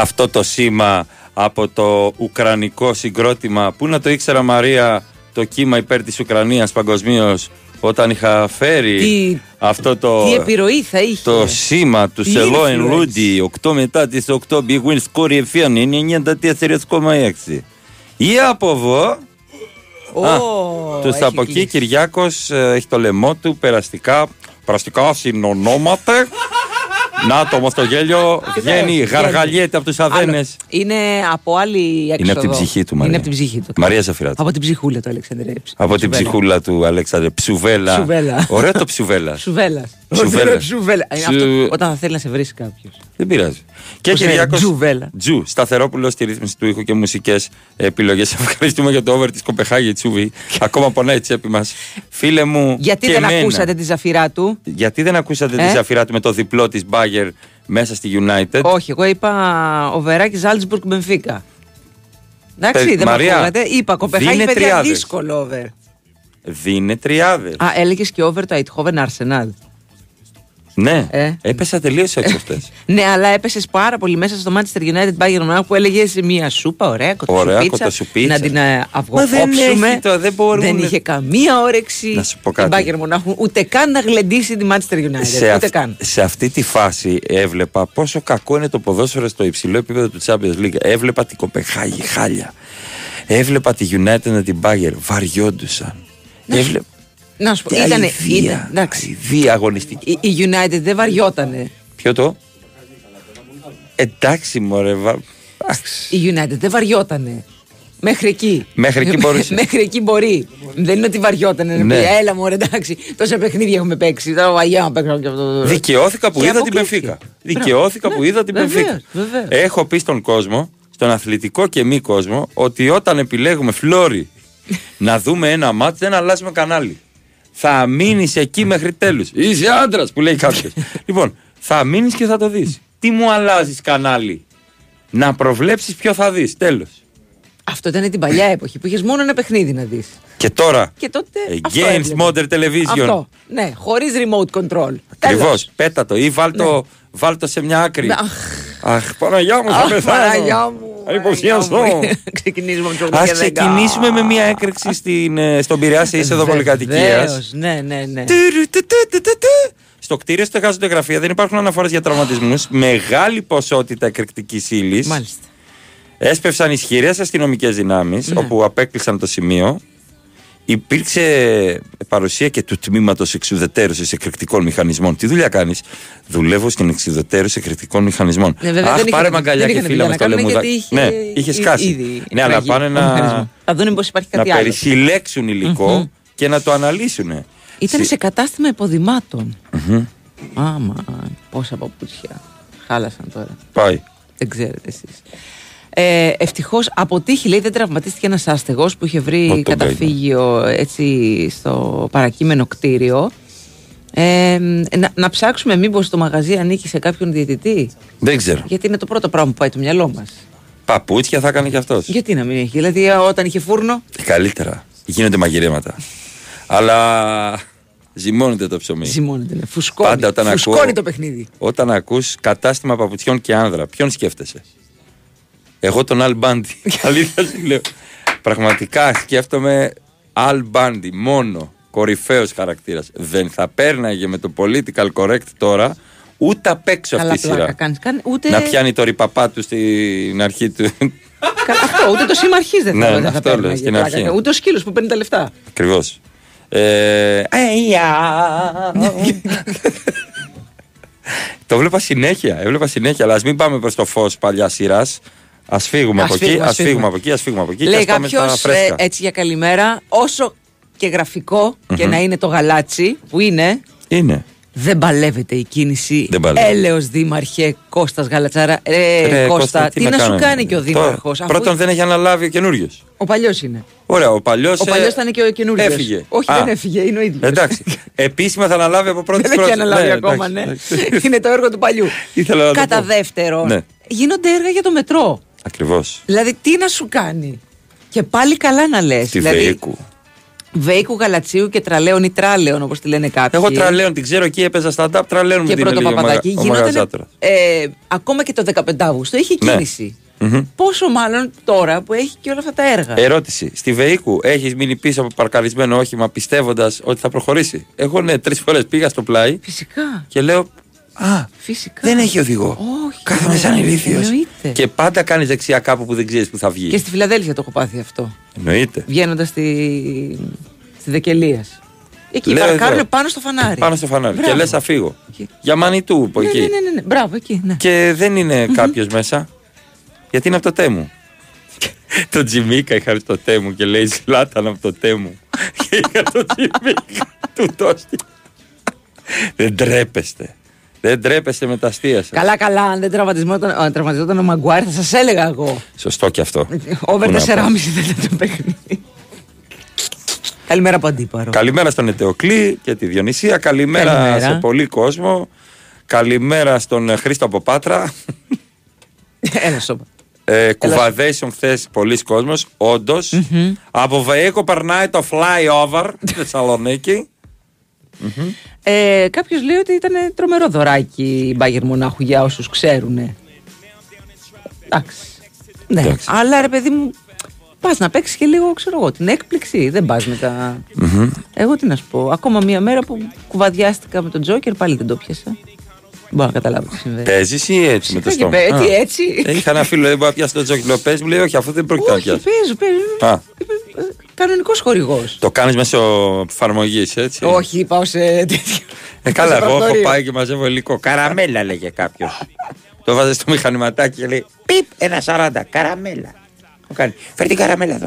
αυτό το σήμα από το ουκρανικό συγκρότημα. Πού να το ήξερα Μαρία το κύμα υπέρ της Ουκρανίας παγκοσμίως όταν είχα φέρει Τι- αυτό το, Τι επιρροή θα είχε; το σήμα τους Τι Σελό influence. εν Λούντι 8 μετά τις 8 Big Win Score FM είναι 94,6 ή από εδώ Ω, Α, τους έχει από εκεί κλείσει. Κυριάκος ε, έχει το λαιμό του περαστικά περαστικά συνονόματα να το όμως το γέλιο βγαίνει βγαίνει. γαργαλιέται από τους αδένες Είναι από άλλη έξοδο. Είναι από την ψυχή του Μαρία Είναι από την ψυχή του. Μαρία Ζαφυράτου Από την ψυχούλα του Αλεξανδρέψη. από την ψυχούλα του Αλέξανδρε Ψουβέλα Ψουβέλα. Ωραίο το Ψουβέλα Σουβέλα. Ψουβέλα. Ψουβέλα. Είναι Ψου- αυτό όταν θα θέλει να σε βρει κάποιος. Δεν πειράζει. Και Πώς είναι, Κυριάκος Τζουβέλα. Τζου, σταθερόπουλος στη ρύθμιση του ήχου και μουσικές επιλογές. Ευχαριστούμε για το over της Κοπεχάγη Τσούβη. Ακόμα πονάει η τσέπη μας. Φίλε μου. Γιατί και δεν εμένα. ακούσατε τη ζαφυρά του; Γιατί δεν ακούσατε Ε; τη ζαφυρά του με το διπλό της Μπάγκερ μέσα στη United; Όχι, εγώ είπα ο Βεράκης Ζάλτσμπουργκ Μπενφίκα. Εντάξει, Παι- δεν με Μαρία, ακούγατε. Είπα κοπεχάγη δίνε παιδιά τριάδες. δύσκολο over. Δίνε τριάδες. Α, έλεγες και over το Αιτχόβεν Arsenal. Ναι, Ε. έπεσα τελείω έξω αυτές. Ναι, αλλά έπεσες πάρα πολύ μέσα στο Manchester United Bayern Munich που έλεγε μία σούπα, ωραία Ωραία, κοτοσουπίτσα. κοτοσουπίτσα. Να την ε, Μα αυγοκόψουμε. δεν έχει το, δεν μπορούν. Δεν είχε καμία όρεξη Να σου πω η κάτι. Bayern Monaco ούτε καν να γλεντήσει τη Manchester United. σε, ούτε αυ- καν. σε αυτή τη φάση έβλεπα πόσο κακό είναι το ποδόσφαιρο στο υψηλό επίπεδο του Champions League. Έβλεπα την Κοπεχάγη χάλια. Έβλεπα τη United με την Bayern. Βαριόντουσαν. Έβλεπα. Να σου πω, Τι ήτανε, αηδία, ήταν, εντάξει, αηδία αγωνιστική. η, η United δεν βαριότανε. Ποιο το; Εντάξει μωρέ. βα- εντάξει. Η United δεν βαριότανε. Μέχρι εκεί. Μέχρι εκεί μπορούσε. Μέχρι εκεί μπορεί. Δεν είναι ότι βαριότανε. Ναι. Ναι. Έλα μου, εντάξει. Τόσα παιχνίδια έχουμε παίξει. Τώρα βαγιά να παίξω και αυτό. Δικαιώθηκα που Και είδα την αποκλείστηκε. Πενφύκα. Δικαιώθηκα Ναι, που είδα την βεβαίως, Πενφύκα. βεβαίως. Έχω πει στον κόσμο, στον αθλητικό και μη κόσμο, ότι όταν επιλέγουμε φλόρι να δούμε ένα μάτς δεν αλλάζουμε κανάλι. Θα μείνεις εκεί μέχρι τέλους. Είσαι άντρας που λέει κάποιος. λοιπόν, θα μείνεις και θα το δεις. Τι μου αλλάζεις κανάλι; Να προβλέψεις ποιο θα δεις. Τέλος. Αυτό ήταν την παλιά εποχή που είχες μόνο ένα παιχνίδι να δεις. Και τώρα. Και τότε. αυτό Games έβλεπε. Modern Television. Αυτό. Ναι, χωρίς remote control. Ακριβώς. Τέλος. Πέτα το ή βάλ το, βάλ το σε μια άκρη. Ναι, αχ. Αχ, Παναγιά μου, θα Αχ, πεθάνω. Παναγιά μου. Θα υποψιαστώ. Παναγιά μου. Ξεκινήσουμε με το Α ξεκινήσουμε με μια έκρηξη στην, ε, στον Πειραιά σε είσοδο πολυκατοικίας. Βεβαίως, Ναι, ναι, ναι. Στο κτίριο στο γραφεία δεν υπάρχουν αναφορές για τραυματισμούς. Μεγάλη ποσότητα εκρηκτικής ύλης. Μάλιστα. Έσπευσαν ισχυρές αστυνομικές δυνάμεις Ναι. όπου απέκλεισαν το σημείο. Υπήρξε παρουσία και του τμήματος εξουδετέρωση εκρηκτικών μηχανισμών. Τι δουλειά κάνεις, Δουλεύω στην εξουδετέρωση εκρηκτικών μηχανισμών. Ναι, βέβαια, Αχ, δεν πάρε είχαν- μαγκαλιά δεν και είχαν φίλα δουλειά με να στο κάνουν λεμούδα. γιατί είχε- Ναι, είχες ήδη- σκάσει. ήδη ναι, αλλά εκραγεί πάνε ο να, μηχανισμός. Θα δουν μήπως υπάρχει να κάτι άλλο. περισυλλέξουν υλικό και να το αναλύσουν. Ήταν σε κατάστημα υποδημάτων. Άμα, πόσα παπούτσια. Χάλασαν τώρα. Πάει. Δεν ξέρετε εσείς. Ε, Ευτυχώς από τύχη λέει δεν τραυματίστηκε ένας άστεγος που είχε βρει Ω, τον καταφύγιο έτσι στο παρακείμενο κτίριο. Ε, να, να ψάξουμε μήπως το μαγαζί ανήκει σε κάποιον διαιτητή; Δεν ξέρω. Γιατί είναι το πρώτο πράγμα που πάει το μυαλό μας. Παπούτσια θα κάνει κι αυτός. Γιατί να μην έχει; Δηλαδή ε, όταν είχε φούρνο; Καλύτερα. Γίνονται μαγειρέματα. Αλλά ζυμώνεται το ψωμί. Ζυμώνεται. Ναι. Φουσκώνει. Πάντα όταν Φουσκώνει ακούω- το παιχνίδι. Όταν ακούς κατάστημα παπουτσιών και άνδρα, ποιον σκέφτεσαι; Εγώ τον Al Bundy. Αλήθεια σου λέω. Πραγματικά σκέφτομαι Al Bundy μόνο. Κορυφαίος χαρακτήρας. Δεν θα πέρναγε με το political correct τώρα ούτε απ' έξω αυτή Καλά η σειρά. πλάκα κάνεις. Κάνε- ούτε... Να πιάνει το ρηπαπά του στην αρχή του. Κα- Αυτό, ούτε το σήμα αρχής δεν Ναι, θα, δεν θα αυτό παίρναγε λέω, στην πλάκα. αρχή. Ούτε ο σκύλος που παίρνει τα λεφτά. Ακριβώς. Ε, το βλέπα συνέχεια. Έβλεπα συνέχεια. Αλλά ας μην πάμε προς το φως παλιά σειράς. Α φύγουμε Ας από εκεί, φύγουμε, ας ας φύγουμε φύγουμε. από εκεί, ας φύγουμε από εκεί. Λέει και ας πάμε κάποιος στα φρέσκα. έτσι για καλημέρα, όσο και γραφικο και να είναι το γαλάτσι που είναι, Είναι. δεν παλεύεται η κίνηση. Δεν παλεύει. Έλεος Δήμαρχε Κώστας Γαλατσάρα. Ε, Ρε, Κώστα, τι, να, σου κάνουμε; κάνει και ο Τώρα, Δήμαρχος. αφού Πρώτον δεν έχει αναλάβει ο καινούριος. Ο παλιός είναι. Ωραία, ο παλιός. Ο παλιός ήταν και ο καινούριος. Έφυγε. Όχι, Α, δεν έφυγε, είναι ο ίδιος. Εντάξει. Επίσημα θα αναλάβει από πρώτης Δεν έχει αναλάβει ακόμα, ναι. είναι το έργο του παλιού. Ήθελα να το Κατά πω. δεύτερον, Ναι. γίνονται έργα για το μετρό. Ακριβώς. Δηλαδή, τι να σου κάνει; Και πάλι καλά να λες. Τη δηλαδή, Βεϊκού. Βέικου Γαλατσίου και Τραλέων ή Τράλεων, όπως τη λένε κάποιοι. Εγώ τραλέον την ξέρω εκεί, έπαιζα στα stand-up, τραλέον μου και την πρώτο έλεγε ο παπαδάκι. Μαγα- ο Γινόταν. Μαγαζάτορας. Ε, ακόμα και το 15 Αύγουστο είχε Ναι. κίνηση. Μμμ. Πόσο μάλλον τώρα που έχει και όλα αυτά τα έργα. Ερώτηση. Στη Βεϊκού έχεις μείνει πίσω από παρκαρισμένο όχημα πιστεύοντας ότι θα προχωρήσει; Εγώ ναι, τρεις φορές πήγα στο πλάι Φυσικά. και λέω Α, Φυσικά. δεν έχει οδηγό. Όχι, Κάθομαι ναι, σαν ηλίθιος. εννοείται. Και πάντα κάνει δεξιά κάπου που δεν ξέρεις που θα βγει. Και στη Φιλαδέλφια το έχω πάθει αυτό. Εννοείται. Βγαίνοντας στη, στη Δεκελίας. Εκεί Λέω παρκάρουν εδώ. πάνω στο φανάρι. Πάνω στο φανάρι. Μπράβο. Και λες, θα φύγω. Εκεί. Για μανιτού από Ναι, εκεί. ναι, ναι, ναι, ναι. Μπράβο, εκεί. Ναι. Και δεν είναι κάποιος μέσα. Γιατί είναι από το τέμου. το Τζιμίκα είχα στο τέμου και λέει Ζλάταν από το τέμου. και είχα το Τζιμίκα του τόστη. δεν τρέπεστε. Δεν τρέπεστε με τα αστεία σας. Καλά, καλά. Αν δεν τραυματιζόταν, αν τραυματιζόταν ο Μαγκουάρ, θα σας έλεγα εγώ. Σωστό και αυτό. Over Πού να 4,5 πάω. δεν ήταν το παιχνίδι. Καλημέρα από αντίπαρο. Καλημέρα στον Ετεοκλή και τη Διονυσία. Καλημέρα, Καλημέρα. σε πολύ κόσμο. Καλημέρα στον ε, Χρήστο από Πάτρα. Έλα, σώμα. Ε, Κουβαδέσιον χθες πολλοί κόσμος, όντως. Από Βεϊκό περνάει το flyover στη Θεσσαλονίκη. Ε, Κάποιος λέει ότι ήταν τρομερό δωράκι η Μπάγκερ Μονάχου για όσους ξέρουν. Εντάξει. Ναι, Εντάξει. αλλά ρε παιδί μου, πας να παίξεις και λίγο, ξέρω εγώ, την έκπληξη. Δεν πας με τα. Εγώ τι να σου πω. Ακόμα μία μέρα που κουβαδιάστηκα με τον Τζόκερ, πάλι δεν το πιάσα. Δεν μπορώ να καταλάβω τι συμβαίνει. Παίζεις ή έτσι με το Φυσικά στόμα; και πέ- Α. τι, έτσι. Ε, Είχα ένα φίλο, δεν μπορεί να πιάσει το τζόκι. Λέω, παίζει, μου λέει, Όχι, αφού δεν πρόκειται να Όχι, πιάσει. παίζω, παίζω. Α. Κανονικός χορηγός. Το κάνεις μέσω εφαρμογής, έτσι; Όχι, πάω σε τέτοιο. Ε, καλά, σε εγώ έχω πρακτορείο. πάει και μαζεύω υλικό. Καραμέλα λέγε κάποιος. το βάζε στο μηχανηματάκι και λέει Πιπ, ένα 40, καραμέλα. Μου κάνει, φέρει την καραμέλα εδώ.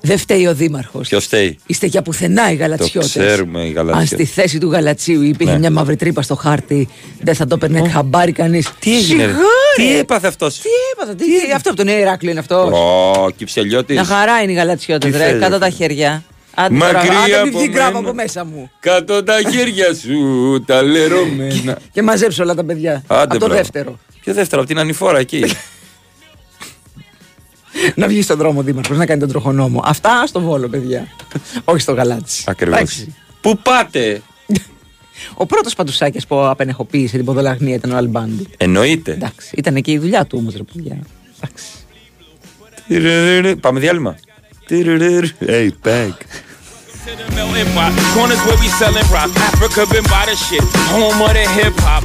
Δεν φταίει ο Δήμαρχος. Ποιος φταίει; Είστε για πουθενά οι γαλατσιώτες. ξέρουμε οι γαλατσιώτες. Αν στη θέση του γαλατσίου υπήρχε Ναι. μια μαύρη τρύπα στο χάρτη, δεν θα το έπαιρνε χαμπάρι κανείς. Τι έγινε, ρε; Τι έπαθε αυτός; Τι έπαθα, τι, αυτό από τον Ηράκλειο είναι αυτός. Ω, κυψελιώτης. Μια χαρά είναι οι γαλατσιώτες, Τι ρε, θέλετε. κάτω τα χέρια. Άντε Μακριά τώρα, άντε μην από βγει γκράβα μένα. από μέσα μου. Κάτω τα χέρια σου, τα λερωμένα. Και μαζέψω όλα τα παιδιά. Άντε, από το μπράβο. δεύτερο. Ποιο δεύτερο, από την ανηφόρα εκεί. να βγεις στον δρόμο ο Δήμαρχος, να κάνει τον τροχονόμο. Αυτά στο βόλο, παιδιά. Όχι στο γαλάτσι. Ακριβώς. Εντάξει. Πού πάτε, Ο πρώτος παντουσάκια που απενεχοποίησε την ποδολαγνία ήταν ο Αλμπάντη. Εννοείται. Εντάξει, ήταν και η δουλειά του όμως, ρε παιδιά. Εντάξει. Τιριριρι. Πάμε διάλειμμα. Τιριριρι. Hey, back. to the melting pot. Corners where we selling rock. Africa been by the shit. Home of the hip hop.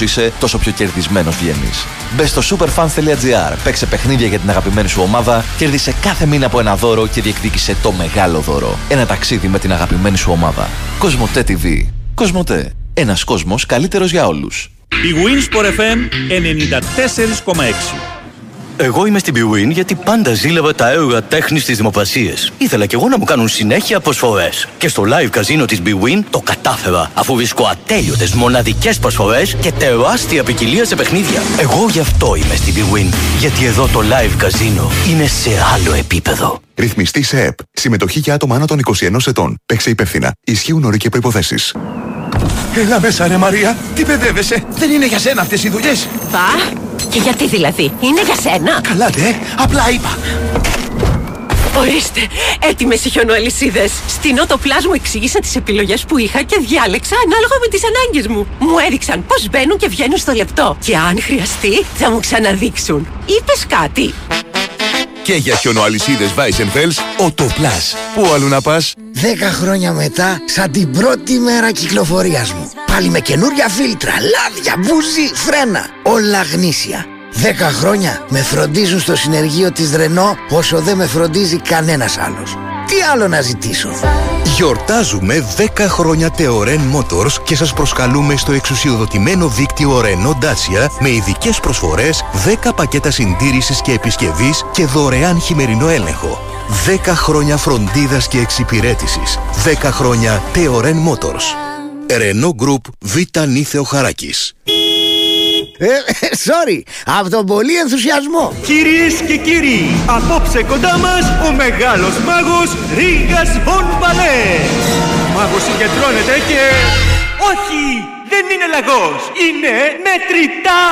είσαι, τόσο πιο κερδισμένος βγαίνεις. Μπες στο superfans.gr, παίξε παιχνίδια για την αγαπημένη σου ομάδα, κέρδισε κάθε μήνα από ένα δώρο και διεκδίκησε το μεγάλο δώρο. Ένα ταξίδι με την αγαπημένη σου ομάδα. Κοσμοτέ TV. Κοσμοτέ. Ένας κόσμος καλύτερος για όλους. Η Winsport FM 94,6. Εγώ είμαι στην Bwin γιατί πάντα ζήλευα τα έργα τέχνης στι δημοπρασίε. Ήθελα κι εγώ να μου κάνουν συνέχεια προσφορές. Και στο live καζίνο της Bwin το κατάφερα, αφού βρίσκω ατέλειωτες μοναδικές προσφορές και τεράστια ποικιλία σε παιχνίδια. Εγώ γι' αυτό είμαι στην Bwin. Γιατί εδώ το live καζίνο είναι σε άλλο επίπεδο. Ρυθμιστή σε ΕΠ. Συμμετοχή για άτομα άνω των 21 ετών. Παίξε υπεύθυνα. Ισχύουν όροι και προποθέσει. Έλα μέσα ρε Μαρία, τι παιδεύεσαι, δεν είναι για σένα αυτές οι δουλειές. Πα, και γιατί δηλαδή, είναι για σένα; Καλά ντε, απλά είπα. Ορίστε, έτοιμες οι χιονοαλυσίδε. Στην Auto Plus μου εξήγησαν τις επιλογές που είχα και διάλεξα ανάλογα με τις ανάγκες μου. Μου έδειξαν πώς μπαίνουν και βγαίνουν στο λεπτό. Και αν χρειαστεί, θα μου ξαναδείξουν. Είπες κάτι. Και για χιονοαλυσίδες Weissenfels, ο το Plus. Πού αλλού να πας; Δέκα χρόνια μετά, σαν την πρώτη μέρα κυκλοφορίας μου. Πάλι με καινούρια φίλτρα, λάδια, μπουζί, φρένα. Όλα γνήσια. Δέκα χρόνια με φροντίζουν στο συνεργείο της Ρενό όσο δεν με φροντίζει κανένας άλλος. Τι άλλο να ζητήσω; Γιορτάζουμε 10 χρόνια Teoren Motors και σας προσκαλούμε στο εξουσιοδοτημένο δίκτυο Renault Dacia με ειδικές προσφορές 10 πακέτα συντήρησης και επισκευής και δωρεάν χειμερινό έλεγχο. 10 χρόνια φροντίδας και εξυπηρέτησης. 10 χρόνια Teoren Motors. Renault Group Β. Νίθεο Χαράκης. Ε, sorry, από τον πολύ ενθουσιασμό. Κυρίες και κύριοι, απόψε κοντά μας ο μεγάλος μάγος Ρίγας Βον Μπαλέ. Ο μάγος συγκεντρώνεται και... Όχι, δεν είναι λαγός, είναι μετρητά.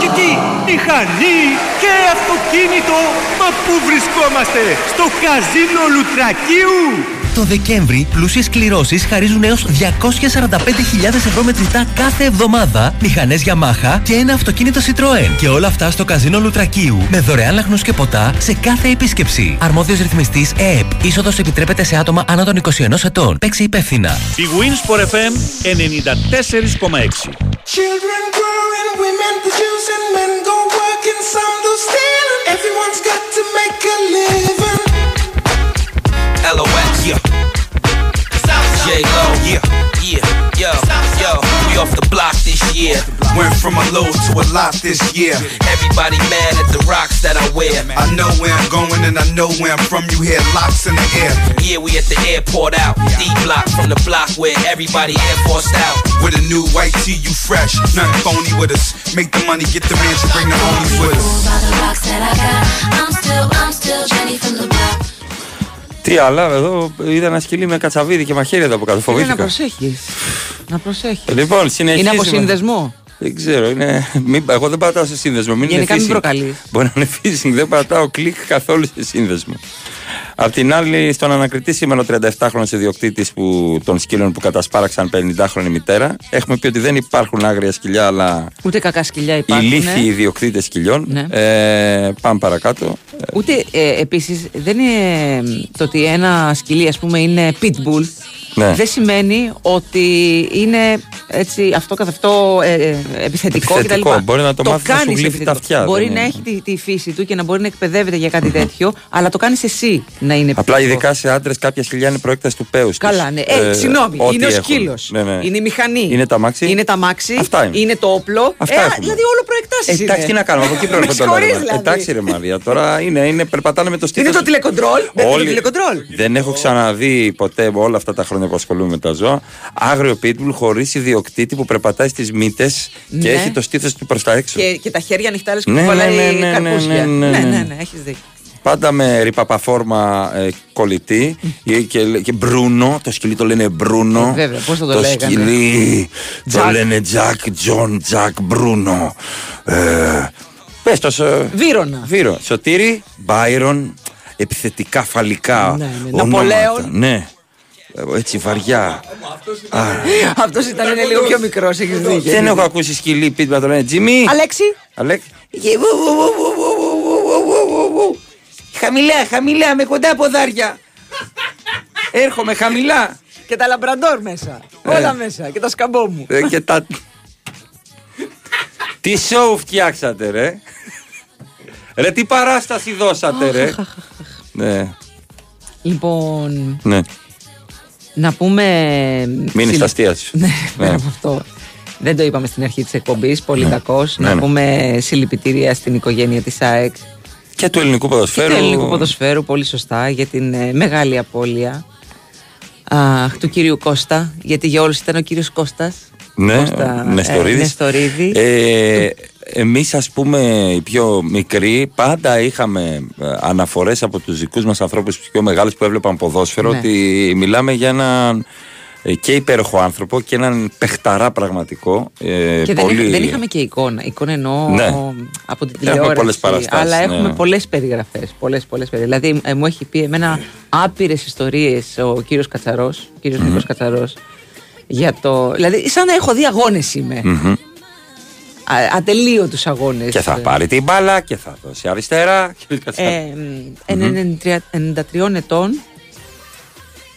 Και εκεί, μηχανή και αυτοκίνητο. Μα πού βρισκόμαστε, στο καζίνο Λουτρακίου; Το Δεκέμβρη, πλούσιες κληρώσεις χαρίζουν έως 245.000 ευρώ μετρητά κάθε εβδομάδα, μηχανές Yamaha και ένα αυτοκίνητο Citroën. Και όλα αυτά στο καζίνο Λουτρακίου, με δωρεάν λαχνούς και ποτά σε κάθε επίσκεψη. Αρμόδιος ρυθμιστής ΕΕΠ. Είσοδος επιτρέπεται σε άτομα άνω των 21 ετών. Παίξει υπεύθυνα. Η Winsport FM 94,6. Children growing, women producing, men go working, some do stealing. Everyone's got to make a living. LOX, yeah. J-Lo, yeah, yeah, yo, yo. We off the block this year. Went from a low to a lot this year. Everybody mad at the rocks that I wear. I know where I'm going and I know where I'm from. You hear locks in the air. Yeah, we at the airport out. D block from the block where everybody air forced out. With a new white tee, you fresh. Nothing phony with us. Make the money, get the mansion, bring the homies with us. I'm still, I'm still Jenny from the block. Τι άλλα, εδώ είδα ένα σκυλί με κατσαβίδι και μαχαίρι εδώ από κάτω. Είναι να Φοβήθηκα. προσέχεις. Να προσέχεις. Λοιπόν, συνεχίζουμε. Είναι από σύνδεσμο. Δεν ξέρω, είναι... Μην... εγώ δεν πατάω σε σύνδεσμο. Μην Γενικά είναι μην phishing. προκαλείς. Μπορεί να είναι phishing, δεν πατάω κλικ καθόλου σε σύνδεσμο. Απ' την άλλη, στον ανακριτή σήμερα 37χρονο ιδιοκτήτης των σκύλων που κατασπάραξαν 50χρονη μητέρα, έχουμε πει ότι δεν υπάρχουν άγρια σκυλιά, αλλά Ούτε κακά σκυλιά υπάρχουν. ηλίθιοι ιδιοκτήτες σκυλιών. Ναι. Ε, πάμε παρακάτω. Ούτε ε, επίσης δεν είναι ε, το ότι ένα σκυλί, ας πούμε, είναι pitbull. Ναι. Δεν σημαίνει ότι είναι έτσι αυτό καθ' αυτό ε, ε, επιθετικό, Επιθετικό. κτλ. Μπορεί να το μάθεις να σου κάνεις γλύφει τα επιθετικό. αυτιά, Μπορεί δεν να είναι. έχει τη, τη φύση του και να μπορεί να εκπαιδεύεται για κάτι τέτοιο, αλλά το κάνεις εσύ να είναι Απλά επιθετικό. ειδικά σε άντρες κάποια σκυλιά είναι προέκταση του πέους τους. Καλά, ναι. Ε, συγγνώμη, ό,τι είναι ο έχουν. σκύλος. Ναι, ναι. Είναι η μηχανή. Είναι τα μάξι; Είναι τα μάξι. Αυτά είναι. το όπλο. Αυτά ε, α, έχουμε. δηλαδή όλο προεκτάσεις. Εντάξει, τι να κάνουμε, από εκεί πρέπει να το συγχωρείς, λέμε. δηλαδή. Εντάξει, ρε Μαρία, τώρα είναι, είναι, περπατάνε με το στήθος. Είναι το τηλεκοντρόλ. Δεν είναι το Όλοι- τηλεκοντρόλ. Δεν έχω ξαναδεί ποτέ όλα αυτά τα χρόνια που ασχολούμαι με τα ζώα. Άγριο πίτμπουλ χωρίς ιδιοκτήτη που περπατάει στις μύτες και Ναι. έχει το στήθος του προς τα έξω. Και, και τα χέρια ανοιχτά λες και Ναι, του ναι, βαλάει ναι, ναι, καρπούζια. ναι, ναι, ναι, ναι, ναι. ναι, έχεις δίκιο. Πάντα με ρηπαπαφόρμα ε, κολλητή και, και, και Μπρούνο. Το σκυλί το λένε Μπρούνο. Ε, βέβαια, πώς θα το το λέγανε; σκυλί το Τζακ. λένε Τζακ, Τζον, Τζακ, Μπρούνο. Ε, πες το. σε- Βύρονα. Βύρο. Σωτήρι, Μπάιρον, επιθετικά φαλικά. Ναι, ναι. ονόματα. Ναπολέον. Ναι. Ε, Έτσι βαριά. Α, Αυτός ήταν είναι λίγο πιο μικρός, έχεις δίκιο. δεν έχω ακούσει σκυλί πίτμα το λένε Τζιμί. Αλέξη. Αλέξ. Χαμηλά, χαμηλά, με κοντά ποδάρια. Έρχομαι χαμηλά. Και τα λαμπραντόρ μέσα. Όλα μέσα. Και τα σκαμπό μου. Ε, και τα... τι σοου φτιάξατε ρε. Ρε τι παράσταση δώσατε ρε. ναι, Λοιπόν, ναι. να πούμε. Μείνεις συλλη- στα αστεία σου. Ναι, Ναι. πέρα από αυτό. Δεν το είπαμε στην αρχή της εκπομπής. Πολύ κακός. Ναι, Να ναι. πούμε συλληπιτήρια στην οικογένεια της ΑΕΚ Και του ελληνικού και ποδοσφαίρου. του ελληνικού ποδοσφαίρου. Πολύ σωστά για την ε, μεγάλη απώλεια αχ, του κύριου Κώστα. Γιατί για όλους ήταν ο κύριος Κώστας Ναι, Κώστα, Νεστορίδης. ε, Νεστορίδης. Ε, εμείς ας πούμε οι πιο μικροί πάντα είχαμε ε, αναφορές από τους δικούς μας ανθρώπους τους πιο μεγάλους που έβλεπαν ποδόσφαιρο Ναι. ότι μιλάμε για έναν ε, και υπέροχο άνθρωπο και έναν παιχταρά πραγματικό ε, Και δεν, πολύ... είχα- δεν είχαμε και εικόνα. Εικόνα εννοώ Ναι. από την Έχουμε τηλεόραση. πολλές παραστάσεις, αλλά ναι. έχουμε πολλές περιγραφές. Πολλές, πολλές περιγραφές. Δηλαδή, ε, μου έχει πει εμένα άπειρες ιστορίες ο κύριος Κατσαρός, ο κύριος Μμμ. Νίκος Κατσαρός. Για το. Δηλαδή, σαν να έχω δει αγώνες είμαι. Μμμ. Ατελείωτους αγώνες. Και θα πάρει την μπάλα και θα δώσει αριστερά. Ε, μ, 93 ετών.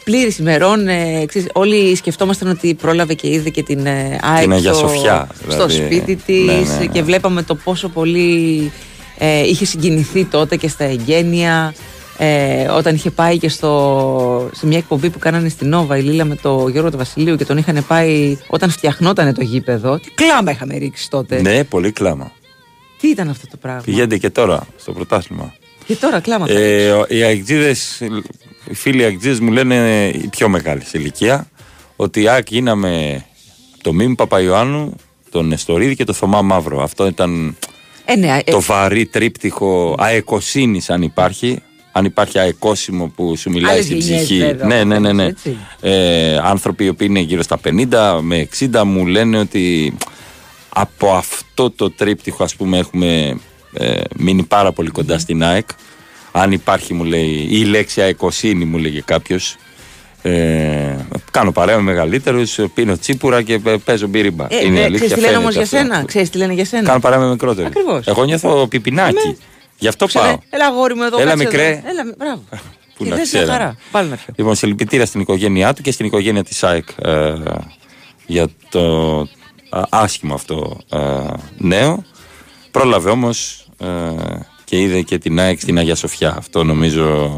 Πλήρης ημερών. Ε, ξέρεις, όλοι σκεφτόμασταν ότι πρόλαβε και είδε και την ε, ΑΕΚ Την Αγία στο- Σοφιά, στο δηλαδή. σπίτι της Ναι, ναι, ναι. και βλέπαμε το πόσο πολύ ε, είχε συγκινηθεί τότε και στα εγγένεια. Ε, όταν είχε πάει και στο, σε μια εκπομπή που κάνανε στην Νόβα η Λίλα με το Γιώργο του Βασιλείου και τον είχαν πάει όταν φτιαχνόταν το γήπεδο. Τι κλάμα είχαμε ρίξει τότε. Ναι, πολύ κλάμα. Τι ήταν αυτό το πράγμα; Πηγαίνετε και τώρα στο πρωτάθλημα. Και τώρα κλάμα. θα Ε, ο- οι αεκτζίδες, οι φίλοι αεκτζίδες μου λένε οι πιο μεγάλοι σε ηλικία ότι η ΑΕΚ γίναμε το Μίμη Παπαϊωάννου, τον Νεστορίδη και το Θωμά Μαύρο. Αυτό ήταν Ε, ναι, ε, το βαρύ τρίπτυχο αεκοσύνης αν υπάρχει. Αν υπάρχει αεκόσιμο που σου μιλάει Άλλες στην γενιές, ψυχή. βέβαια, ναι, ναι, ναι. ναι. έτσι. Ε, άνθρωποι οι οποίοι είναι γύρω στα 50 με 60 μου λένε ότι από αυτό το τρίπτυχο ας πούμε έχουμε ε, μείνει πάρα πολύ κοντά στην ΑΕΚ. Αν υπάρχει μου λέει η λέξη αεκοσύνη μου λέγε κάποιος. Ε, κάνω παρέα με μεγαλύτερους, πίνω τσίπουρα και ε, παίζω μπύριμπα. Ε, είναι η ε, αλήθεια. ξέρεις τι λένε φαίνεται όμως για αυτό. σένα. Ξέρεις τι λένε για σένα. Κάνω παρέα με μικρότερους. Ακριβώς. Εγώ νιώθω πιπινάκι. Γι' αυτό Ξέρε, πάω. Έλα, αγόρι μου εδώ. Έλα, κάτσε μικρέ. εδώ. Έλα, μπράβο. Πού Και να λες μια ξέρω. χαρά. Πάλι να πιω. Λοιπόν, συλληπιτήρια στην οικογένειά του και στην οικογένεια της ΑΕΚ ε, για το α, άσχημο αυτό ε, νέο. Πρόλαβε όμως ε, και είδε και την ΑΕΚ στην Αγία Σοφιά. Αυτό νομίζω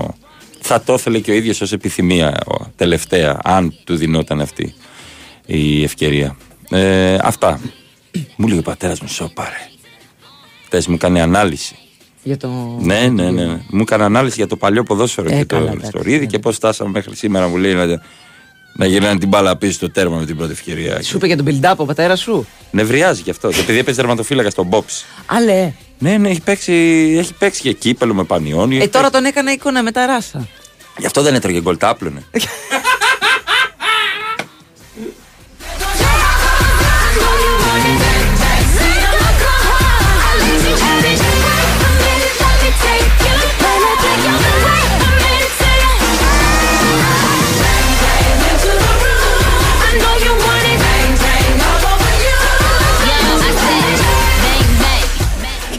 θα το ήθελε και ο ίδιος ως επιθυμία ο, τελευταία, αν του δινόταν αυτή η ευκαιρία. Ε, αυτά. Μου λέει ο πατέρας μου, σώπαρε. Χθες μου κάνει ανάλυση. Για το. Ναι, ναι, ναι. ναι. Μου έκανε ανάλυση για το παλιό ποδόσφαιρο Ε, και καλά, το εντάξει, Στορίδη και πώς φτάσαμε μέχρι σήμερα. Μου λέει να, να γυρνάνε την μπάλα πίσω στο τέρμα με την πρώτη ευκαιρία. Σου είπε για τον build-up ο πατέρας σου; Νευριάζει γι' αυτό. Και επειδή έπαιζε τερματοφύλακα στο box. Αλέ. Ναι, ναι, έχει παίξει, έχει παίξει και κύπελο με πανιόνιο. Ε, έχει τώρα παίξει- τον έκανα εικόνα με τα ράσα. Γι' αυτό δεν έτρωγε γκολ, τα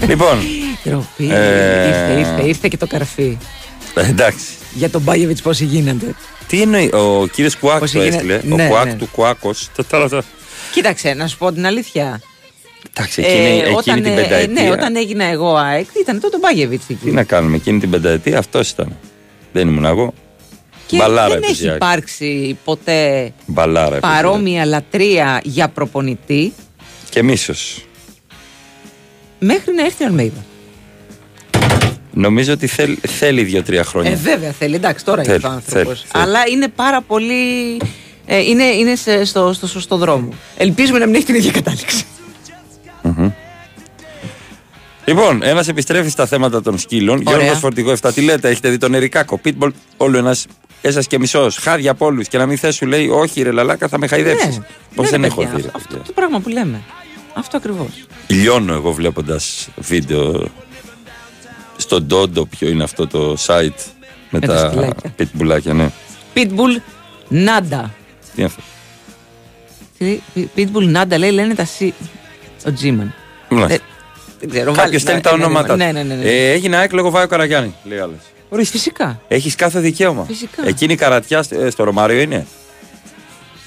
λοιπόν, Τροπή. Ε, Ήρθε, ήρθε, ήρθε και το καρφί. ε, εντάξει. Για τον Μπάγεβιτς πώ γίνεται. Τι εννοεί, ο κύριος Κουάκ Πώς το έγινε- έστειλε. Ναι, ο Κουάκ ναι. του Κουάκος. Κοίταξε, να σου πω την αλήθεια. Εντάξει, εκείνη, εκείνη όταν, την ε, πενταετία. ναι, όταν έγινα εγώ ΑΕΚ, ήταν τότε ο Μπάγεβιτς Τι εκεί. να κάνουμε, εκείνη την πενταετία αυτός ήταν. Δεν ήμουν εγώ. Και Μπαλάρα δεν έπαιζε έχει η ΑΕΚ. υπάρξει ποτέ Μπαλάρα. έπαιζε. παρόμοια λατρεία για προπονητή Και μίσος. Μέχρι να έρθει ο Αλμέιδα. Νομίζω ότι θέλει, θέλει δύο-τρία χρόνια. Ε, βέβαια θέλει, εντάξει, τώρα Θέλει, είναι ο άνθρωπος. θέλει, θέλει. Αλλά είναι πάρα πολύ. Ε, είναι είναι σε- στο, στο σωστό δρόμο. Ελπίζουμε να μην έχει την ίδια κατάληξη. Μμμ. Λοιπόν, ένας επιστρέφει στα θέματα των σκύλων. Ωραία. Γιώργος Φορτηγό 7, τι λέτε, έχετε δει τον Ερικάκο. Πίτμπολ, όλο ένας έσας και μισός. Χάδια από όλους. Και να μην θε, σου λέει, Όχι, ρε Λαλάκα, θα με χαϊδέψεις. Ναι. Πώς Ναι, δεν ρε έχω παιδιά, δει. ρε αυτό, παιδιά. το πράγμα που λέμε. Αυτό ακριβώς. Λιώνω εγώ βλέποντας βίντεο στο Dodo, ποιο είναι αυτό το site με, Με τα τα σκυλάκια. πιτμπουλάκια, ναι. Pitbull Nada. Τι είναι αυτό; Τι, Pitbull Nada λέει, λένε τα C. Ο Τζίμαν. Μάλιστα. Ε, δεν ξέρω. Κάποιος βάλε- στέλνει τα ναι, ναι, ονόματα. Ναι, ναι, ναι. ναι. Ε, έγινε ΑΕΚ λόγω Βάιο Καραγιάννη, λέει άλλος. Ορίστε, φυσικά. Έχεις κάθε δικαίωμα. Φυσικά. Εκείνη η καρατιά ε, στο Ρωμάριο είναι;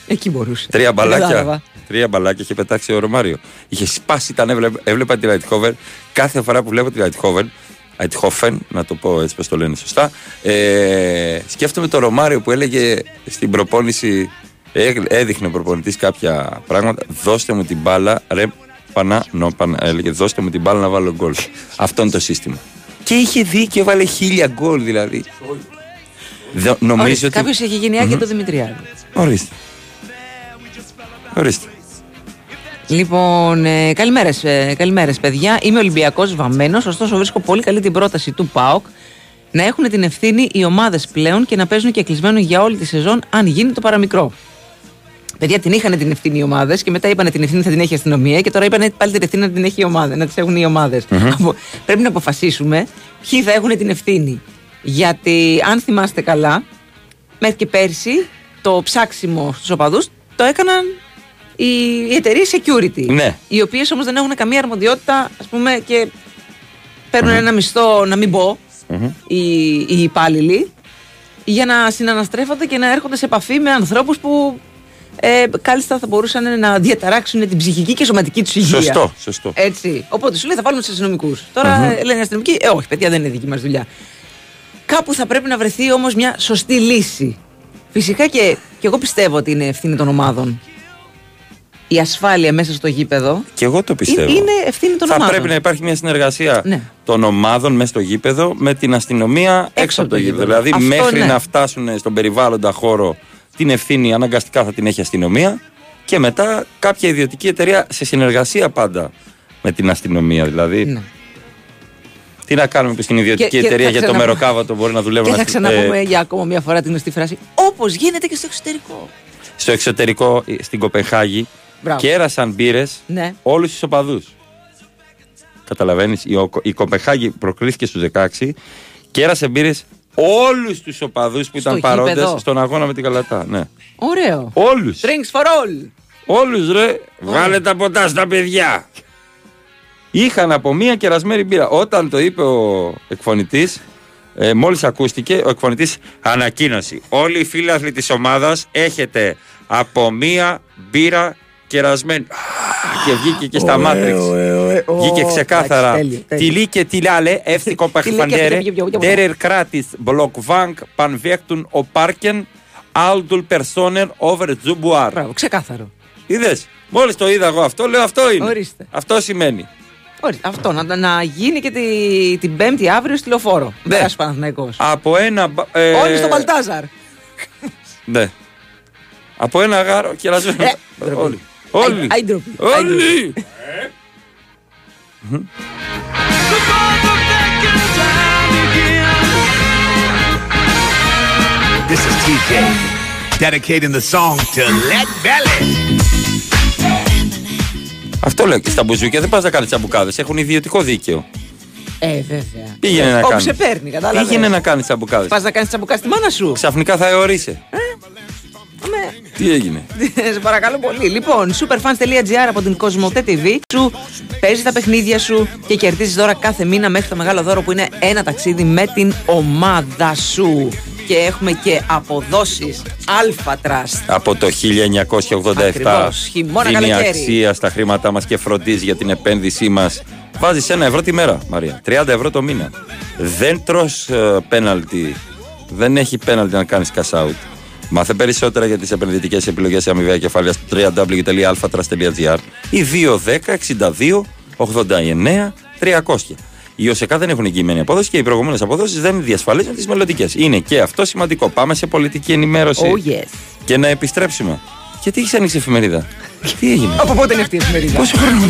Εκεί μπορούσε. Τρία μπαλάκια. Κατάλαβα. Τρία μπαλάκια είχε πετάξει ο Ρωμάριο. Είχε σπάσει, ήταν, έβλεπα, έβλεπα τη Λαϊτχόβεν. Κάθε φορά που βλέπω τη Λαϊτχόβεν, Αιτχόφεν, να το πω έτσι πώς το λένε σωστά. Ε, σκέφτομαι το Ρωμάριο που έλεγε στην προπόνηση, ε, έδειχνε ο προπονητής κάποια πράγματα. Δώστε μου την μπάλα, ρε πανά, νόπανα. Έλεγε, δώστε μου την μπάλα να βάλω γκολ. Αυτό είναι το σύστημα. Και είχε δίκιο, βάλε χίλια γκολ δηλαδή. Δο- νομίζω Ορίστε, ότι. Κάποιος έχει γενιά και το Δημητριάδη. Ορίστε. Ορίστε. Λοιπόν, ε, καλημέρες, ε, καλημέρες παιδιά. Είμαι Ολυμπιακός βαμμένος, ωστόσο βρίσκω πολύ καλή την πρόταση του ΠΑΟΚ να έχουν την ευθύνη οι ομάδες πλέον και να παίζουν και κλεισμένο για όλη τη σεζόν, αν γίνει το παραμικρό. Παιδιά την είχαν την ευθύνη οι ομάδες και μετά είπαν την ευθύνη θα την έχει η αστυνομία και τώρα είπαν πάλι την ευθύνη να την έχει η ομάδα, να τις έχουν οι ομαδε Πρέπει να αποφασίσουμε ποιοι θα έχουν την ευθύνη. Γιατί αν θυμάστε καλά, μέχρι και πέρσι το ψάξιμο στους οπαδούς το έκαναν οι, οι εταιρείε security. Ναι. Οι οποίες όμως δεν έχουν καμία αρμοδιότητα, ας πούμε, και παίρνουν ένα μισθό, να μην πω, οι, οι υπάλληλοι, για να συναναστρέφονται και να έρχονται σε επαφή με ανθρώπους που ε, κάλλιστα θα μπορούσαν να διαταράξουν την ψυχική και σωματική τους υγεία. Σωστό, σωστό. Έτσι. Οπότε σου λέει θα βάλουμε του αστυνομικούς. Τώρα Μμμ. λένε οι αστυνομικοί, ε, όχι, παιδιά, δεν είναι δική μας δουλειά. Κάπου θα πρέπει να βρεθεί όμως μια σωστή λύση. Φυσικά και, και εγώ πιστεύω ότι είναι ευθύνη των ομάδων. Η ασφάλεια μέσα στο γήπεδο Και εγώ το πιστεύω. είναι ευθύνη των θα ομάδων. πρέπει να υπάρχει μια συνεργασία Ναι. των ομάδων μέσα στο γήπεδο με την αστυνομία έξω, από το γήπεδο. Δηλαδή, Αυτό μέχρι ναι. να φτάσουν στον περιβάλλοντα χώρο, την ευθύνη αναγκαστικά θα την έχει η αστυνομία και μετά κάποια ιδιωτική εταιρεία σε συνεργασία πάντα με την αστυνομία. Δηλαδή, Ναι. τι να κάνουμε που στην ιδιωτική Και- και εταιρεία θα για το ξαναπώ- μεροκάβατο μπορεί να δουλεύουν Και θα αστυ- ξαναπούμε ε, για ακόμα μια φορά την γνωστή φράση. Όπως γίνεται και στο εξωτερικό. στο εξωτερικό, ε, στην Κοπεχάγη, Μπράβο. Κέρασαν μπύρες Ναι. όλους τους οπαδούς. Καταλαβαίνεις, η, ο- η Κοπεχάγη προκλήθηκε στους 16, κέρασε μπύρες όλους τους οπαδούς που ήταν παρόντες γήπεδο. στον αγώνα με την Καλατά. Ναι. Ωραίο. Όλους. Drinks for all. Όλους ρε, βγάλε τα ποτά στα παιδιά. Είχαν από μία κερασμένη μπύρα. Όταν το είπε ο εκφωνητής, ε, μόλις ακούστηκε, ο εκφωνητής ανακοίνωση. Όλοι οι φίλαθλοι τη ομάδας έχετε από μία μπύρα κερασμένη. Α, Και βγήκε και στα Μάτριξ. Βγήκε ξεκάθαρα. εντάξει, τέλειο, τέλειο. Τι λέει και τι λάλε, εύθικο παχφαντέρε, τέρερ κράτη, μπλοκβάνκ, πανβέκτουν ο πάρκεν, άλτουλ περσόνερ, over τζουμπουάρ. Μπράβο, ξεκάθαρο. Είδες. Μόλις το είδα εγώ αυτό, λέω αυτό είναι. Ορίστε. Αυτό σημαίνει. Ορίστε, αυτό να, να γίνει και τη, την Πέμπτη αύριο στη λεωφόρο. Ναι. Περάσει Παναθηναϊκός. Από ένα. μπα- ε, Όλοι στο Μπαλτάζαρ. Ναι. Από ένα γάρο κερασμένο. Ε, Όλοι. Όλοι. Αϊ, ντροπή. Αϊ, Όλοι. This is TJ, dedicating the song to Let Belly. Αυτό λέω και στα μπουζούκια δεν πας να κάνεις τσαμπουκάδες. Έχουν ιδιωτικό δίκαιο. Ε, βέβαια. Πήγαινε να Όπου κάνεις. σε παίρνει, κατάλαβες. Πήγαινε να κάνεις τσαμπουκάδες. Πας να κάνεις τσαμπουκά στη μάνα σου. Ξαφνικά θα εωρίσε. Τι έγινε; σε παρακαλώ πολύ. Λοιπόν, superfans.gr από την Κοσμοτέ TV σου παίζει τα παιχνίδια σου και κερδίζεις δώρα κάθε μήνα μέχρι το μεγάλο δώρο που είναι ένα ταξίδι με την ομάδα σου. Και έχουμε και αποδόσεις Alpha Trust. Από το 1987 Ακριβώς. Χειμώνα, δίνει καλοκαίρι. αξία στα χρήματά μας και φροντίζει για την επένδυσή μας. Βάζεις ένα ευρώ τη μέρα, Μαρία. 30 ευρώ το μήνα. Δεν τρως ε, πέναλτι. Δεν έχει πέναλτι να κάνεις cash out. Μάθε περισσότερα για τις επενδυτικές επιλογές σε αμοιβαία κεφάλαια στο www.alphatras.gr ή 210 62 89 300. Οι ΟΣΕΚΑ δεν έχουν εγγυημένη απόδοση και οι προηγούμενες αποδόσεις δεν διασφαλίζουν τις μελλοντικές. Είναι και αυτό σημαντικό. Πάμε σε πολιτική ενημέρωση. Oh yes. Και να επιστρέψουμε. Γιατί έχεις ανοίξει εφημερίδα; Τι έγινε; Από πότε είναι αυτή η εφημερίδα; Πόσο χρόνο;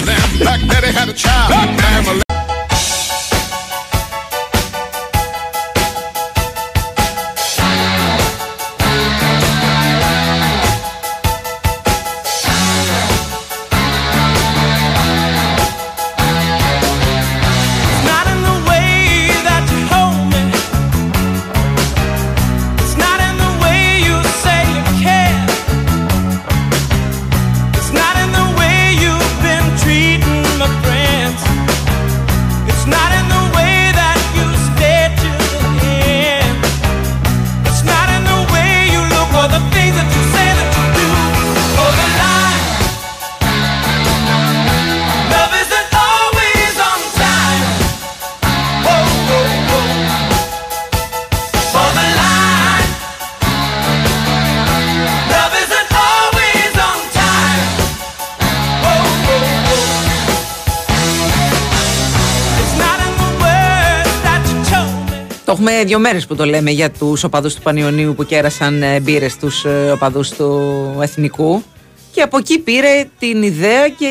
Δύο μέρες που το λέμε για τους οπαδούς του Πανιωνίου που κέρασαν μπύρες στου οπαδούς του Εθνικού. Και από εκεί πήρε την ιδέα και.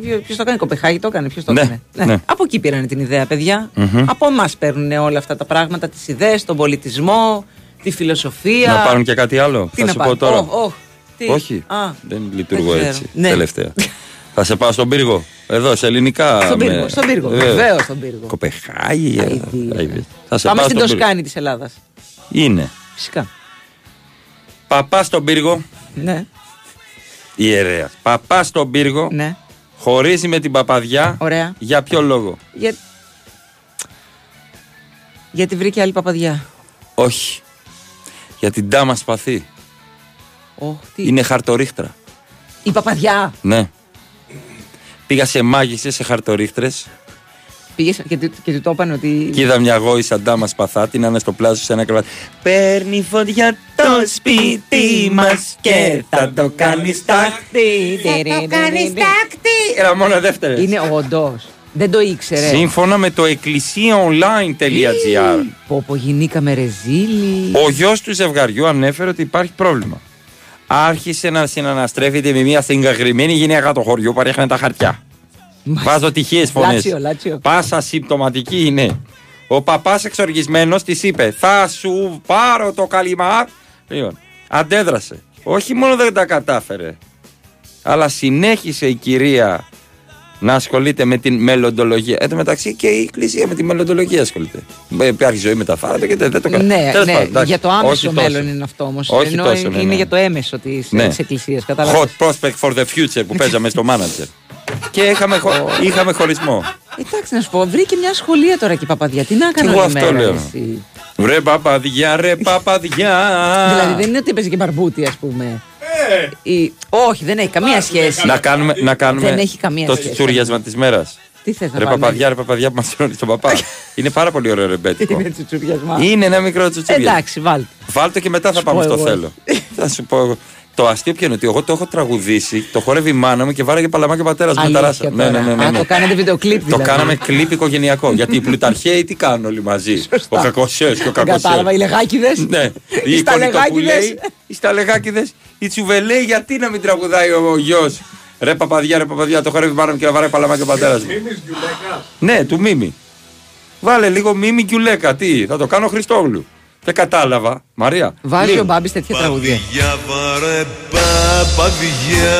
Ποιο το έκανε, η Κοπεχάγη το έκανε, ποιος το Ναι, έκανε. ναι. Από εκεί πήραν την ιδέα, παιδιά. Μμμ. Από εμάς παίρνουν όλα αυτά τα πράγματα, τις ιδέες, τον πολιτισμό, τη φιλοσοφία. Να πάρουν και κάτι άλλο. Τι θα να σου πάρουν; πω τώρα. Οχ, οχ, τι. Όχι. Α, Δεν λειτουργώ δεν ξέρω. έτσι. Ναι. Τελευταία. θα σε πάω στον πύργο. Εδώ, σε ελληνικά. Στον με- πύργο, στον πύργο. Βεβαίως. Βεβαίως στον πύργο. Κοπεχάγη. ε, Αηδία. Θα σε Πάμε πάω στην στον πύργο. Τοσκάνη της Ελλάδας. Είναι. Φυσικά. Παπά στον πύργο. Ναι. Ιερέα. Παπά στον πύργο. Ναι. Χωρίζει με την παπαδιά. Ωραία. Για ποιο λόγο; Για... Γιατί βρήκε άλλη παπαδιά. Όχι. Για την τάμα σπαθή. Ωχ, τι. Είναι χαρτορίχτρα. Η παπαδιά. Ναι. Πήγα σε μάγισσες, σε χαρτορίχτρες Πήγες και, του- και του το είπαν ότι. Και είδα μια γόη σαν τάμα σπαθά, την άνα στο πλάσο σε ένα κρεβάτι. Παίρνει φωτιά το σπίτι μας και θα το κάνεις στάχτη. Θα το κάνεις στάχτη. Era μόνο δεύτερες. Είναι όντως. Δεν το ήξερες. Σύμφωνα με το εκκλησίαonline.gr. Πω, πω γινήκαμε ρεζίλη. Ο γιος του ζευγαριού ανέφερε ότι υπάρχει πρόβλημα. Άρχισε να συναναστρέφεται με μια συγκεκριμένη γυναίκα του χωριού που ρίχνε τα χαρτιά. Βάζω τυχαίε φωνές. Λάτσιο, λάτσιο. Πάσα συμπτωματική είναι. Ο παπάς εξοργισμένος της είπε: Θα σου πάρω το καλυμά. Λοιπόν, αντέδρασε. Όχι μόνο δεν τα κατάφερε, αλλά συνέχισε η κυρία να ασχολείται με την μελλοντολογία. Εν τω μεταξύ και η Εκκλησία με τη μελλοντολογία ασχολείται. Ε, Υπάρχει ζωή μετά θάνατο και δεν δεν το κάνει. Ναι, Τέλος ναι, πάντων, εντάξει. για το Όχι άμεσο τόσο. μέλλον είναι αυτό όμως. Όχι Ενώ τόσο, είναι, ναι, είναι ναι. για το έμεσο τη Ναι. Εκκλησίας. Κατάλαβες; Hot prospect for the future που παίζαμε στο manager. και είχαμε, χω- είχαμε χωρισμό. Εντάξει, να σου πω, βρήκε μια σχολεία τώρα και η παπαδιά. Τι να Και κάνω εγώ όλη αυτό μέρα, λέω. εσύ; Ρε παπαδιά, ρε παπαδιά. Δηλαδή δεν είναι ότι έπαιζε και μπαρμπούτι, ας πούμε. Ή- Όχι, δεν έχει καμία σχέση. Να κάνουμε, να κάνουμε Δεν έχει καμία το σχέση. τσουτσούριασμα της μέρας. Τι θες να Ρε βάλουμε. παπαδιά, ρε παπαδιά που μας τρώνει στον παπά. Είναι πάρα πολύ ωραίο ρεμπέτικο. Είναι τσουτσουριασμά. Είναι ένα μικρό τσουτσούριασμα. Εντάξει, βάλτε. Βάλτε και μετά θα Σου πάμε πω στο εγώ. θέλω. θα σου πω εγώ. Το αστείο ποιο είναι ότι εγώ το έχω τραγουδήσει, το χόρευε η μάνα μου και βάραγε παλαμά ο πατέρας μου. Αλήθεια Ταράσα. Ναι, ναι, τώρα. ναι, ναι, Α, ναι. το κάνετε βιντεοκλίπ Το δηλαδή. κάναμε κλιπ οικογενειακό. γιατί οι πλουταρχαίοι τι κάνουν όλοι μαζί; Ο κακοσέ και ο κακοσέ. Κατάλαβα, οι λεγάκιδε. Ναι, οι Στα κολυτοπουλέοι, οι σταλεγάκιδε, οι τσουβελέοι, γιατί να μην τραγουδάει ο, ο γιος; Ρε παπαδιά, ρε παπαδιά, το χορεύει πάνω μου και να βάρει παλαμά και ο πατέρας μου. Ναι, του Μίμη. Βάλε λίγο Μίμη Κιουλέκα, τι, θα το κάνω Χριστόγλου. Δεν κατάλαβα. Μαρία. Βάζει λίγο. ο Μπάμπης τέτοια τραγουδία. Για βαρε παπαδιά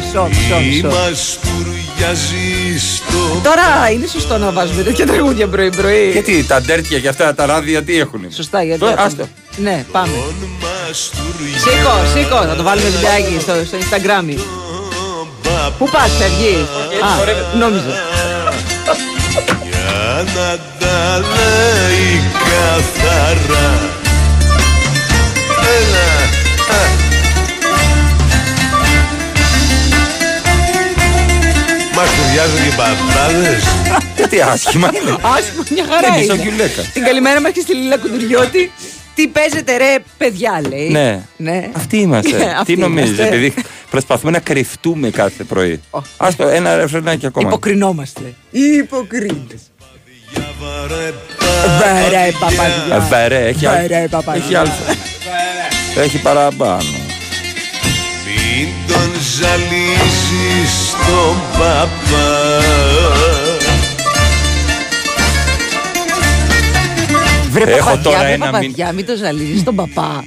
Μισό, μισό, Ή μισό. μας τουριάζει στο Τώρα είναι σωστό να βάζουμε τέτοια τραγούδια πρωί-πρωί. Γιατί τα ντέρτια και αυτά τα ράδια τι έχουν. Σωστά, γιατί. Τώρα, αυτό- άστο. Ναι, πάμε. μας Σήκω, σήκω, θα το βάλουμε βιντεάκι στο, στο Instagram. Πού πας, φεύγει. Α, νόμιζα. Για να τα λέει καθαρά Έλα α. Μας ταιριάζουν και οι παπάδες Γιατί άσχημα είναι. Άσχημα, μια χαρά Είναι είναι. σαν κιουλέκα. Την καλημέρα μας και στη Λίλα Κουντουριώτη. Τι παίζετε ρε παιδιά λέει. Ναι. ναι. Αυτοί είμαστε. Αυτοί Τι νομίζεις, είμαστε. επειδή προσπαθούμε να κρυφτούμε κάθε πρωί. Άστο, ένα ρεφρενάκι ακόμα. Υποκρινόμαστε. Υποκρίνες. Βαρέ παπαδιά. Ε, Βαρέ, έχει Βαρέ, αλφα. παπαδιά. Έχει αλφα. Έχει παραπάνω. Μην τον ζαλίζεις τον παπά Βρε Έχω παπαδιά, τώρα βρε ένα παπαδιά, μην το ζαλίζεις τον παπά.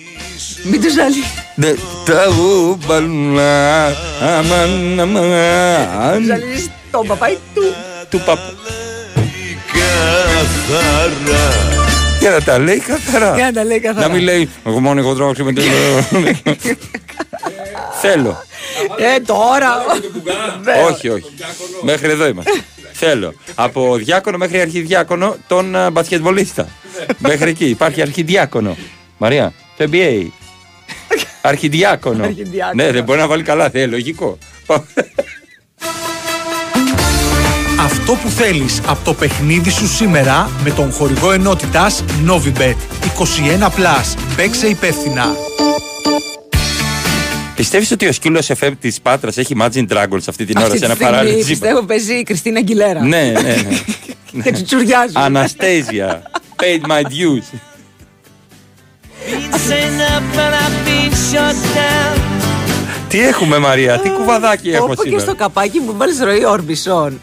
Μην το ζαλίζεις. Δε- Τα ουμπαλνά, αμαν, αμαν. Ζαλίζεις τον παπά ή του. Του παπά. Καθαρά Για να τα λέει καθαρά. Για να τα λέει καθαρά. Να μην λέει, εγώ μόνο εγώ τρώω με το... Θέλω. Ε, τώρα. όχι, όχι. Μέχρι εδώ είμαστε. Θέλω. Από διάκονο μέχρι αρχιδιάκονο τον α, μπασκετμπολίστα. μέχρι εκεί. Υπάρχει αρχιδιάκονο. Μαρία, το NBA. Αρχιδιάκονο. Αρχιδιάκονο. ναι, δεν μπορεί να βάλει καλά. Θέλει, λογικό. Αυτό που θέλεις από το παιχνίδι σου σήμερα με τον χορηγό ενότητας Novibet 21+. Παίξε υπεύθυνα. Πιστεύεις ότι ο σκύλος FM της Πάτρας έχει Imagine Dragons αυτή την ώρα Αυτή σε ένα τη στιγμή παράλληλο τζίμπα; πιστεύω παίζει η Κριστίνα Αγγιλέρα. Ναι, ναι, ναι. Και τσουτσουριάζουν. Anastasia. Paid my dues. Τι έχουμε Μαρία, τι κουβαδάκι έχω Όπου και σήμερα; στο καπάκι μου βάλεις Ροή Όρμπισον.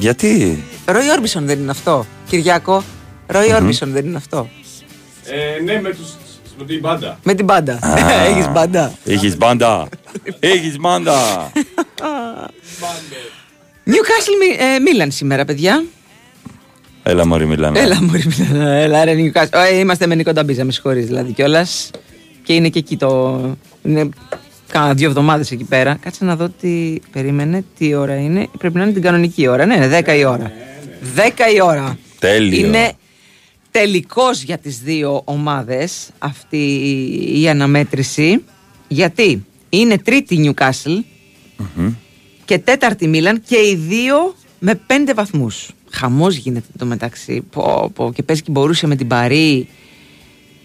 Γιατί; Ροή Όρμπισον δεν είναι αυτό. Κυριάκο, Ροή Όρμπισον δεν είναι αυτό. Ε, ναι, με, τους, με την μπάντα. Με την μπάντα. Έχεις μπάντα. Έχεις μπάντα. Έχεις μπάντα. Newcastle ε, Μίλαν σήμερα, παιδιά. Έλα μωρή μιλάμε. Έλα, μωρή, Μίλαν. Έλα, ρε, Newcastle. Ε, είμαστε με Νίκο Νταμπίζα, με συγχωρείς δηλαδή κιόλας. Και είναι και εκεί το. Είναι κάνα δύο εβδομάδες εκεί πέρα. Κάτσε να δω τι. Περίμενε, τι ώρα είναι. Πρέπει να είναι την κανονική ώρα. Ναι, ναι, 10 η ώρα. 10 η ώρα. Τέλειο. Είναι τελικός για τις δύο ομάδες αυτή η αναμέτρηση. Γιατί είναι τρίτη Newcastle και τέταρτη Μίλαν και οι δύο με πέντε βαθμούς. Χαμός γίνεται το μεταξύ. Πω, πω. Και παίζει και μπορούσε με την Παρή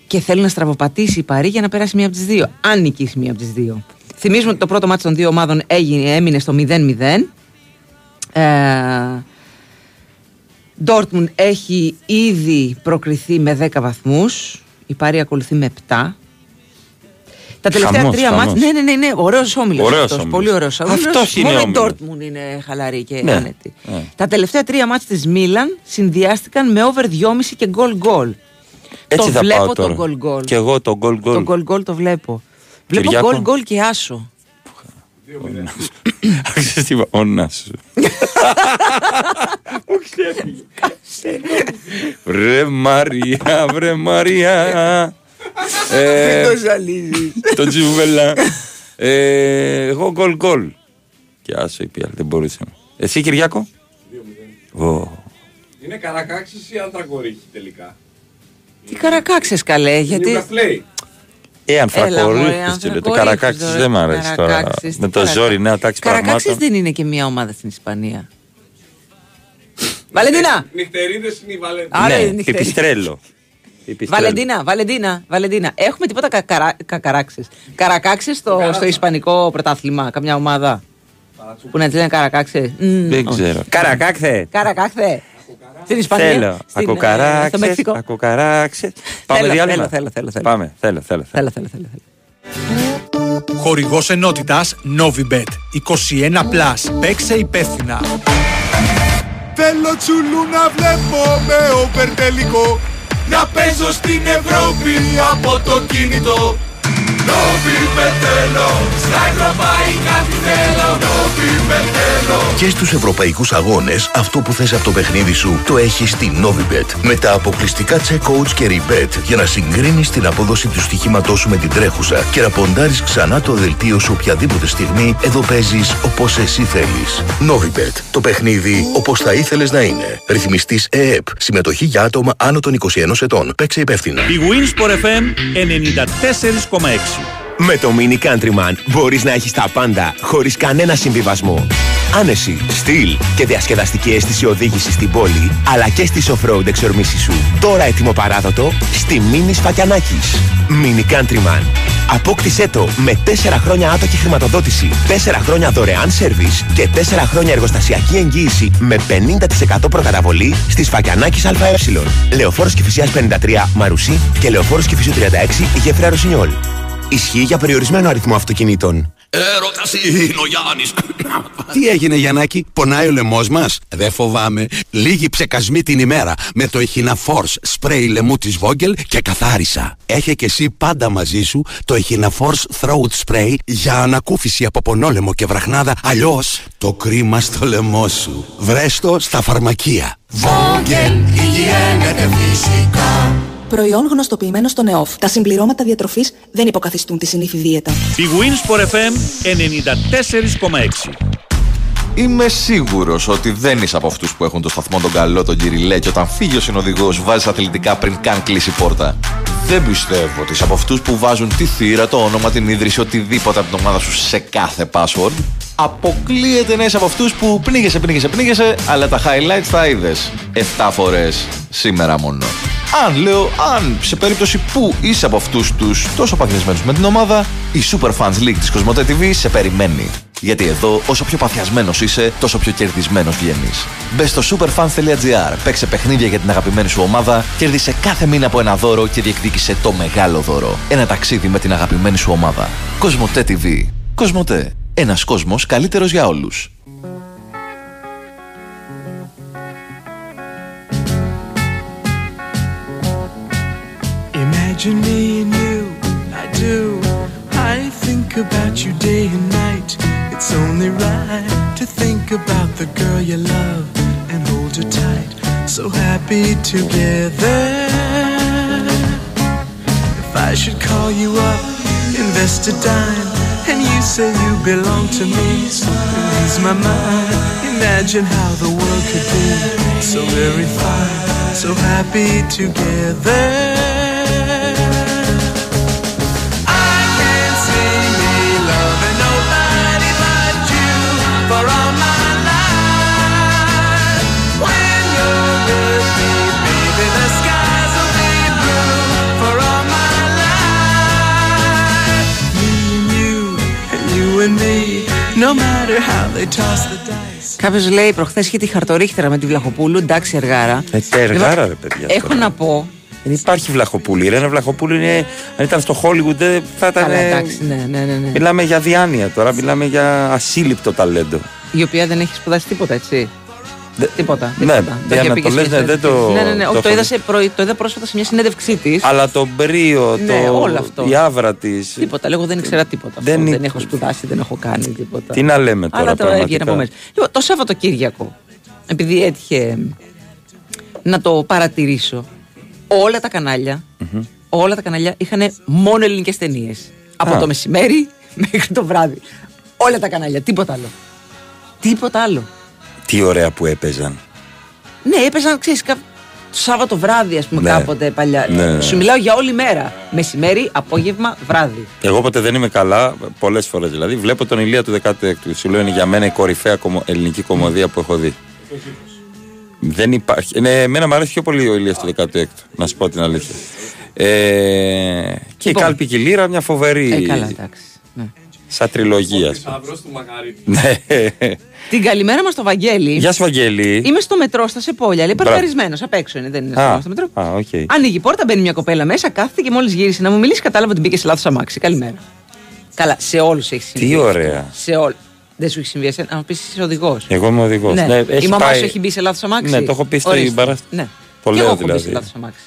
και θέλει να στραβοπατήσει η Παρή για να περάσει μία από τις δύο. Αν νικήσει μία από τις δύο. Θυμίζουμε ότι το πρώτο μάτι των δύο ομάδων έγινε, έμεινε στο 0-0. Ε, Dortmund έχει ήδη προκριθεί με 10 βαθμούς. Η Παρή ακολουθεί με 7. Τα τελευταία Χαμός, τρία χαμός. μάτς. Ναι, ναι, ναι, ναι ωραίος όμιλος. Ωραίος όμιλος. Πολύ ωραίος Αυτός είναι Μόνο η όμιλος. Dortmund είναι χαλαρή και Ναι. άνετη. Ναι. Τα τελευταία τρία μάτς της Μίλαν συνδυάστηκαν με over 2,5 και γκολ γκολ. Έτσι το θα βλέπω πάω τώρα. το γκολ γκολ. Και εγώ το γκολ γκολ. Το γκολ γκολ το βλέπω. Βλέπω Κυριάκο. γκολ γκολ και άσο. Άξιζε τι είπα, όννα σου. Βρε Μαρία, βρε Μαρία. Ε, Μην το ζαλίζεις. Το τζιβέλα. Ε, Εγώ γκολ γκολ. Και άσο η πια, δεν μπορούσε. Εσύ Κυριάκο; Ω. Είναι καρακάξης ή ανθρακορίχη τελικά; Τι καρακάξες καλέ, γιατί... Νιούκα Φλέι. Ε, Έλα, ανθρακορίχους, μωρέ, τσιλέ, το ανθρακορίχους, καρακάξης τώρα. δεν μ' αρέσει τώρα. Καρακάξης, Με τι το καρακάξης. ζόρι νέα τάξη Καρακάξης πραγμάτων. δεν είναι και μια ομάδα στην Ισπανία. Βαλεντίνα! Νυχτερίδες είναι η Βαλεντίνα. Άρα Ναι, είναι νυχτερίδες. πιπιστρέλο. Πιπιστρέλο. Βαλεντίνα, Βαλεντίνα, Βαλεντίνα. Έχουμε τίποτα κακαρα... κακαράξεις. Καρακάξεις στο, στο Ισπανικό πρωτάθλημα, καμιά ομάδα. Που να τη λένε καρακάξες. Μμ, Δεν όχι. ξέρω. Καρακάκθε. Καρακάξε. Στην Ισπανία. Θέλω. στην, ε, στο Ακοκαράξες, Μεξικό. ακοκαράξες. Πάμε Θέλω, διάλειμμα. θέλω, θέλω, θέλω, θέλω. Πάμε, θέλω, θέλω. Θέλω, θέλω, θέλω. θέλω. Χορηγός ενότητας Novibet 21+. Παίξε υπεύθυνα. Θέλω τσουλού να βλέπω με όπερ τελικό Να παίζω στην Ευρώπη από το κινητό Νόβιμπετ θέλω, στα ευρωπαϊκά τι θέλω Νόβιμπετ θέλω Και στους ευρωπαϊκούς αγώνες, αυτό που θες από το παιχνίδι σου το έχεις στη Novibet. Με τα αποκλειστικά check-outs και rebet για να συγκρίνεις την απόδοση του στοιχήματός σου με την τρέχουσα και να ποντάρεις ξανά το δελτίο σου οποιαδήποτε στιγμή, εδώ παίζεις όπως εσύ θέλεις. Novibet. Το παιχνίδι όπως θα ήθελες να είναι. Ρυθμιστής ΕΕΠ. Συμμετοχή για άτομα άνω των 21 ετών. Παίξε υπεύθυνα. Η Winsport FM 94,6. Με το Mini Countryman μπορείς να έχεις τα πάντα χωρίς κανένα συμβιβασμό. Άνεση, στυλ και διασκεδαστική αίσθηση οδήγηση στην πόλη, αλλά και στις off-road εξορμήσεις σου. Τώρα έτοιμο παράδοτο στη Mini Σφακιανάκης. Mini Countryman. Απόκτησέ το με 4 χρόνια άτοκη χρηματοδότηση, 4 χρόνια δωρεάν σερβις και 4 χρόνια εργοστασιακή εγγύηση με 50% προκαταβολή στη Σφακιανάκης ΑΕ. Λεωφόρος Κηφισιάς 53 Μαρουσί και Λεωφόρος Κηφισιού 36 Γέφυρα Ρωσινιόλ. Ισχύει για περιορισμένο αριθμό αυτοκινήτων. Έρωτας είναι ο Γιάννης. Τι έγινε Γιαννάκη, πονάει ο λαιμός μας; Δεν φοβάμαι. Λίγοι ψεκασμοί την ημέρα με το Echina Force σπρέι λαιμού της Vogel και καθάρισα. Έχε και εσύ πάντα μαζί σου το Echina Force Throat Spray για ανακούφιση από πονόλεμο και βραχνάδα. Αλλιώς το κρίμα στο λαιμό σου. Βρες το στα φαρμακεία. Vogel, υγιένεται φυσικά Προϊόν γνωστοποιημένο στο ΝΕΟΦ. Τα συμπληρώματα διατροφής δεν υποκαθιστούν τη συνήθι δίαιτα. Η Winsport FM 94,6. Είμαι σίγουρος ότι δεν είσαι από αυτούς που έχουν το σταθμό τον καλό, τον κυριλέ, και όταν φύγει ο συνοδηγός βάζεις αθλητικά πριν καν κλείσει η πόρτα. Δεν πιστεύω ότι είσαι από αυτούς που βάζουν τη θύρα, το όνομα, την ίδρυση, οτιδήποτε από την ομάδα σου σε κάθε password. Αποκλείεται να είσαι από αυτούς που πνίγεσαι, πνίγεσαι, πνίγεσαι, αλλά τα highlights τα είδες 7 φορές σήμερα μόνο. Αν λέω, αν σε περίπτωση που είσαι από αυτούς τους τόσο παθιασμένους με την ομάδα, η Super Fans League της Κοσμοτέ TV σε περιμένει. Γιατί εδώ, όσο πιο παθιασμένος είσαι, τόσο πιο κερδισμένος βγαίνεις. Μπες στο superfans.gr, παίξε παιχνίδια για την αγαπημένη σου ομάδα, κέρδισε κάθε μήνα από ένα δώρο και διεκδίκησε το μεγάλο δώρο. Ένα ταξίδι με την αγαπημένη σου ομάδα. Κοσμοτέ TV. Κοσμοτέ. Ένα κόσμο καλύτερο για όλου. Imagine me and you, I do. I think about you day and night. It's only right to think about the girl you love and hold her tight. So happy together. If I should call you up, invest a dime, and you say you belong to me, So lose my mind. Imagine how the world could be so very fine, so happy together. Κάποιος λέει προχθές είχε τη χαρτορίχτερα με τη Βλαχοπούλου. Εντάξει, εργάρα. Ε, τε εργάρα, ρε παιδιά. Έχω τώρα. να πω. Δεν υπάρχει βλαχοπούλη. Ρε, ένα βλαχοπούλη είναι. Αν ήταν στο Hollywood δεν θα ήταν. Καλά, εντάξει, ναι, ναι, ναι, ναι. Μιλάμε για διάνοια τώρα, μιλάμε για ασύλληπτο ταλέντο. Η οποία δεν έχει σπουδάσει τίποτα, έτσι. Τίποτα. Ναι, τίποτα. για είχε να πει το και λες, στην ναι, δεν το- συνέντευξη. Ναι, ναι, ναι. το όχι, το, έχω είδα δει. σε προ- το είδα πρόσφατα σε μια συνέντευξή της. Αλλά το μπρίο, Ναι, το... όλο αυτό. η άβρα τη. Τίποτα. Λέγω δεν ήξερα τίποτα. Δεν Δεν, είναι- δεν έχω σπουδάσει, δεν έχω κάνει τίποτα. Τι να λέμε τώρα, Αλλά το πραγματικά. έβγαινε από μέσα. Λοιπόν, το Σαββατοκύριακο, επειδή έτυχε να το παρατηρήσω, όλα τα κανάλια, όλα τα κανάλια είχαν μόνο ελληνικές ταινίες. Από Α. το μεσημέρι μέχρι το βράδυ. Όλα τα κανάλια, τίποτα άλλο. Τίποτα άλλο. Τι ωραία που έπαιζαν. Ναι, έπαιζαν, ξέρεις, κα... το Σάββατο βράδυ, ας πούμε, Ναι. κάποτε παλιά. Ναι. Σου μιλάω για όλη μέρα. Μεσημέρι, απόγευμα, βράδυ. Εγώ ποτέ δεν είμαι καλά, πολλές φορές δηλαδή. Βλέπω τον Ηλία του 16ου. Σου λέω είναι για μένα η κορυφαία κομμω- ελληνική κομμωδία που έχω δει. Δεν υπάρχει. Ναι, εμένα μου αρέσει πιο πολύ ο Ηλίας του 16ου, να σου πω την αλήθεια. Ε, και η Λοιπόν. κάλπικη λίρα μια φοβερή. Ε, καλά, εντάξει. Ναι. Σαν τριλογία. ας πούμε. Θησαυρός του Μακαρίτη. Ναι. Την καλημέρα μας στο Βαγγέλη. Γεια σου, Βαγγέλη. Είμαι στο μετρό στα Σεπόλια. Λέει Μπράβο. παρκαρισμένο. Απ' έξω είναι, δεν είναι Α, στο, στο μετρό. α, οκ. Ανοίγει η πόρτα, μπαίνει μια κοπέλα μέσα, κάθεται και μόλις γύρισε να μου μιλήσει, κατάλαβα ότι μπήκε σε λάθος αμάξι. Καλημέρα. Καλά, σε όλους έχει συμβεί. Τι αυτό. ωραία. Σε όλου. Δεν σου έχει συμβεί εσένα, να μου πεις είσαι οδηγός. Εγώ είμαι οδηγός. Ναι. η μαμά σου έχει μπει σε λάθος αμάξι; Ναι, το έχω πει Ορίστε. στην παράσταση. Ναι. Το Και λέω εγώ έχω μπει δηλαδή. σε λάθος αμάξι.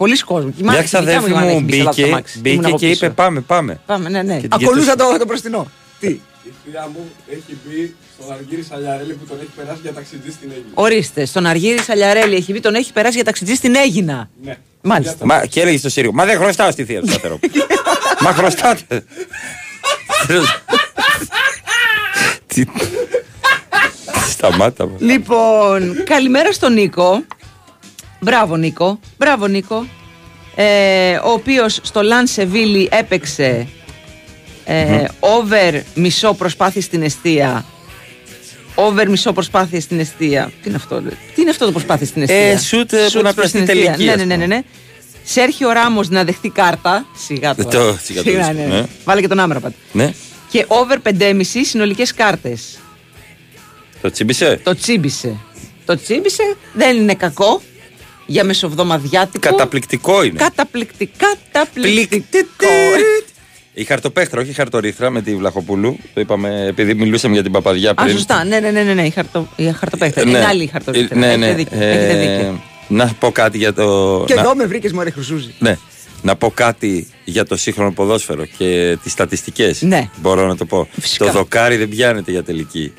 Πολλοί κόσμοι. Και η Μια μάνα- η δικιά ξαδέρφη η μάνα μου έχει μπει σε λάθος μπήκε, αμάξι. Ήμουν μπήκε από και πίσω. είπε πάμε, πάμε. Πάμε, ναι, ναι. Και την Ακολούθα το, το μπροστινό. Τι; Η θεία μου έχει μπει στον Αργύρι Σαλιαρέλη που τον έχει περάσει για ταξιτζή στην Αίγυπτο. Ορίστε, στον Αργύρι Σαλιαρέλη έχει μπει, τον έχει περάσει για ταξιτζή στην Έγινα. Ναι. Μάλιστα. Μα, και έλεγε στο Σύριο, Μα δεν χρωστάω στη θεία του σταθερό. Μα χρωστάτε. Τι- Σταμάτα. μα. Λοιπόν, καλημέρα στον Νίκο. Μπράβο Νίκο. Μπράβο Νίκο. Ε, ο οποίος στο Λαν Σεβίλη έπαιξε ε, over μισό προσπάθεια στην αιστεία. Over μισό προσπάθεια στην αιστεία. Τι είναι αυτό, ρε; Τι είναι αυτό το προσπάθεια στην αιστεία; Ε, σουτ, ε, που να προς πέσει την τελική, αιστεία. ας Ναι, ναι, ναι, ναι, ναι. Σέρχιο Ράμος να δεχτεί κάρτα. Σιγά τώρα. Το τσιγατούρισκο, Σιγά, ναι. ναι. Βάλε και τον Άμραπατ. Ναι, Και over 5,5 συνολικές κάρτες. το τσίμπησε; Το τσίμπησε. Το τσίμπησε δεν είναι κακό για μεσοβδομαδιάτικο. Καταπληκτικό είναι. Καταπληκτικά, καταπληκτικό. Η χαρτοπέχτρα, όχι η χαρτορίθρα με τη Βλαχοπούλου. Το είπαμε επειδή μιλούσαμε για την παπαδιά Α, πριν. σωστά. Ναι, ναι, ναι, ναι, ναι. Η, χαρτο, η χαρτοπέχτρα. Ναι. Είναι άλλη η χαρτοπέχτρα. Ε, Ναι, ναι. Έχετε δίκιο. Ε, Έχετε δίκιο. Να πω κάτι για το. Και να- εδώ με βρήκες μωρέ Χρυσούζη. Ναι. Να πω κάτι για το σύγχρονο ποδόσφαιρο και τις στατιστικές. Ναι. Μπορώ να το πω. Φυσικά. Το δοκάρι δεν πιάνεται για τελική.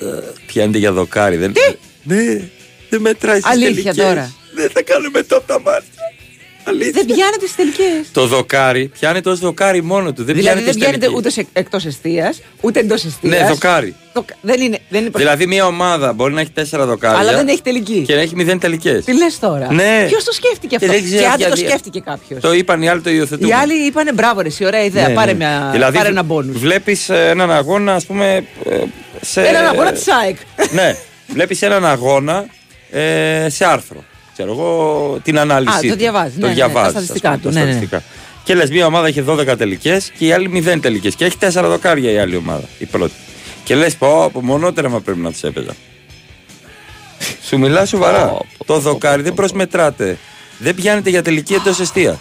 Ε, Πιάνεται για δοκάρι. Δεν... Ναι, δεν μετράει στις Αλήθεια τελικές. τώρα. Δεν θα κάνουμε top τα μάτια. Αλήθεια. Δεν πιάνετε στις τελικές. Το δοκάρι πιάνεται ως δοκάρι μόνο του. Δεν Δηλαδή πιάνεται δεν στις πιάνετε τελικές. ούτε εκτός αιστεία, ούτε εντός αιστεία. Ναι, δοκάρι. Δεν είναι. Δεν είναι Δηλαδή μια ομάδα μπορεί να έχει τέσσερα δοκάρια. Αλλά δεν έχει τελική. Και να έχει μηδέν τελικές. Τι λες τώρα; Ναι. Ποιος το σκέφτηκε Και αυτό; δεν ξέρω Και άντε ποια το δια- σκέφτηκε κάποιος. Το είπαν οι άλλοι, το υιοθετούν. Οι άλλοι είπανε μπράβο, ρε, εσύ, ωραία ιδέα. Ναι, πάρε, ναι. μια, Δηλαδή, πάρε ένα μπόνους. Βλέπεις έναν αγώνα, ας πούμε. ε, Σε... Έναν αγώνα της ΑΕΚ. ναι, βλέπεις έναν αγώνα ε, σε άρθρο. Ξέρω εγώ την ανάλυση. Α, το του. διαβάζεις, Το ναι, ναι, διαβάζεις, τα ας στατιστικά πούμε, του, τα ναι, ναι. στατιστικά. Και λες, μια ομάδα έχει 12 τελικές και η άλλη 0 τελικές. Και έχει 4 δοκάρια η άλλη ομάδα, η πρώτη. Και λες, πω, από μονότερμα πρέπει να του έπαιζα. Σου μιλάς σοβαρά. το δοκάρι δεν προσμετράτε. Δεν πιάνετε για τελική εντός αιστείας.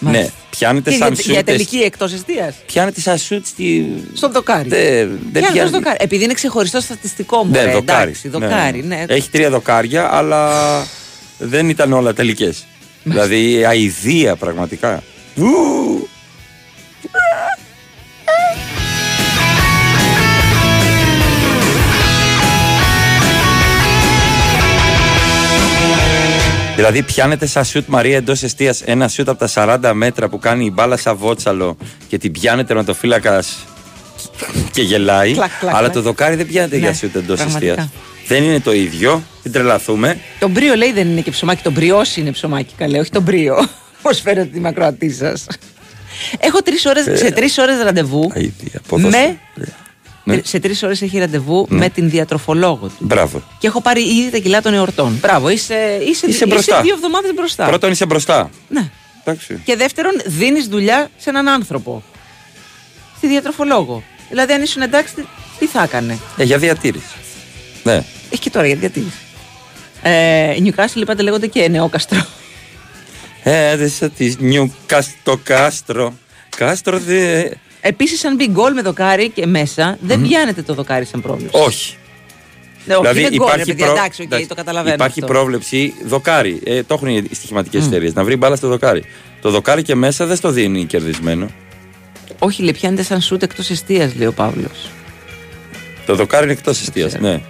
Ναι, πιάνετε Και σαν για, για σούτ. τελική εκτός αιστεία. Πιάνετε σαν σούτ στη. Στο δοκάρι. Δεν, δεν Πιάνει πιάνει. το δοκάρι. Επειδή είναι ξεχωριστό στατιστικό μου. Ναι, ρε, δοκάρι. εντάξει, δοκάρι, ναι. Έχει τρία δοκάρια, αλλά δεν ήταν όλα τελικές. δηλαδή αηδία πραγματικά. Ου! Δηλαδή πιάνετε σαν σουτ Μαρία εντός αιστεία ένα σουτ από τα 40 μέτρα που κάνει η μπάλα σαν βότσαλο και την πιάνετε τερματοφύλακα και γελάει. Κλακ, κλακ, αλλά κλακ. το δοκάρι δεν πιάνεται Ναι, για σουτ εντός πραγματικά. αιστεία. Δεν είναι το ίδιο. Μην τρελαθούμε. Το μπρίο λέει δεν είναι και ψωμάκι. Το μπριός είναι ψωμάκι, καλέ, όχι το μπρίο. Πώς φέρετε τη μακροατή σας. Έχω τρεις ώρες, Ε. σε τρεις ώρες ραντεβού. Αηδία, ποδόσφαιρο. Με, Ναι. Σε τρεις ώρες έχει ραντεβού με την διατροφολόγο του. Μπράβο. Και έχω πάρει ήδη τα κιλά των εορτών. Μπράβο, είσαι, είσαι, Είσαι μπροστά. δύο εβδομάδες μπροστά. Πρώτον είσαι μπροστά. Ναι. Εντάξει. Και δεύτερον, δίνεις δουλειά σε έναν άνθρωπο. στη διατροφολόγο. Δηλαδή, αν ήσουν εντάξει, τι- τι θα έκανε; Ε, για διατήρηση. Ναι. Έχει και τώρα για διατήρηση. Ε, η Νιούκαστλ είπατε λέγονται και νεόκαστρο. Έδεσα τη νιούκα στο κάστρο. Κάστρο δε. Επίσης, αν μπει γκολ με δοκάρι και μέσα, δεν πιάνεται το δοκάρι σαν πρόβλεψη. Όχι. Ναι, όχι, Δηλαδή δεν γκολ, ρε υπάρχει παιδιά, προ- εντάξει, οκ, εντάξει, το καταλαβαίνω. Υπάρχει αυτό. πρόβλεψη δοκάρι. Ε, το έχουν οι στοιχηματικές εταιρείες. Να βρει μπάλα στο δοκάρι. Το δοκάρι και μέσα δεν στο δίνει κερδισμένο. Όχι, λέει, πιάνεται σαν σούτ εκτός αιστείας, λέει ο Παύλος. Το δοκάρι είναι εκτός αιστείας. Ναι.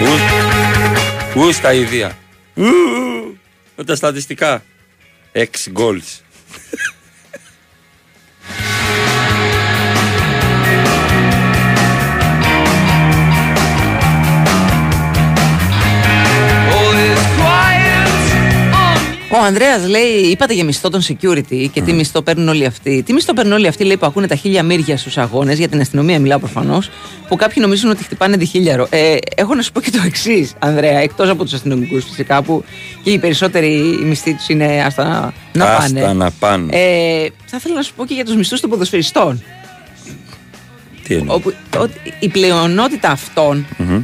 Ου, ου στα ιδία. Ου, ου, με τα στατιστικά. 6 goals. Ο Ανδρέας λέει: Είπατε για μισθό των security και τι μισθό παίρνουν όλοι αυτοί. Τι μισθό παίρνουν όλοι αυτοί, λέει, που ακούνε τα χίλια μύρια στους αγώνες, για την αστυνομία μιλάω προφανώς, που κάποιοι νομίζουν ότι χτυπάνε διχίλιαρο. Ε, έχω να σου πω και το εξής, Ανδρέα, εκτός από τους αστυνομικούς φυσικά, που και οι περισσότεροι οι μισθοί τους είναι άστα να, να Άστα πάνε. να πάνε. Ε, θα ήθελα να σου πω και για τους μισθούς των ποδοσφαιριστών. Τι εννοείς; Όπου, ότι η πλειονότητα αυτών, Μμμ.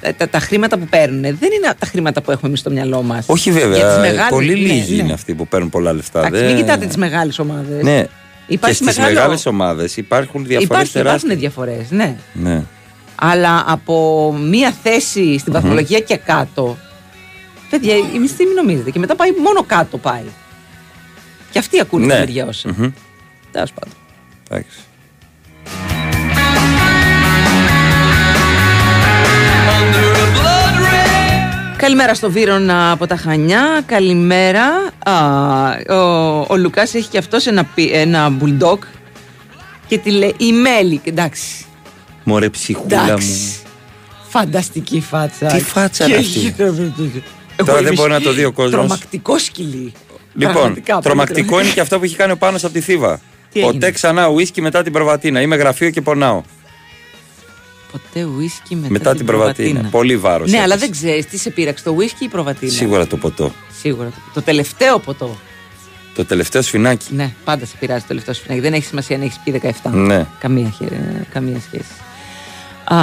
Τα, τα, τα χρήματα που παίρνουν, δεν είναι τα χρήματα που έχουμε εμείς στο μυαλό μας. Όχι βέβαια. ε, Πολύ λίγοι είναι αυτοί που παίρνουν πολλά λεφτά. Εντάξει, Δεν- μην κοιτάτε τις μεγάλες ομάδες. Ναι. Υπάρχει και στις μεγάλο- μεγάλες ομάδες υπάρχουν διαφορές Υπάρχει, τεράστιες. υπάρχουν διαφορές, ναι. Ναι. Αλλά από μία θέση στην βαθμολογία και κάτω. Παιδιά, η μισθή μην νομίζετε. Και μετά πάει μόνο κάτω πάει. Και αυτοί ακούνε Ναι. τη μεριά όσα. Μμμ. Τέλος πάντων. Εντάξει. Καλημέρα στο Βύρονα από τα Χανιά. Καλημέρα. Α, ο, ο Λουκάς έχει και αυτός ένα, πι- ένα μπουλντόκ. Και τη λέει η Μέλη. Εντάξει. Μωρέ ψυχούλα Εντάξει. μου. Φανταστική φάτσα. Τι φάτσα Και είναι αυτή; έχει- Τώρα Εγώ δεν είμαι μπορεί να το δει ο κόσμος. Τρομακτικό σκυλί. Λοιπόν, Πραγματικά, πολύ τρομακτικό τρομακτικό. είναι και αυτό που έχει κάνει ο Πάνος από τη Θήβα. Τι Ποτέ έγινε; ξανά ουίσκι μετά την προβατίνα. Είμαι γραφείο και πονάω. Ποτέ ουίσκι μετά, Μετά την προβατίνα. Πολύ βάρος. Ναι, αλλά δεν ξέρεις τι σε πείραξε, το ουίσκι ή η προβατίνα; Σίγουρα το ποτό. Σίγουρα. Το, το τελευταίο ποτό. Το τελευταίο σφινάκι. Ναι, πάντα σε πειράζει το τελευταίο σφινάκι. Δεν έχει σημασία αν έχεις πει 17. Ναι. Καμία, χε- καμία σχέση. Α,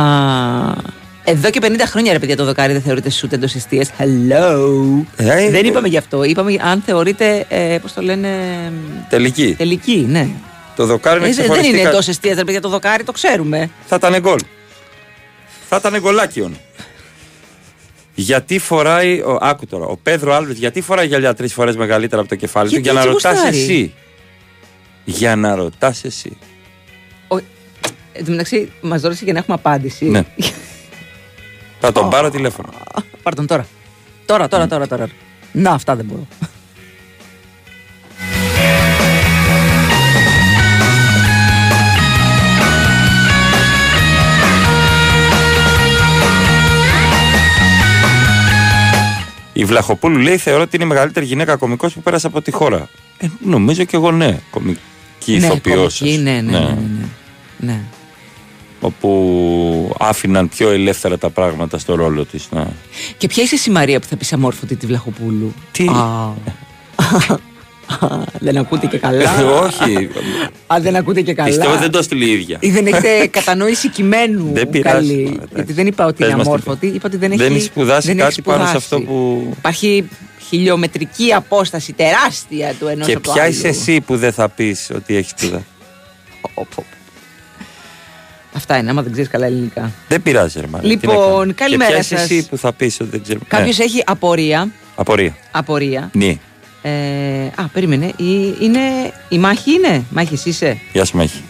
εδώ και 50 χρόνια ρε παιδιά το δοκάρι δεν θεωρείται σούτ εντός αιστεία. Hello. Ε, δεν ε, είπαμε γι' αυτό. Είπαμε αν θεωρείται, ε, πώς το λένε. Τελική. Τελική, ναι. Το δοκάρι είναι Ε, δεν είναι ξεχωριστικά. εντός αιστεία, ρε παιδιά, το δοκάρι το ξέρουμε. Θα ήταν γκολ. Θα ήταν γκολάκιον. Γιατί φοράει. Ο, άκου τώρα. Ο Πέδρο Άλβετ, γιατί φοράει γυαλιά τρεις φορές μεγαλύτερα από το κεφάλι Γιατί του για να έτσι ρωτάς γουστάρει; εσύ. Για να ρωτάς εσύ. Εν τω μεταξύ, μας ρώτησε για να έχουμε απάντηση. Ναι. Θα τον πάρω τηλέφωνο. Πάρ' τον τώρα. Τώρα, τώρα, τώρα, τώρα. Να, αυτά δεν μπορώ. Η Βλαχοπούλου λέει: Θεωρώ ότι είναι η μεγαλύτερη γυναίκα κωμικό που πέρασε από τη χώρα. Ε, νομίζω και εγώ ναι. Κομική ναι, ηθοποιός. κομική, ναι, ναι, ναι, ναι, ναι. ναι. Όπου άφηναν πιο ελεύθερα τα πράγματα στο ρόλο της. Να... Και ποια είσαι εσύ Μαρία που θα πεις αμόρφωτη τη Βλαχοπούλου; Τι; Α, δεν ακούτε και καλά. Όχι. Α, δεν ακούτε και καλά. Πιστεύω δεν το έστειλε η ίδια. Ή δεν έχετε κατανόηση κειμένου. Δεν πειράζει, καλή. μωρέ, εντάξει. Γιατί δεν είπα ότι Πες είναι μας τι αμόρφωτη. Είπα ότι δεν έχει, Δεν έχει σπουδάσει δεν κάτι πάνω σε σπουδάσει. αυτό που. Υπάρχει χιλιομετρική απόσταση τεράστια του ενός Και από το ποια άλλο. είσαι εσύ που δεν θα πεις ότι έχεις σπουδάσει; Αυτά είναι, άμα δεν ξέρεις καλά ελληνικά. Δεν πειράζει, ρε Μαρία. Λοιπόν, Τι να κάνουμε. καλημέρα Και ποια είσαι σας. εσύ που θα πεις ότι δεν ξέρω. Κάποιος Ναι. έχει απορία. Απορία. Απορία. Ναι. Ε, α, περίμενε. Η, είναι, η μάχη είναι; Μάχης είσαι; Γεια σου, Μέχη.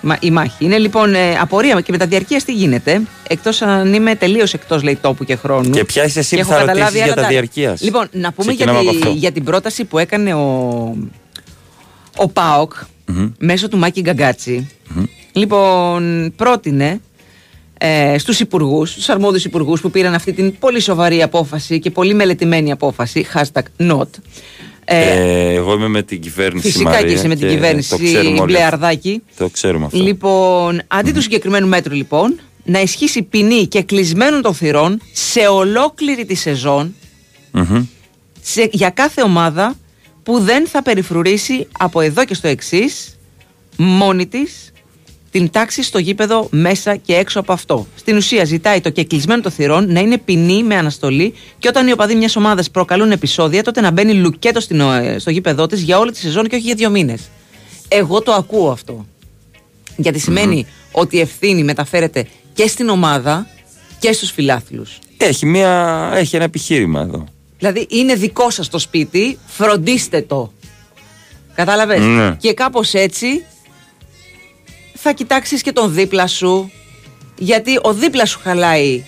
Μα, η μάχη. Είναι λοιπόν ε, απορία και με τα διαρκείας τι γίνεται; Εκτός αν είμαι τελείως εκτός λέει τόπου και χρόνου. Και ποια είσαι εσύ Και που έχω θα καταλάβει ρωτήσεις για άλλα τα τα- διαρκείας. Λοιπόν, να πούμε για, Ξεκινάμε από τη, αυτό. για την πρόταση που έκανε ο, ο ΠΑΟΚ μέσω του Μάκη Γκαγκάτσι. Λοιπόν, πρότεινε ε, στους υπουργούς, στους αρμόδιους υπουργούς που πήραν αυτή την πολύ σοβαρή απόφαση και πολύ μελετημένη απόφαση, hashtag not. Ε, Ε, εγώ είμαι με την κυβέρνηση. φυσικά Μαρία, και είσαι με την το κυβέρνηση ξέρουμε όλοι Μπλεαρδάκη. αυτό. Το ξέρουμε αυτό. Λοιπόν, αντί του συγκεκριμένου μέτρου, λοιπόν, να ισχύσει ποινή και κλεισμένων των θυρών σε ολόκληρη τη σεζόν Μμμ. σε, για κάθε ομάδα που δεν θα περιφρουρήσει από εδώ και στο εξής μόνη της την τάξη στο γήπεδο μέσα και έξω από αυτό. Στην ουσία ζητάει το κεκλεισμένο των θυρών να είναι ποινή με αναστολή και όταν οι οπαδοί μιας ομάδας προκαλούν επεισόδια, τότε να μπαίνει λουκέτο στην, ε, στο γήπεδό της για όλη τη σεζόν και όχι για δύο μήνες. Εγώ το ακούω αυτό. Γιατί σημαίνει ότι η ευθύνη μεταφέρεται και στην ομάδα και στους φιλάθλους. Έχει, μια, έχει ένα επιχείρημα εδώ. Δηλαδή είναι δικό σας το σπίτι, φροντίστε το. Κατάλαβες; Ναι. Και κάπως έτσι θα κοιτάξεις και τον δίπλα σου. Γιατί ο δίπλα σου χαλάει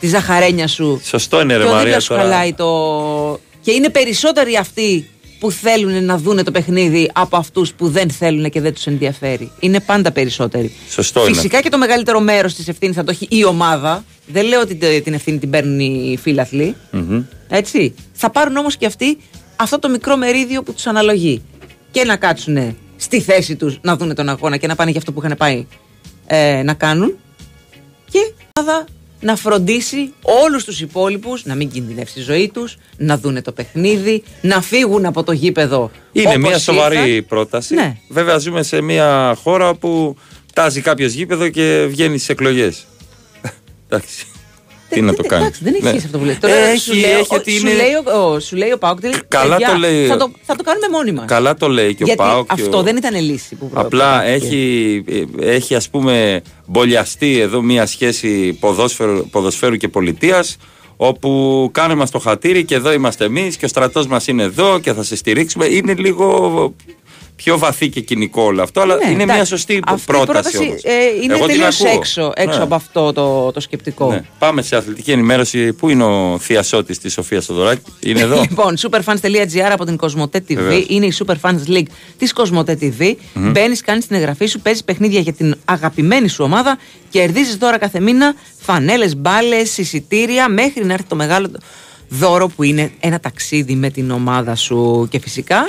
τη ζαχαρένια σου. Σωστό είναι, ρε και ο Μαρία. δίπλα σου τώρα. χαλάει το... Και είναι περισσότεροι αυτοί που θέλουν να δούνε το παιχνίδι από αυτούς που δεν θέλουν και δεν τους ενδιαφέρει. Είναι πάντα περισσότεροι. Σωστό είναι. Φυσικά και το μεγαλύτερο μέρος της ευθύνης θα το έχει η ομάδα. Δεν λέω ότι τε- την ευθύνη την παίρνουν οι φίλαθλοι. Μμμ. Έτσι. Θα πάρουν όμως και αυτοί αυτό το μικρό μερίδιο που τους αναλογεί. Και να κάτσουν στη θέση τους να δούνε τον αγώνα και να πάνε για αυτό που είχαν πάει ε, να κάνουν. Και η ομάδα να φροντίσει όλους τους υπόλοιπους να μην κινδυνεύσει η ζωή τους, να δούνε το παιχνίδι, να φύγουν από το γήπεδο Είναι όπως μια σοβαρή ήρθαν. πρόταση. Ναι. Βέβαια, ζούμε σε μια χώρα που τάζει κάποιος γήπεδο και βγαίνει στις εκλογές. Εντάξει. Τι να το κάνεις; Εντάξει, δεν έχει Ναι. σχέση αυτό που λέει. Τώρα Έχει, σου λέει, έχει ο- ότι σου είναι- λέει ο, ο- σου λέει ο Πάοκ, λέει, Καλά «Παιδιά, το λέει. Θα το, θα το κάνουμε μόνοι μας. Καλά το λέει και Γιατί ο Πάοκ. και αυτό ο- δεν ήταν λύση που προ- Απλά προτάθηκε. έχει, έχει ας πούμε μπολιαστεί εδώ μια σχέση ποδόσφαιρου, ποδοσφαίρου και πολιτείας όπου κάνουμε στο χατήρι και εδώ είμαστε εμείς και ο στρατός μας είναι εδώ και θα σε στηρίξουμε. Είναι λίγο πιο βαθύ και κοινικό όλο αυτό, αλλά Ναι, είναι εντάξει. μια σωστή Αυτή η πρόταση, όμως. ε, είναι Εγώ την τελείως ακούω. έξω, έξω Ναι. από αυτό το, το σκεπτικό. Ναι. Πάμε σε αθλητική ενημέρωση. Πού είναι ο θειασότης της Σοφίας Θοδωράκης, είναι εδώ; Λοιπόν, superfans.gr από την Κοσμοτέ TV Βεβαίως. είναι η Superfans League της Κοσμοτέ TV. Μμμ. Μπαίνεις, κάνεις την εγγραφή σου, παίζεις παιχνίδια για την αγαπημένη σου ομάδα, κερδίζεις δώρα κάθε μήνα, φανέλες, μπάλες, εισιτήρια, μέχρι να έρθει το μεγάλο δώρο που είναι ένα ταξίδι με την ομάδα σου. Και φυσικά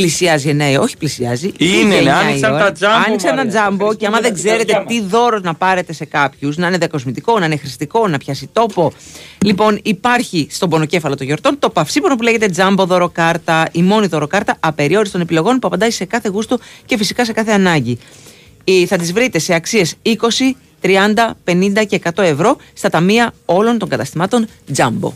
πλησιάζει εννέα, όχι πλησιάζει. Είναι, πήγε ναι, εννιά η άνοιξαν ώρα. τα τζάμπο, Άνοιξαν ένα Μαρία. τζάμπο και άμα δεν Χριστούγεννα στην ξέρετε καρδιά τι δώρο να πάρετε σε κάποιους, να είναι διακοσμητικό, να είναι χρηστικό, να πιάσει τόπο. Λοιπόν, υπάρχει στον πονοκέφαλο των γιορτών το παυσίπονο που λέγεται τζάμπο δωροκάρτα, η μόνη δωροκάρτα απεριόριστων επιλογών που απαντάει σε κάθε γούστο και φυσικά σε κάθε ανάγκη. Ε, Θα τις βρείτε σε αξίες 20, 30, 50 και 100 ευρώ στα ταμεία όλων των καταστημάτων Jumbo.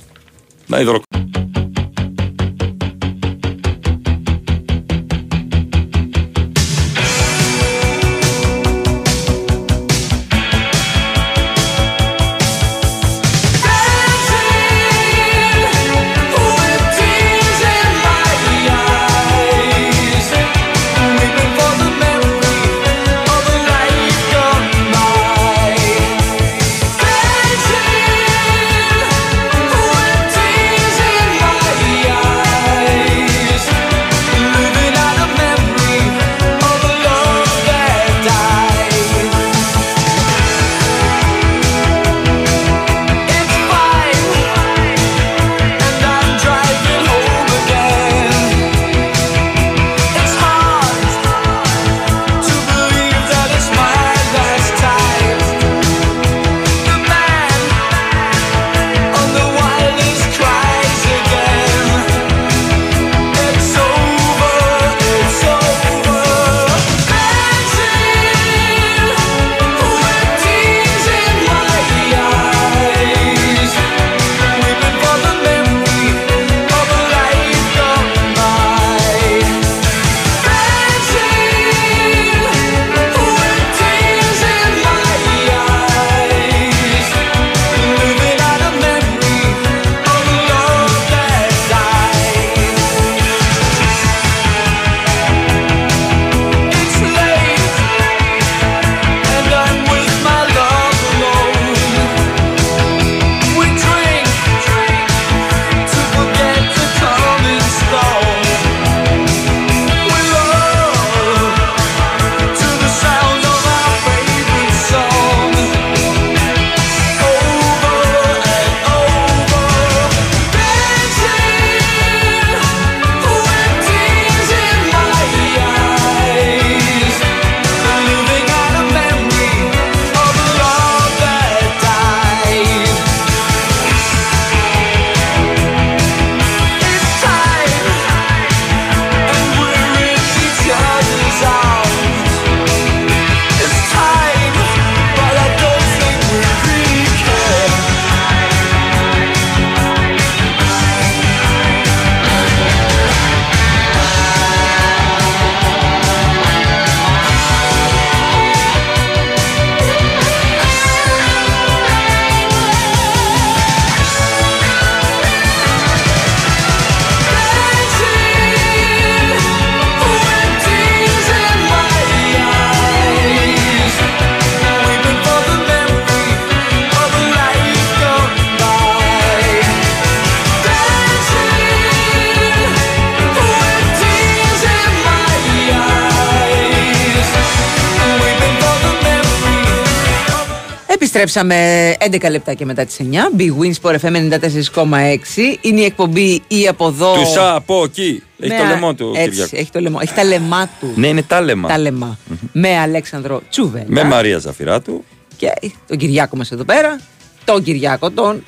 Επιστρέψαμε 11 λεπτά και μετά τις 9. Big Wins Sport FM 94,6. Είναι η εκπομπή ή από εδώ. Του σα από εκεί. Έχει Με το α- λαιμό του. ο Έτσι, Κυριάκος. έχει, το λαιμό. έχει τα λεμά του. Ναι, είναι τάλεμα. Τα λεμά. Με Αλέξανδρο Τσούβελ. Με Μαρία Ζαφυράτου. Και τον Κυριάκο μας εδώ πέρα. Τον Κυριάκο, τον,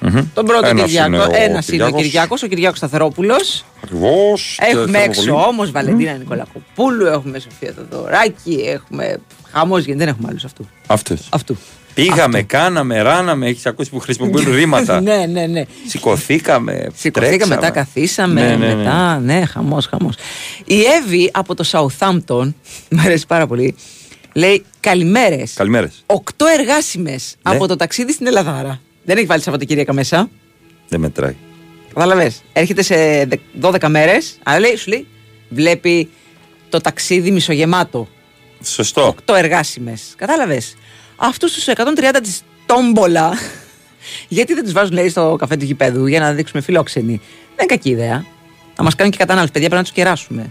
Μμμ. τον πρώτο Ένας Κυριάκο. είναι ο Ένας είναι ο Κυριάκος. Κυριάκος, ο Κυριάκος Σταθερόπουλος. Ακριβώς. Και Έχουμε χαίρομαι έξω πολύ. όμως Βαλεντίνα Νικολακοπούλου, έχουμε Σοφία Θοδωράκη, έχουμε. Χαμός γιατί δεν έχουμε άλλους αυτού. Αυτούς. Αυτού. Πήγαμε, κάναμε, ράναμε. Έχεις ακούσει που χρησιμοποιούν ρήματα. ναι, ναι, ναι. Σηκωθήκαμε. Σηκωθήκαμε τρέξαμε. μετά, καθίσαμε. Ναι, ναι, ναι. Μετά, ναι, χαμός, χαμός. Η Εύη από το Southampton, μου αρέσει πάρα πολύ, λέει καλημέρες. Καλημέρες. Οκτώ εργάσιμες από το ταξίδι στην Ελλαδάρα. Δεν έχει βάλει Σαββατοκύριακα μέσα. Δεν μετράει. Κατάλαβες. Έρχεται σε δε- 12 μέρες, αλλά λέει, σου λέει, βλέπει το ταξίδι μισογεμάτο. Σωστό. 8 εργάσιμες. Κατάλαβες. Αυτούς τους 130 της τόμπολα, γιατί δεν τους βάζουν, λέει, στο καφέ του γηπέδου για να δείξουμε φιλόξενοι. Δεν είναι κακή ιδέα. Να μας κάνουν και κατανάλωση. Παιδιά, πρέπει να τους κεράσουμε.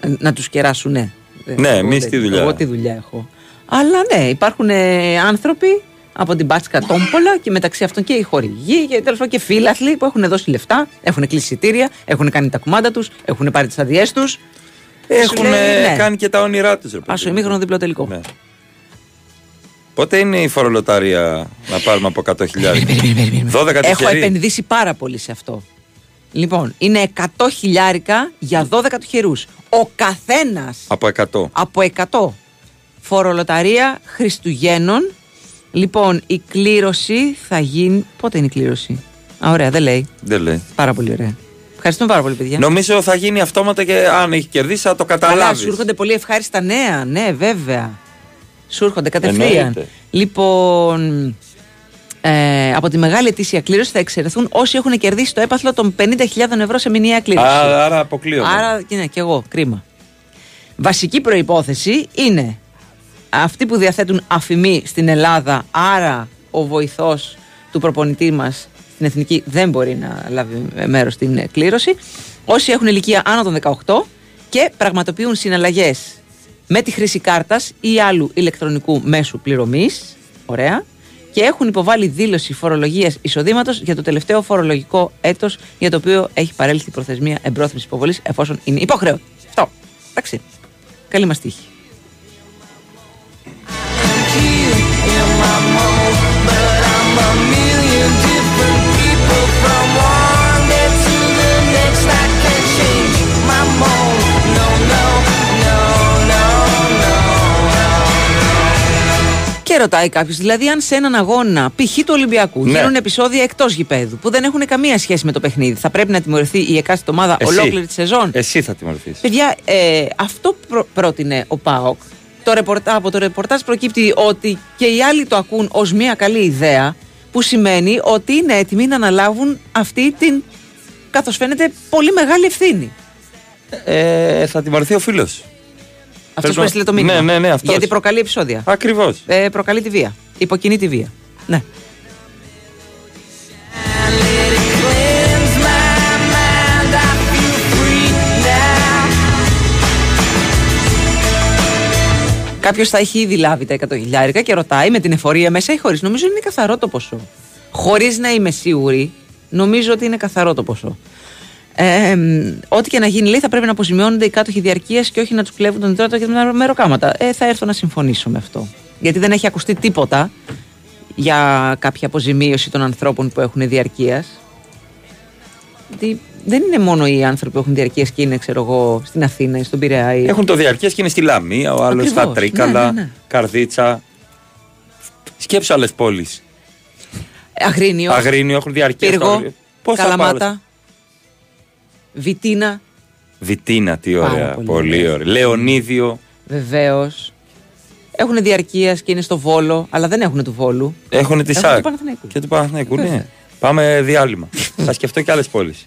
Ε, Να τους κεράσουν, ναι. Ναι, Εγώ εμείς δεν- τι δουλειά. Εγώ τι δουλειά έχω. Αλλά ναι, υπάρχουν ε, άνθρωποι από την Μπάτσκα Τόμπολα και μεταξύ αυτών και οι χορηγοί και τέλος πάντων και φίλαθλοι που έχουν δώσει λεφτά, έχουν κλείσει εισιτήρια, έχουν κάνει τα κουμάντα τους, έχουν πάρει τις αδειές τους. Έχουν κάνει και τα όνειρά τους. Α ο ημίχρονο διπλό τελικό. Ναι. Πότε είναι η φορολοταρία να πάρουμε από 100 χιλιάδες; 12 Έχω τυχεροί. επενδύσει πάρα πολύ σε αυτό. Λοιπόν, είναι 100 χιλιάρικα για 12 τυχερούς. Ο καθένας Από 100. από 100. Φορολοταρία Χριστουγέννων. Λοιπόν, η κλήρωση θα γίνει. Πότε είναι η κλήρωση; Α, ωραία, δεν λέει. Δεν λέει. Πάρα πολύ ωραία. Ευχαριστούμε πάρα πολύ, παιδιά. Νομίζω θα γίνει αυτόματα και αν έχει κερδίσει θα το Καλά, καταλάβει. σου έρχονται πολύ ευχάριστα νέα. Ναι, βέβαια. Σου έρχονται κατευθείαν. Εννοείται. Λοιπόν, ε, από τη μεγάλη ετήσια κλήρωση θα εξαιρεθούν όσοι έχουν κερδίσει το έπαθλο των 50.000 ευρώ σε μηνιαία κλήρωση. Άρα, άρα αποκλείονται. Άρα, και ναι, και εγώ, κρίμα. Βασική προϋπόθεση είναι αυτοί που διαθέτουν αφημί στην Ελλάδα, άρα ο βοηθός του προπονητή μας στην Εθνική δεν μπορεί να λάβει μέρος στην ε, κλήρωση. Όσοι έχουν ηλικία άνω των 18 και πραγματοποιούν συναλλαγές με τη χρήση κάρτας ή άλλου ηλεκτρονικού μέσου πληρωμής, ωραία, και έχουν υποβάλει δήλωση φορολογίας εισοδήματος για το τελευταίο φορολογικό έτος για το οποίο έχει παρέλθει η προθεσμία εμπρόθεσμης υποβολής εφόσον είναι υποχρέωτη. Αυτό. Εντάξει. Καλή μας τύχη. Και ρωτάει κάποιος, δηλαδή, αν σε έναν αγώνα, π.χ. του Ολυμπιακού, Ναι. γίνουν επεισόδια εκτός γηπέδου που δεν έχουν καμία σχέση με το παιχνίδι, θα πρέπει να τιμωρηθεί η εκάστοτε ομάδα Εσύ. ολόκληρη τη σεζόν; Εσύ θα τιμωρηθείς. Παιδιά, ε, αυτό που προ- πρότεινε ο ΠΑΟΚ, το ρεπορτα, από το ρεπορτάζ προκύπτει ότι και οι άλλοι το ακούν ως μια καλή ιδέα, που σημαίνει ότι είναι έτοιμοι να αναλάβουν αυτή την, καθώς φαίνεται, πολύ μεγάλη ευθύνη. Ε, θα τιμωρηθεί ο φίλος. Αυτός που έστειλε το μήνυμα. Ναι, ναι, ναι, αυτός. Γιατί προκαλεί επεισόδια. Ακριβώς. Ε, προκαλεί τη βία. Υποκινεί τη βία. Ναι. Κάποιος θα έχει ήδη λάβει τα 100 χιλιάρικα και ρωτάει με την εφορία μέσα ή χωρίς. Νομίζω είναι καθαρό το ποσό. Χωρίς να είμαι σίγουρη, νομίζω ότι είναι καθαρό το ποσό. Ε, εμ, ό,τι και να γίνει, λέει, θα πρέπει να αποζημιώνονται οι κάτοχοι διαρκείας και όχι να τους κλέβουν τον υδρότα και τα μεροκάματα. Ε, θα έρθω να συμφωνήσω με αυτό. Γιατί δεν έχει ακουστεί τίποτα για κάποια αποζημίωση των ανθρώπων που έχουν διαρκείας. Γιατί δεν είναι μόνο οι άνθρωποι που έχουν διαρκείας και είναι, ξέρω εγώ, στην Αθήνα ή στον Πειραιά. ή- Έχουν το διαρκείας και είναι στη Λαμία, ο άλλος στα Ακριβώς. Τρίκαλα, Ναι, ναι, ναι. Καρδίτσα. Σκέψου άλλες πόλεις. Αγρίνιο. Αγρίνιο έχουν διαρκεία. στο Πύργο. Αγρίνιο. Πώς θα πάρεις- Καλαμάτα. Βιτίνα. Βιτίνα, τι Πάρα ωραία. πολύ Πολύ, ωραία. ωραία. Λεωνίδιο. Βεβαίως. Έχουν διαρκείας και είναι στο Βόλο, αλλά δεν έχουν του Βόλου. Έχουν τη Έχουν ΣΑΚ. του Παναθηναϊκού. Και του Παναθηναϊκού, ναι. Βέβαια. Πάμε διάλειμμα. θα σκεφτώ και άλλες πόλεις.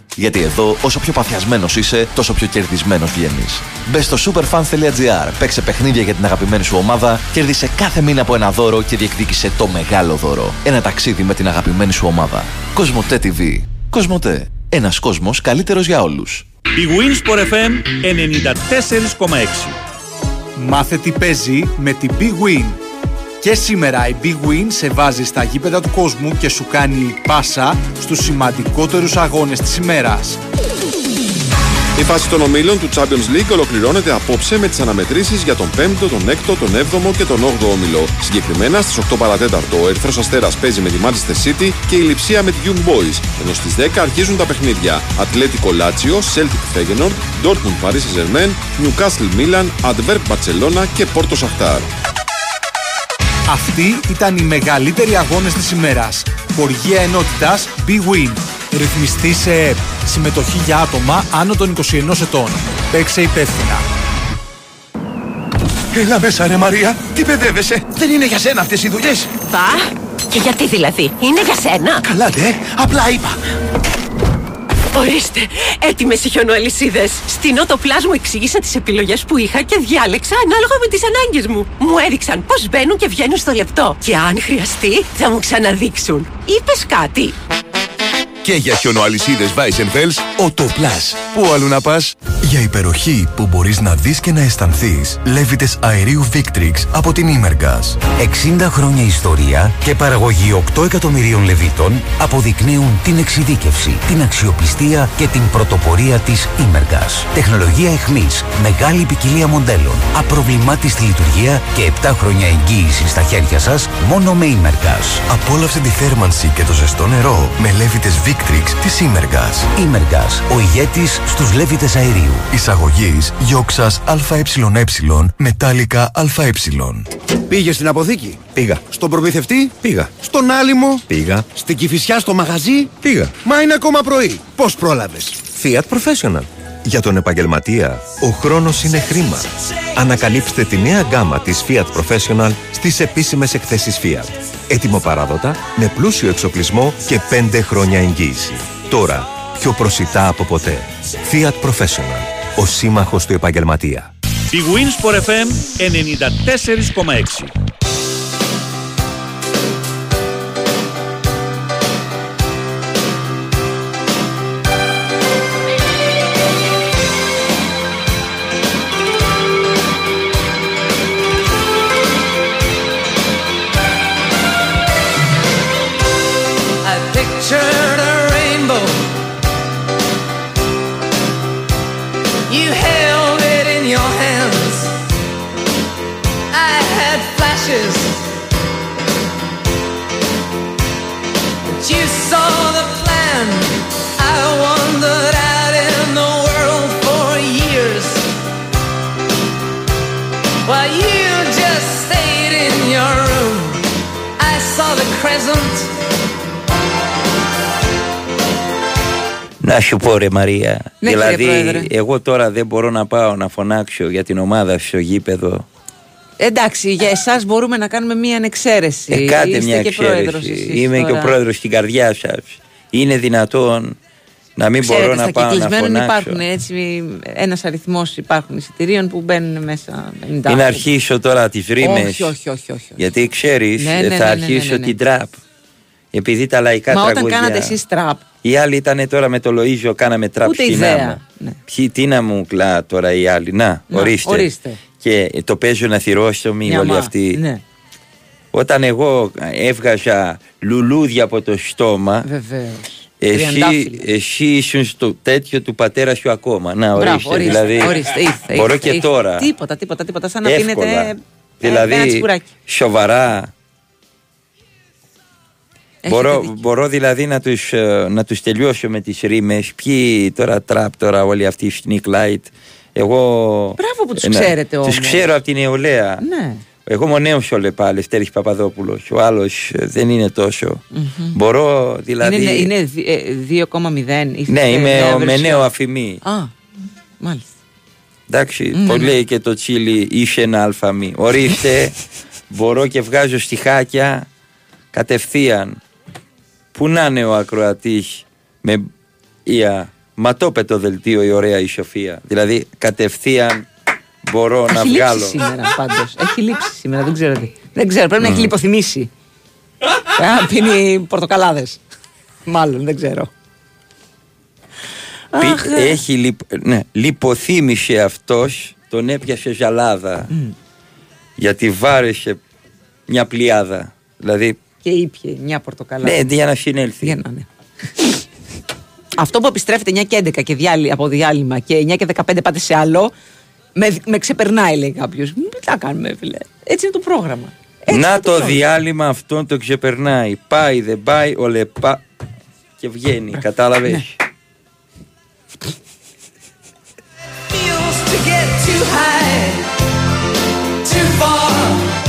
Γιατί εδώ, όσο πιο παθιασμένος είσαι, τόσο πιο κερδισμένος βγαίνεις. Μπες στο superfans.gr, παίξε παιχνίδια για την αγαπημένη σου ομάδα, κέρδισε κάθε μήνα από ένα δώρο και διεκδίκησε το μεγάλο δώρο. Ένα ταξίδι με την αγαπημένη σου ομάδα. Κοσμοτέ TV. Κοσμοτέ. Ένας κόσμος καλύτερος για όλους. Η Winsport FM 94,6. Μάθε τι παίζει με την Big Win. Και σήμερα η Big Win σε βάζει στα γήπεδα του κόσμου και σου κάνει πάσα στους σημαντικότερους αγώνες της ημέρας. Η φάση των ομίλων του Champions League ολοκληρώνεται απόψε με τις αναμετρήσεις για τον 5ο, τον 6ο, τον 7ο και τον 8ο όμιλο. Συγκεκριμένα στις 8 παρατέταρτο ο Ερυθρός Αστέρας παίζει με τη Manchester City και η Λιψία με τη Young Boys. Ενώ στις 10 αρχίζουν τα παιχνίδια. Ατλέτικο Λάτσιο, Celtic Feyenoord, Dortmund Paris Saint-Germain, Newcastle Milan, Adverb Barcelona και Porto Shakhtar. Αυτοί ήταν οι μεγαλύτεροι αγώνες της ημέρας. Χοργία ενότητας Big Win. Ρυθμιστή σε ΕΠ. Συμμετοχή για άτομα άνω των 21 ετών. Παίξε υπεύθυνα. Έλα μέσα ρε Μαρία, τι παιδεύεσαι; Δεν είναι για σένα αυτές οι δουλειές. Πα, και γιατί δηλαδή, είναι για σένα. Καλά ναι, απλά είπα. Ορίστε, έτοιμες οι χιονοαλυσίδε. Στην Ότο Plus μου εξήγησα τις επιλογές που είχα και διάλεξα ανάλογα με τις ανάγκες μου. Μου έδειξαν πώς μπαίνουν και βγαίνουν στο λεπτό. Και αν χρειαστεί, θα μου ξαναδείξουν. Είπες κάτι. Και για χιονοαλυσίδες Weissenfels, ο Plus. Πού αλλού να πας; Για υπεροχή που μπορείς να δεις και να αισθανθείς, λέβητες αερίου Victrix από την Imergas. 60 χρόνια ιστορία και παραγωγή 8 εκατομμυρίων λεβίτων αποδεικνύουν την εξειδίκευση, την αξιοπιστία και την πρωτοπορία της Imergas. Τεχνολογία εχμής, μεγάλη ποικιλία μοντέλων, απροβλημάτιστη λειτουργία και 7 χρόνια εγγύηση στα χέρια σας μόνο με Imergas. Απόλαυσε τη θέρμανση και το ζεστό νερό με λέβητες Victrix της Imergas. Imergas, ο ηγέτης στους λέβητες αερίου. Εισαγωγής Γιόξας ΑΕ Μετάλλικα ΑΕ. Πήγες στην αποθήκη; Πήγα. Στον προμηθευτή; Πήγα. Στον άλυμο; Πήγα. Στην κυφισιά στο μαγαζί; Πήγα. Μα είναι ακόμα πρωί. Πώς πρόλαβες; Fiat Professional. Για τον επαγγελματία, ο χρόνος είναι χρήμα. Ανακαλύψτε τη νέα γκάμα της Fiat Professional στις επίσημες εκθέσεις Fiat. Έτοιμο παράδοτα, με πλούσιο εξοπλισμό και 5 χρόνια εγγύηση. Τώρα, πιο προσιτά από ποτέ. Fiat Professional. Ο σύμμαχος του επαγγελματία. Η Winsport FM 94,6. Saw the crescent. Να σου πω ρε Μαρία. Ναι, δηλαδή, κύριε Πρόεδρε. εγώ τώρα δεν μπορώ να πάω να φωνάξω για την ομάδα στο γήπεδο. Εντάξει, για εσάς μπορούμε να κάνουμε μία ανεξαίρεση. Ε, κάντε Είστε μια και πρόεδρος εξαίρεση. εσείς Είμαι και ο τώρα. πρόεδρος στην καρδιά σας. Είναι δυνατόν να μην Ξέρετε, μπορώ να στα πάω να κυκλισμένων φωνάξω. υπάρχουν έτσι ένας αριθμός υπάρχουν εισιτηρίων που μπαίνουν μέσα. 50 Μην αρχίσω τώρα τις ρήμες. Όχι, όχι, όχι, όχι. Γιατί ξέρεις, Ναι, ναι, ναι, θα ναι, ναι, αρχίσω ναι, ναι. την τραπ. Επειδή τα λαϊκά Μα όταν τραγούδια. κάνατε εσείς τραπ. Οι άλλοι ήταν τώρα με το Λοίζιο, κάναμε τραπ Ούτε στην ιδέα. άμμο. Ναι. Ποιοι, τι να μου κλά τώρα οι άλλοι. Να, Να, ορίστε. ορίστε. Και το παίζουν αθυρόστομοι Μια όλοι μα- αυτοί. Ναι, Όταν εγώ έβγαζα λουλούδια από το στόμα, βεβαίως. Εσύ, Τριαντάφυλλα. εσύ ήσουν στο τέτοιο του πατέρα σου ακόμα. Να, ορίστε. Μπράβο, ορίστε, δηλαδή, ορίστε, ήρθε, μπορώ ήρθε, και ήρθε. τώρα. Τίποτα, τίποτα, τίποτα. Σαν να εύκολα. πίνετε. ε, ένα δηλαδή, τσιπουράκι. σοβαρά. Έχετε Μπορώ, δίκιο. μπορώ δηλαδή να τους, ε, να τους τελειώσω με τις ρήμες Ποιοι τώρα τραπ τώρα όλοι αυτοί οι Sneak Light Εγώ Μπράβο που τους ε, ναι, ξέρετε όμως. Τους ξέρω από την νεολαία Ναι. Εγώ μονέω λεπά, Λευτέρης Παπαδόπουλος, ο άλλος ε, δεν είναι τόσο. Μμμ. Μπορώ δηλαδή... Είναι, είναι δι- ε, 2,0. είστε Ναι, είμαι νέα ο- με version. νέο αφημί. Α, μάλιστα. Εντάξει, Ναι, το ναι. λέει και το τσίλι, είσαι ένα αλφαμί. Ορίστε, μπορώ και βγάζω στιχάκια κατευθείαν. Πού να είναι ο ακροατής με ia, ματόπετο δελτίο η ωραία η Σοφία. Δηλαδή κατευθείαν μπορώ να Έχει βγάλω. λείψει σήμερα πάντως. Έχει λείψει σήμερα, δεν ξέρω τι. Δεν ξέρω, πρέπει να έχει Μμ. λιποθυμήσει. Α, πίνει πορτοκαλάδες. Μάλλον, δεν ξέρω. Πι- Αχ, ε. έχει λιπ, ναι, λιποθύμησε αυτός, τον έπιασε ζαλάδα. Γιατί βάρεσε μια πλειάδα. Δηλαδή, Και ήπια μια πορτοκαλάδα. ναι, για να συνέλθει. Για να είναι. Αυτό που επιστρέφεται 9 και 11 και διάλει, από διάλειμμα και 9 και 15 πάτε σε άλλο, με, με ξεπερνάει λέει κάποιος. Τι θα κάνουμε, φίλε. Έτσι είναι το πρόγραμμα. Να το διάλειμμα αυτόν το ξεπερνάει. Πάει, δεν πάει, ο λεπά και βγαίνει. Κατάλαβες; Ναι. to get too high, too far.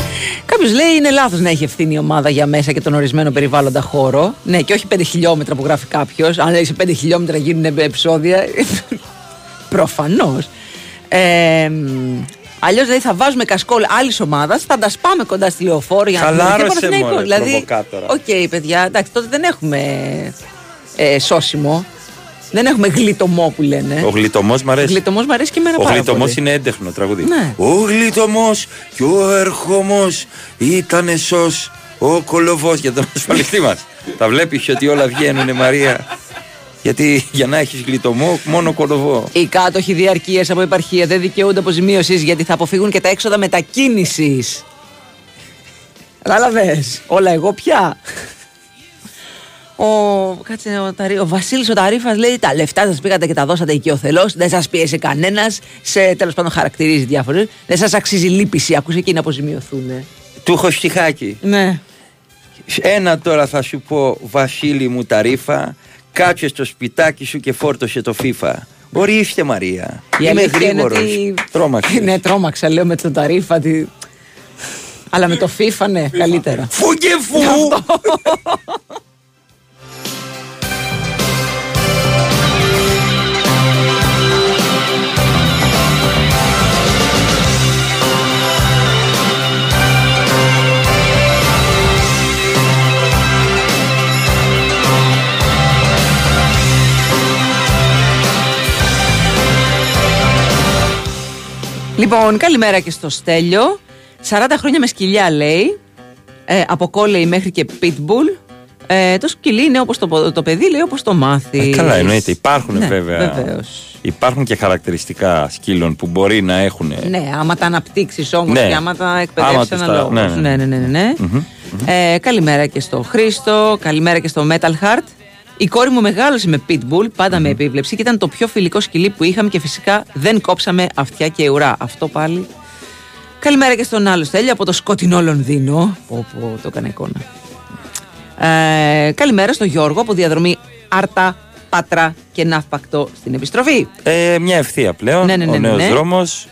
Κάποιος λέει είναι λάθος να έχει ευθύνη η ομάδα για μέσα και τον ορισμένο περιβάλλοντα χώρο. Ναι, και όχι 5 χιλιόμετρα που γράφει κάποιος. Αν λέει σε 5 χιλιόμετρα γίνουν επεισόδια. Προφανώς. Ε, Αλλιώς δηλαδή θα βάζουμε κασκόλ άλλης ομάδας, θα τα σπάμε κοντά στη λεωφόρο για να δούμε Χαλάρωσε, και Παναθηναϊκό. μωρέ, Δηλαδή, προβοκάτορα. οκ, παιδιά, εντάξει, τότε δεν έχουμε ε, σώσιμο. Δεν έχουμε γλιτωμό που λένε. Ο γλιτωμός μ' αρέσει. Γλιτωμός μου αρέσει και εμένα Ο πάρα γλιτωμός πολύ. είναι έντεχνο τραγούδι. Ναι. Ο γλιτωμός και ο ερχομός ήταν σω ο κολοβός για τον ασφαλιστή μας. Τα βλέπει ότι όλα βγαίνουν, Μαρία. Γιατί για να έχεις γλιτωμό, μόνο κολοβό. Οι κάτοχοι διαρκείας από επαρχία δεν δικαιούνται αποζημίωσης γιατί θα αποφύγουν και τα έξοδα μετακίνησης. Κατάλαβες; Όλα εγώ πια. Ο, κάτσε, ο, Ταρί- ο Βασίλης ο Ταρίφας λέει: Τα λεφτά σας πήγατε και τα δώσατε οικειοθελώ. Δεν σας πίεσε κανένας. Σε τέλος πάντων χαρακτηρίζει διάφορε. Δεν σας αξίζει λύπηση. Ακούσε εκεί να αποζημιωθούν. Του έχω στιχάκι. Ναι. Ένα τώρα θα σου πω, Βασίλη μου Ταρίφα, κάτσες στο σπιτάκι σου και φόρτωσε το FIFA. Ορίστε Μαρία. Η Είμαι αλήθεια είναι γρήγορος. ότι- Τρώμαξε. ναι, τρόμαξα, λέω με τον Ταρίφα. τι- Αλλά με το FIFA, ναι, καλύτερα. Φου και φου! Λοιπόν, καλημέρα και στο Στέλιο. 40 χρόνια με σκυλιά λέει. Ε, από κόλλεϊ μέχρι και pitbull. Ε, το σκυλί είναι όπως το, το παιδί, λέει όπως το μάθεις. Ε, καλά, εννοείται. Υπάρχουν Ναι, βέβαια. βεβαίως. Υπάρχουν και χαρακτηριστικά σκύλων που μπορεί να έχουν. Ναι, άμα τα αναπτύξεις όμως Ναι. και άμα τα Άμα εκπαιδεύσεις τους τα- αναλόγως. ναι, Ναι, ναι. ναι, ναι. ναι, ναι. Ε, καλημέρα και στο Χρήστο, καλημέρα και στο Metal Heart. Η κόρη μου μεγάλωσε με pitbull, πάντα με επίβλεψη και ήταν το πιο φιλικό σκυλί που είχαμε και φυσικά δεν κόψαμε αυτιά και ουρά. Αυτό πάλι. Καλημέρα και στον άλλο Στέλιο από το σκοτεινό Λονδίνο. Πω, πω, το έκανε εικόνα. Ε, καλημέρα στον Γιώργο από διαδρομή Άρτα, Πάτρα και Ναύπακτο στην επιστροφή. Ε, μια ευθεία πλέον. Ναι, ναι, ναι, ο ναι, νέος ναι. δρόμος.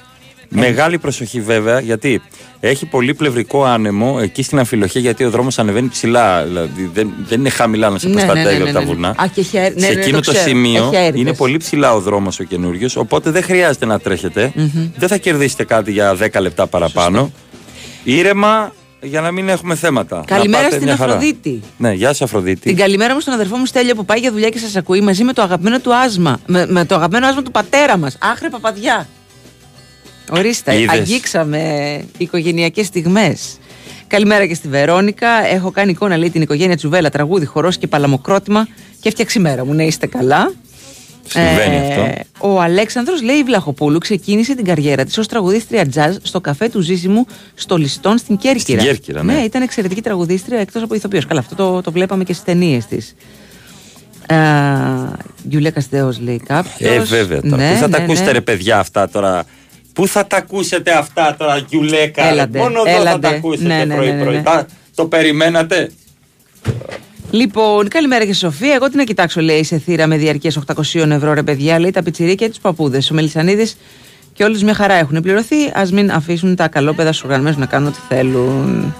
Μεγάλη προσοχή βέβαια γιατί έχει πολύ πλευρικό άνεμο εκεί στην αμφιλοχή γιατί ο δρόμος ανεβαίνει ψηλά. Δηλαδή δεν, δεν είναι χαμηλά να σε Ναι, ναι, προστατεύει ναι, ναι, από τα ναι. βουνά. Α, και έχει αέρ- ναι, σε ναι, ναι, εκείνο το το, ξέρω. σημείο Έχει αέριδες. είναι πολύ ψηλά ο δρόμος ο καινούριο, οπότε δεν χρειάζεται να τρέχετε. Μμμ. Δεν θα κερδίσετε κάτι για 10 λεπτά παραπάνω. Ήρεμα για να μην έχουμε θέματα. Να Καλημέρα πάτε στην μια χαρά. Αφροδίτη. Ναι, γεια σου Αφροδίτη. Την καλημέρα μου στον αδερφό μου Στέλιο που πάει για δουλειά και σας ακούει μαζί με το αγαπημένο του άσμα. Με, με το αγαπημένο άσμα του πατέρα μας. Άχρε παπαδιά. Ορίστε, Είδες; αγγίξαμε οικογενειακές στιγμές. Καλημέρα και στη Βερόνικα. Έχω κάνει εικόνα, λέει, την οικογένεια Τσουβέλα, τραγούδι, χορός και παλαμοκρότημα και έφτιαξε η μέρα μου. Ναι, είστε καλά. Συμβαίνει αυτό. Ο Αλέξανδρος λέει η Βλαχοπούλου ξεκίνησε την καριέρα της ως τραγουδίστρια jazz στο καφέ του Ζήσιμου στο Λιστόν στην Κέρκυρα. Στην Κέρκυρα, ναι. ήταν εξαιρετική τραγουδίστρια εκτός από ηθοποιός. Καλά, αυτό το, το βλέπαμε και στις ταινίες της. Ε, Γιουλία Καστέος λέει κάποιος. Ε, βέβαια τώρα. Ναι, Πού θα ναι, τα ακούσετε, ναι. ρε παιδιά, αυτά τώρα. Πού θα τα ακούσετε αυτά τώρα, Γιουλέκα; ρε. Έλαντε, Μόνο εδώ θα έλαντε. τα ακούσετε Ναι, ναι, ναι, πρωί-πρωί. ναι, ναι. Τα- Το περιμένατε; Λοιπόν, καλημέρα και Σοφία. Εγώ τι να κοιτάξω, λέει, σε θύρα με διαρκεία 800 ευρώ, ρε παιδιά. Λέει τα πιτσιρίκια και τους παππούδες. Ο Μελισανίδης Και όλε μια χαρά έχουν πληρωθεί. Α μην αφήσουν τα καλόπαιδα στους οργανωμένους να κάνουν ό,τι θέλουν.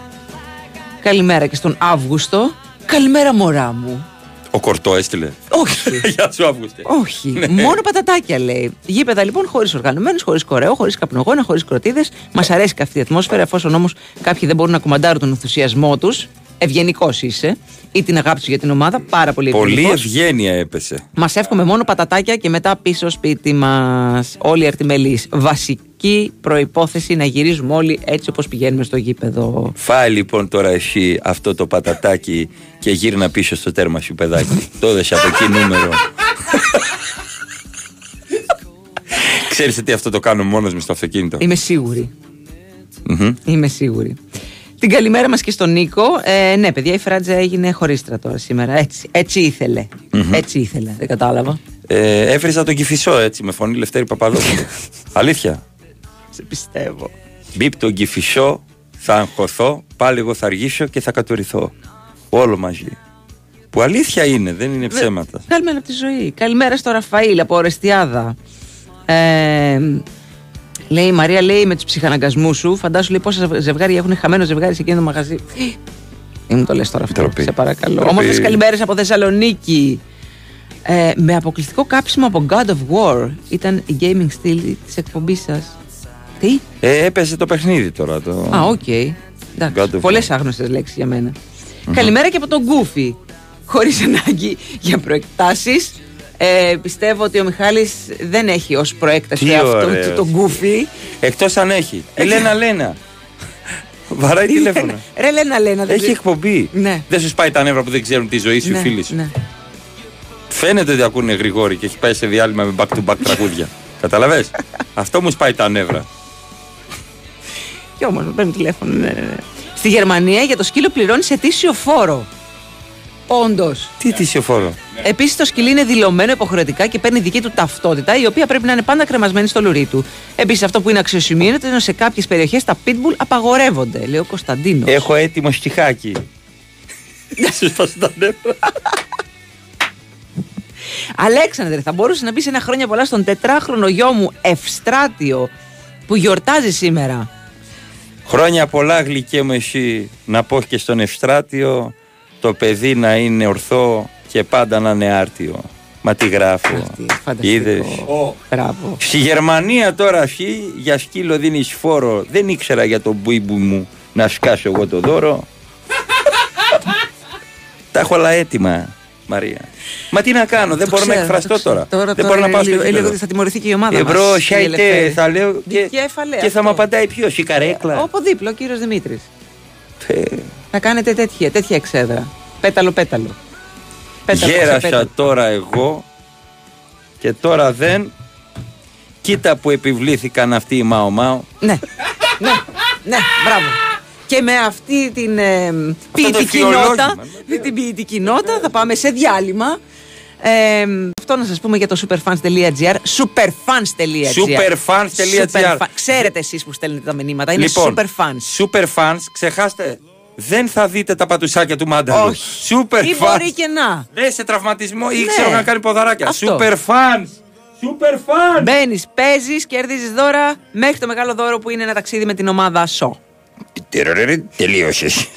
Καλημέρα και στον Αύγουστο. Καλημέρα, μωρά μου. Ο Κορτό έστειλε. Όχι. Γεια σου, Αύγουστες. Όχι. Ναι. Μόνο πατατάκια λέει. Γήπεδα λοιπόν χωρίς οργανωμένους, χωρίς κορέο, χωρίς καπνογόνα, χωρίς κροτίδες. Μας αρέσει και αυτή η ατμόσφαιρα, εφόσον όμως κάποιοι δεν μπορούν να κουμαντάρουν τον ενθουσιασμό τους. Ευγενικός είσαι. Ή την αγάπη του για την ομάδα. Πάρα πολύ Πολύ ευγενικός. ευγένεια έπεσε. Μας εύχομαι μόνο πατατάκια και μετά πίσω σπίτι μας. Όλοι αρτιμελείς. Βασική προπόθεση να γυρίζουμε όλοι έτσι όπως πηγαίνουμε στο γήπεδο. Φάει λοιπόν τώρα εσύ αυτό το πατατάκι και γύρνα πίσω στο τέρμα σου, παιδάκι. το έδωσε από εκεί νούμερο. Ξέρεις ότι αυτό το κάνω μόνος μου στο αυτοκίνητο. Είμαι σίγουρη. Μμμ. Είμαι σίγουρη. Την καλημέρα μας και στον Νίκο. Ε, ναι, παιδιά, η Φράτζα έγινε χωρίστρα τώρα σήμερα. Έτσι, έτσι ήθελε. Μμμ. Έτσι ήθελε. Δεν κατάλαβα. Ε, έβριζα τον Κηφισό έτσι με φωνή Λευτέρη Παπαδόπουλου. Αλήθεια. Σε πιστεύω. Μπίπ τον Κηφισό, θα αγχωθώ, πάλι εγώ θα αργήσω και θα κατορυθώ. Όλο μαζί. Που αλήθεια είναι, δεν είναι ψέματα. Καλημέρα από τη ζωή. Καλημέρα στο Ραφαήλ από Ορεστιάδα. Ε, λέει η Μαρία, λέει με τους ψυχαναγκασμούς σου. Φαντάσου λέει πόσα ζευγάρια έχουν χαμένο ζευγάρι σε εκείνο το μαγαζί. Μην μου το λες τώρα αυτό. Σε παρακαλώ. Ντροπή. Όμορφε καλημέρες από Θεσσαλονίκη. Ε, με αποκλειστικό κάψιμο από God of War ήταν η gaming στυλ της εκπομπής σας. Τι; Ε, έπεσε το παιχνίδι τώρα. Το... Α, οκ. God Εντάξει. of Πολλές άγνωστες λέξεις για μένα. Καλημέρα και από τον Γκούφι. Χωρίς ανάγκη για προεκτάσεις. Ε, πιστεύω ότι ο Μιχάλης δεν έχει ως προέκταση Τι αυτό ωραίος. του τον Γκούφι. Εκτός αν έχει. Ελένα Λένα. Βαράει τηλέφωνο. Ρε Λένα Λένα. δεν Έχει ξέρω. εκπομπή. Ναι. Δεν σου σπάει τα νεύρα που δεν ξέρουν τη ζωή σου οι Ναι, φίλοι σου. ναι. Φαίνεται ότι ακούνε γρηγόρη και έχει πάει σε διάλειμμα με back to back τραγούδια. Καταλαβες; Αυτό μου σπάει τα νεύρα. Και όμως με παίρνει τηλέφωνο. Ναι, ναι, ναι. Στη Γερμανία για το σκύλο πληρώνεις ετήσιο φόρο. Όντως. Τι τυσιοφόρο. Επίσης το σκυλί είναι δηλωμένο υποχρεωτικά και παίρνει δική του ταυτότητα, η οποία πρέπει να είναι πάντα κρεμασμένη στο λουρί του. Επίσης αυτό που είναι αξιοσημείωτο είναι ότι σε κάποιες περιοχές τα pitbull απαγορεύονται, λέει ο Κωνσταντίνος. Έχω έτοιμο στιχάκι. Σου σπάσει τα νεύρα. Αλέξανδρε, θα μπορούσε να μπει σε ένα χρόνια πολλά στον τετράχρονο γιο μου Ευστράτιο που γιορτάζει σήμερα; Χρόνια πολλά γλυκέ μου εσύ να πω και στον Ευστράτιο το παιδί να είναι ορθό και πάντα να είναι άρτιο. Μα τι γράφω. Είδες; Μπράβο. Στη Γερμανία τώρα εσύ για σκύλο δίνεις φόρο. Δεν ήξερα για τον μπουίμπου μου να σκάσω εγώ το δώρο. Τα έχω όλα έτοιμα, Μαρία. Μα τι να κάνω, δεν Το μπορώ να ξέρω, εκφραστώ το ξέρω. τώρα. Τώρα, δεν τώρα μπορώ να είναι πάω στο λίγο- γήπεδο. λίγο ότι θα τιμωρηθεί και η ομάδα μας, Εμπρό, η σάιτε, Ελευθέρη. θα λέω και, Δικέφαλε και θα αυτό. μου απαντάει ποιος, η καρέκλα. Από δίπλα, ο κύριος Δημήτρης. Ε, Θα κάνετε τέτοια, τέτοια εξέδρα. Πέταλο, πέταλο. Πέταλο, Γέρασα πέταλο. τώρα εγώ και τώρα δεν. Κοίτα που επιβλήθηκαν αυτοί οι Μάο Μάο. Ναι, ναι, ναι, μπράβο. Και με αυτή την ε, ποιητική φιολόγημα, νότα, με την ποιητική νότα θα πάμε σε διάλειμμα. Ε, αυτό να σας πούμε για το superfans.gr superfans.gr Superfans.gr. Superfa- Ξέρετε εσείς που στέλνετε τα μηνύματα Είναι λοιπόν, superfans Superfans, ξεχάστε. Δεν θα δείτε τα πατουσάκια του Μάνταλου. Όχι. Superfans. Ή μπορεί και να Δεν σε τραυματισμό ή Ναι. ξέρω να κάνει ποδαράκια. Αυτό. Superfans. Superfans. Μπαίνεις, παίζεις, κερδίζεις δώρα μέχρι το μεγάλο δώρο που είναι ένα ταξίδι με την ομάδα ΣΟ. Τελείωσες.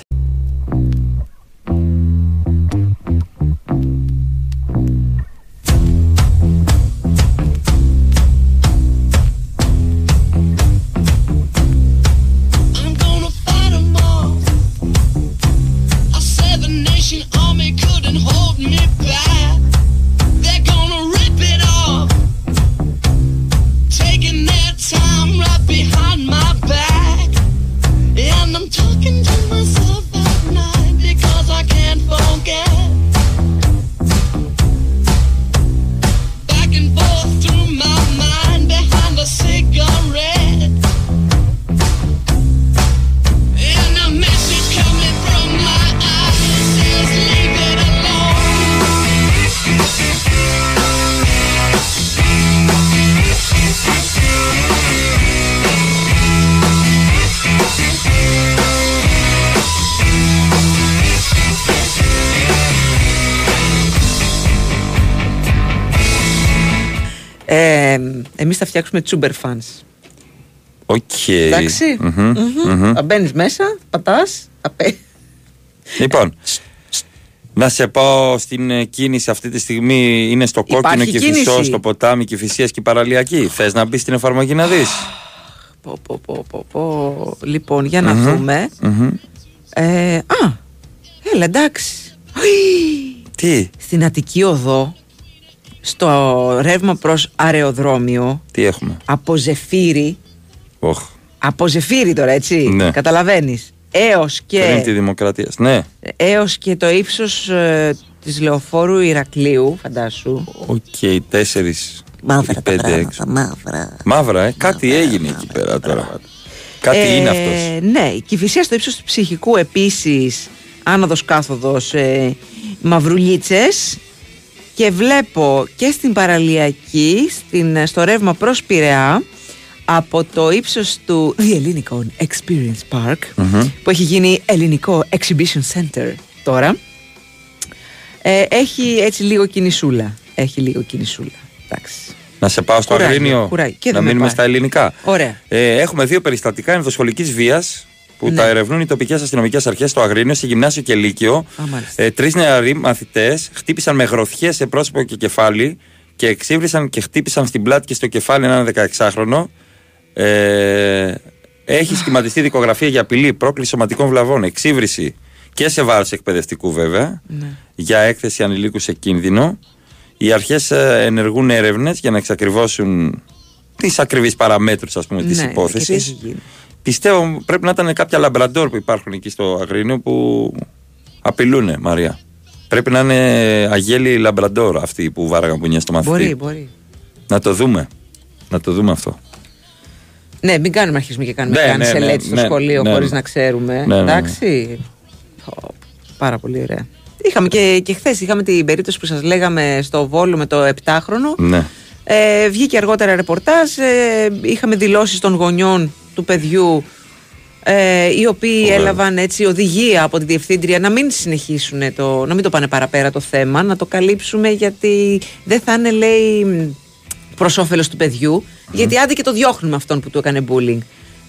Ε, εμείς θα φτιάξουμε Tsuber Fans. OK. Εντάξει. Μμμ, μμμ. Μπαίνεις μέσα, πατάς. Λοιπόν, να σε πάω στην ε, κίνηση αυτή τη στιγμή. Είναι στο κόκκινο Υπάρχει Κηφισό, κίνηση. στο ποτάμι Κηφισία και παραλιακή. Θες να μπεις στην εφαρμογή να δεις; Πω, πω, πω, πω, πω. Λοιπόν, για να Μμμ. δούμε. Ε, α, έλα εντάξει. Τι, Στην Αττική Οδό, στο ρεύμα προς αεροδρόμιο, τι έχουμε; από Ζεφύρι, Οχ, από Ζεφύρι τώρα έτσι, Ναι. καταλαβαίνεις, έως πριν τη και, δημοκρατία. Ναι, έως και το ύψος ε, της λεωφόρου Ηρακλείου, φαντάσου. οκ, τέσσερις. Μαύρα τα πέντε πράγματα, έξω. μαύρα. Μαύρα, ε; Κάτι έγινε εκεί πέρα τώρα. Κάτι Ε, είναι αυτός. Ναι, η Κηφισία στο ύψος του ψυχικού επίσης, άνοδος κάθοδος, ε, μαυρουλίτσες και βλέπω και στην παραλιακή, στην, στο ρεύμα προς Πειραιά, από το ύψος του The Ελληνικό Experience Park, Μμμ. που έχει γίνει ελληνικό Exhibition Center τώρα, ε, έχει έτσι λίγο κινησούλα. Έχει λίγο κινησούλα. Εντάξει. Να σε πάω στο Κουράγιο, Αγρίνιο. κουράγιο. Και να δεν με μείνουμε πάει. στα ελληνικά. Ωραία. Ε, έχουμε δύο περιστατικά ενδοσχολικής βίας που Ναι. τα ερευνούν οι τοπικές αστυνομικές αρχές στο Αγρίνιο, σε γυμνάσιο και λύκειο. Α, μάλιστα. Ε, Τρεις νεαροί μαθητές χτύπησαν με γροθιές σε πρόσωπο και κεφάλι και εξύβρισαν και χτύπησαν στην πλάτη και στο κεφάλι έναν 16χρονο. Ε, έχει σχηματιστεί δικογραφία για απειλή, πρόκληση σωματικών βλαβών, εξύβριση και σε βάρος εκπαιδευτικού βέβαια, Ναι. για έκθεση ανηλίκου σε κίνδυνο. Οι αρχές ενεργούν έρευνες για να εξακριβώσουν τις ακριβείς παραμέτρους της Ναι, και τι έχει υπόθεση. Γίνει. Πιστεύω πρέπει να ήταν κάποια λαμπραντόρ που υπάρχουν εκεί στο Αγρίνιο που απειλούν, Μαρία. Πρέπει να είναι αγέλη λαμπραντόρ αυτοί που βάραγαν πουνιά στο μαθητή. Μπορεί, μπορεί. Να το δούμε. Να το δούμε αυτό. Ναι, μην κάνουμε αρχίσουμε και κάνουμε Ναι, καν ναι, σε ναι, λέξη στο ναι, σχολείο ναι, χωρίς ναι. να ξέρουμε. Ναι, ναι, ναι. Εντάξει. Πω, πάρα πολύ ωραία. Είχαμε και, και χθες είχαμε την περίπτωση που σας λέγαμε στο Βόλο με το 7χρονο. Ναι. Ε, βγήκε αργότερα ρεπορτάζ. Ε, είχαμε δηλώσεις των γονιών του παιδιού ε, οι οποίοι Ωραία. έλαβαν έτσι οδηγία από τη διευθύντρια να μην συνεχίσουν το, να μην το πάνε παραπέρα το θέμα, να το καλύψουμε γιατί δεν θα είναι λέει προς όφελος του παιδιού, γιατί άντε και το διώχνουμε αυτόν που του έκανε bullying.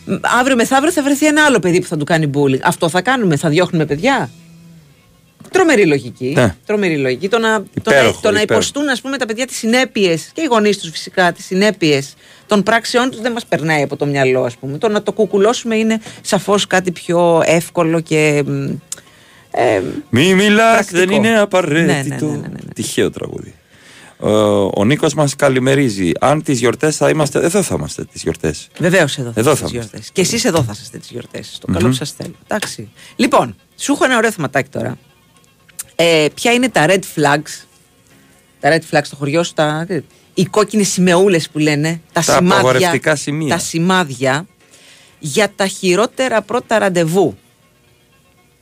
Μ, Αύριο μεθαύριο θα βρεθεί ένα άλλο παιδί που θα του κάνει bullying. Αυτό θα κάνουμε, θα διώχνουμε παιδιά; Τρομερή λογική. Ναι. Τρομερή λογική. Το να, το να, Υπέροχο, το να υπέροχο. υποστούν ας πούμε, τα παιδιά τις συνέπειες και οι γονείς τους φυσικά τις συνέπειες των πράξεών τους δεν μας περνάει από το μυαλό, ας πούμε. Το να το κουκουλώσουμε είναι σαφώς κάτι πιο εύκολο και. μ, Ε, Μη μιλάς, Πρακτικό. δεν είναι απαραίτητο. Ναι, ναι, ναι, ναι, ναι. Τυχαίο τραγούδι. Ο, ο Νίκος μας καλημερίζει. Αν τις γιορτές θα είμαστε. Εδώ θα είμαστε τις γιορτές. Βεβαίως εδώ θα Εδώ είστε θα τις είμαστε. γιορτές. Και εσείς εδώ θα είστε τις γιορτές. Το καλό Μμμ. που σας θέλω. Εντάξει. Λοιπόν, σου έχω ένα ωραίο θεματάκι τώρα. Ε, ποια είναι τα red flags; Τα red flags στο χωριό σου, τα, οι κόκκινες σημεούλες που λένε. Τα, Τα σημάδια. απαγορευτικά σημεία. Τα σημάδια για τα χειρότερα πρώτα ραντεβού.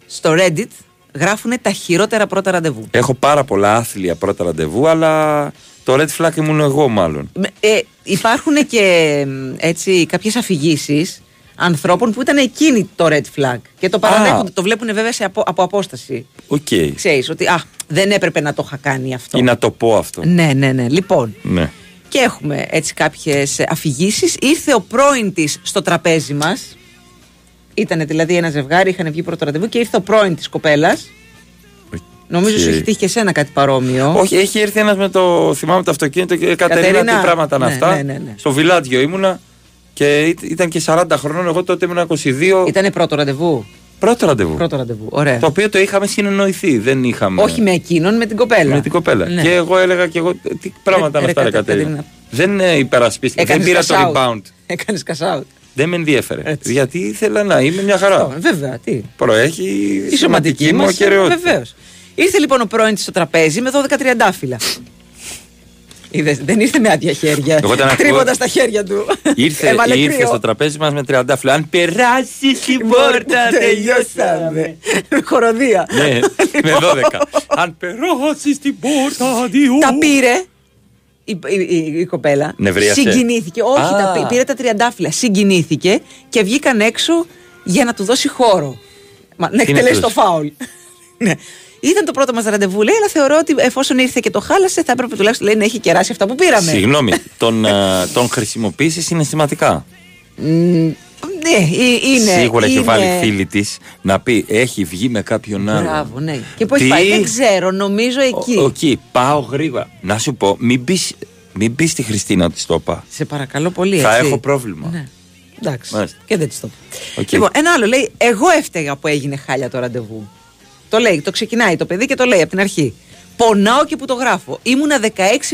Στο Reddit γράφουν τα χειρότερα πρώτα ραντεβού. Έχω πάρα πολλά άθλια πρώτα ραντεβού, αλλά το red flag ήμουν εγώ μάλλον. Με- Ε, υπάρχουν και μ, έτσι κάποιες αφηγήσεις ανθρώπων που ήταν εκείνοι το red flag και το παραδέχονται, το βλέπουν βέβαια σε απο- από απόσταση. Οκ. Ξέρεις ότι α, δεν έπρεπε να το είχα κάνει αυτό. Ή να το πω αυτό. Ναι, ναι, ναι. Λοιπόν, Ναι. και έχουμε έτσι κάποιες αφηγήσεις. Ήρθε ο πρώην της στο τραπέζι μας. Ήταν δηλαδή ένα ζευγάρι, είχαν βγει πρώτο ραντεβού και ήρθε ο πρώην της κοπέλας. Νομίζω σου Οκ. έχει τύχει και εσένα κάτι παρόμοιο. Όχι, έχει έρθει ένας με το. Θυμάμαι το αυτοκίνητο και Κατερίνα, Κατερίνα, τι πράγματα είναι ναι, αυτά. ναι, ναι, ναι. Στο Βιλάντιο ήμουνα και ή- ήταν και 40 χρονών. Εγώ τότε ήμουν 22. Ήτανε πρώτο ραντεβού. Πρώτο ραντεβού. Πρώτο ραντεβού. Ωραία. Το οποίο το είχαμε συνεννοηθεί. Δεν είχαμε. Όχι με εκείνον, με την κοπέλα. με την κοπέλα. Ναι. Και εγώ έλεγα και εγώ. Τι πράγματα Ε, είναι αυτά, ρε, ρε Κατερίνα. Κατερίνα. Δεν ε, υπερασπίστηκα. Δεν Έκανες πήρα το cash out. rebound. Έκανες cash out. Δεν με ενδιέφερε. Γιατί ήθελα να είμαι μια χαρά. Αυτό, βέβαια, τι. Προέχει Η σωματική μου μας. ακαιρεότητα. Βεβαίως. Ήρθε λοιπόν ο πρώην της στο τραπέζι με 12 τριαντάφυλλα. Είδες, δεν ήρθε με άδεια χέρια. Εγώ όταν ακούω- Τρίβοντα τα χέρια του. Ήρθε, Έβαλε ήρθε κρύο. στο τραπέζι μας με 30 φλά. Αν περάσει την πόρτα, τελειώσαμε. Χοροδία. ναι, με 12. Αν περάσει την πόρτα, αντιού. Τα πήρε η, η, η- η κοπέλα. Νευρίασε. Συγκινήθηκε. Όχι, Α. τα πή- πήρε τα τριαντάφυλλα. Συγκινήθηκε και βγήκαν έξω για να του δώσει χώρο. Μα, να Τι να εκτελέσει του το φάουλ. ναι. Ήταν το πρώτο μας ραντεβού, λέει, αλλά θεωρώ ότι εφόσον ήρθε και το χάλασε, θα έπρεπε τουλάχιστον λέει, να έχει κεράσει αυτά που πήραμε. Συγγνώμη, τον, α, τον χρησιμοποίησες συναισθηματικά; Μ, Ναι, ε, είναι. Σίγουρα έχει είναι- βάλει φίλη της να πει έχει βγει με κάποιον άλλο. Μπράβο, ναι. Και πώς Τι; πάει, δεν ξέρω, νομίζω εκεί. Ο- Εκεί, πάω γρήγορα. Να σου πω, μην πεις μην πεις στη Χριστίνα ότι το είπα. Σε παρακαλώ πολύ. Θα έτσι. έχω πρόβλημα. Ναι. Εντάξει. Μάλιστα. Και δεν της το πω. Οκ. Λοιπόν, ένα άλλο λέει: Εγώ έφταιγα που έγινε χάλια το ραντεβού. Το λέει, το ξεκινάει το παιδί και το λέει από την αρχή. Πονάω και που το γράφω. Ήμουνα 16